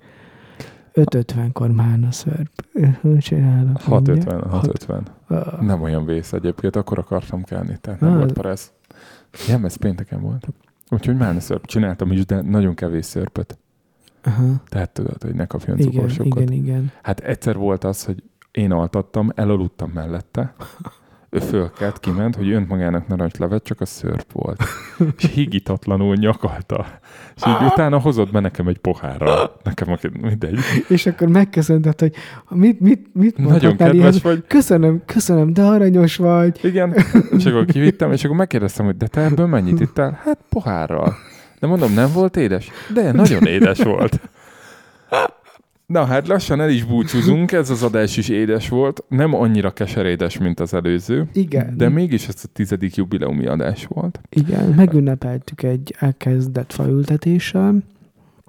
5.50-kor málna szörp. Csinálom. 6.50, 6.50. Ah, Nem olyan vész egyébként, akkor akartam kelni, tehát nem Ah. volt paresz. Nem, ez pénteken volt. Úgyhogy már szörp csináltam is, de nagyon kevés szörpöt. Aha. Tehát tudod, hogy ne kapjon Igen, cukorsokat. igen, igen. Hát egyszer volt az, hogy én altattam, elaludtam mellette, ő fölkelt, kiment, hogy önt magának narancslevet, csak a szörp volt. És higítatlanul nyakalta. És így utána hozott be nekem egy pohárral. Nekem mindegy. És akkor megköszönted, hogy mit, mit, mit Nagyon kedves ilyen? vagy. Köszönöm, köszönöm, de aranyos vagy. Igen. És akkor kivittem, és akkor megkérdeztem, hogy de te ebből mennyit ittál? Hát pohárral. De mondom, nem volt édes? De nagyon édes volt. Na hát lassan el is búcsúzunk, ez az adás is édes volt. Nem annyira keserédes, mint az előző. Igen. De mégis ez a tizedik jubileumi adás volt. Igen, megünnepeltük egy elkezdett faültetéssel.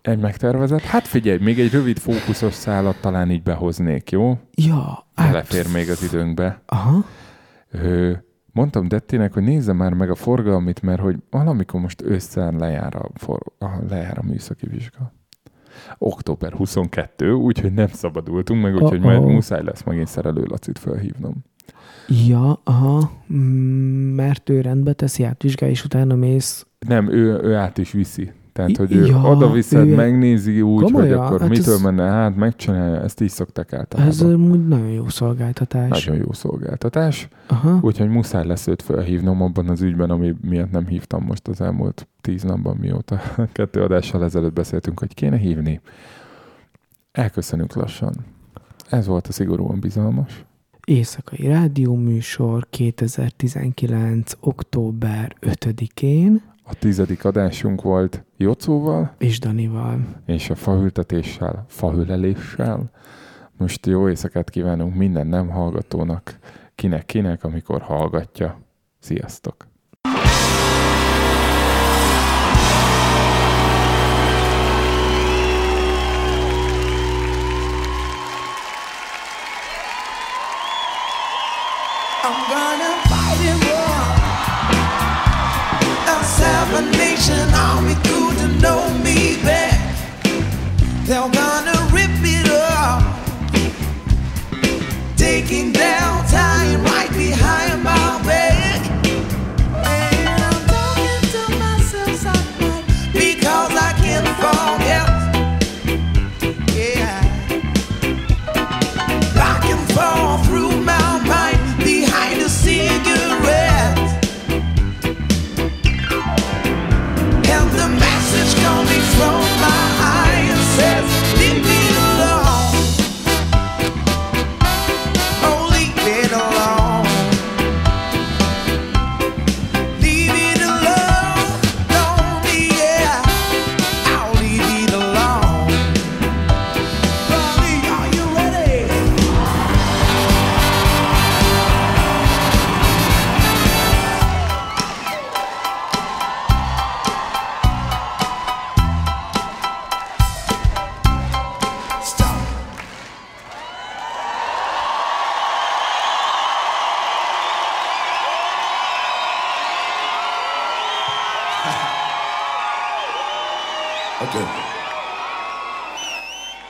Egy megtervezett. Hát figyelj, még egy rövid fókuszos szálat talán így behoznék, jó? Ja, Belefér még az időnkbe. Aha. Ö, mondtam Dettinek, hogy nézze már meg a forgalmit, mert hogy valamikor most ősszel lejár a, for, a, lejár a műszaki vizsga. Október 22, úgyhogy nem szabadultunk meg, úgyhogy majd Uh-oh. muszáj lesz megint szerelő Lacit felhívnom. Ja, aha, Mm, mert ő rendbe teszi átvizsgál, és utána mész. Nem, ő, ő át is viszi. Tehát, hogy ő ja, oda viszed, ő- megnézi úgy, hogy Komolyan? akkor Hát mitől ez- menne hát, megcsinálja, ezt így szokták általában. Ez amúgy nagyon jó szolgáltatás. Nagyon jó szolgáltatás, Aha. úgyhogy muszáj lesz őt felhívnom abban az ügyben, ami miatt nem hívtam most az elmúlt tíz napban, mióta kettő adással ezelőtt beszéltünk, hogy kéne hívni. Elköszönünk lassan. Ez volt a szigorúan bizalmas. Éjszakai rádióműsor 2019. október 5-én. A tizedik adásunk volt Jocóval, És Danival. és a faültetéssel, faüleléssel. Most jó éjszakát kívánunk minden nem hallgatónak, kinek-kinek, amikor hallgatja. Sziasztok!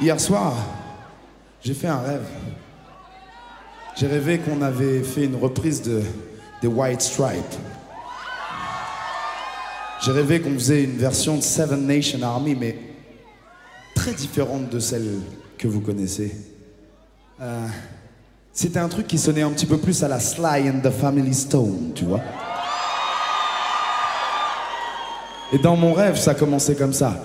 Hier soir, j'ai fait un rêve. J'ai rêvé qu'on avait fait une reprise de des White Stripes. J'ai rêvé qu'on faisait une version de Seven Nation Army, mais très différente de celle que vous connaissez. Euh, C'était un truc qui sonnait un petit peu plus à la Sly and the Family Stone, tu vois. Et dans mon rêve, ça commençait comme ça.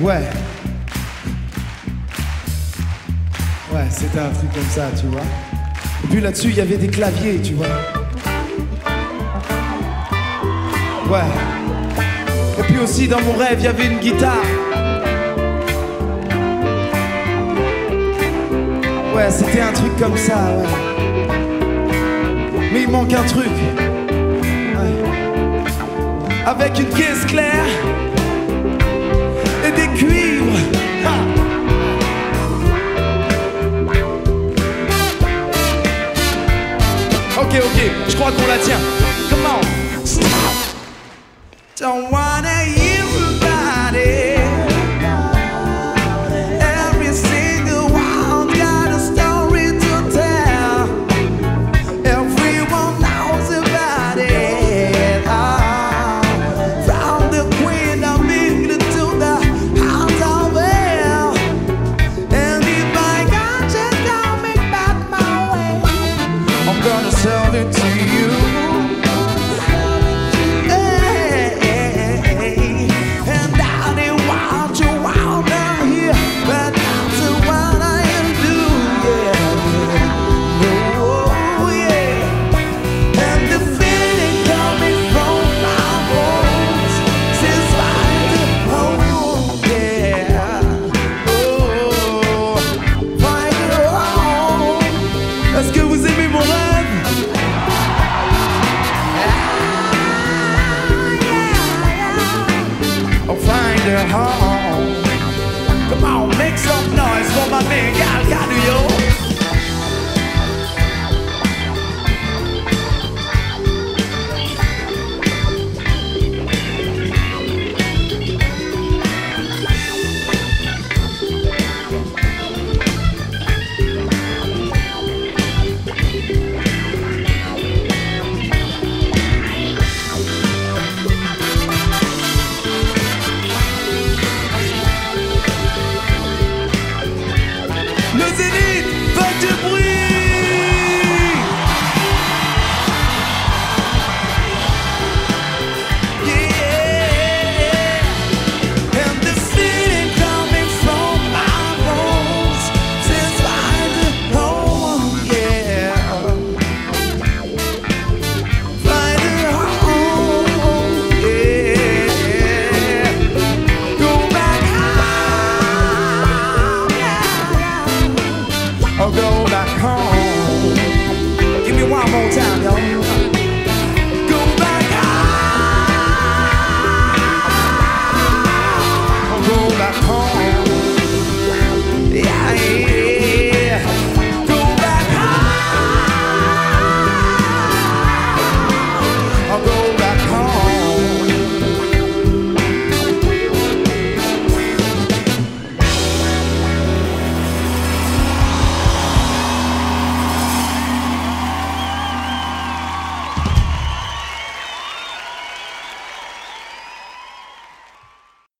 Ouais. Ouais, c'était un truc comme ça, tu vois. Et puis là-dessus, il y avait des claviers, tu vois. Ouais. Aussi, dans mon rêve, il y avait une guitare. Ouais, c'était un truc comme ça, ouais. Mais il manque un truc. Avec une caisse claire et des cuivres. Ok, ok, je crois qu'on la tient.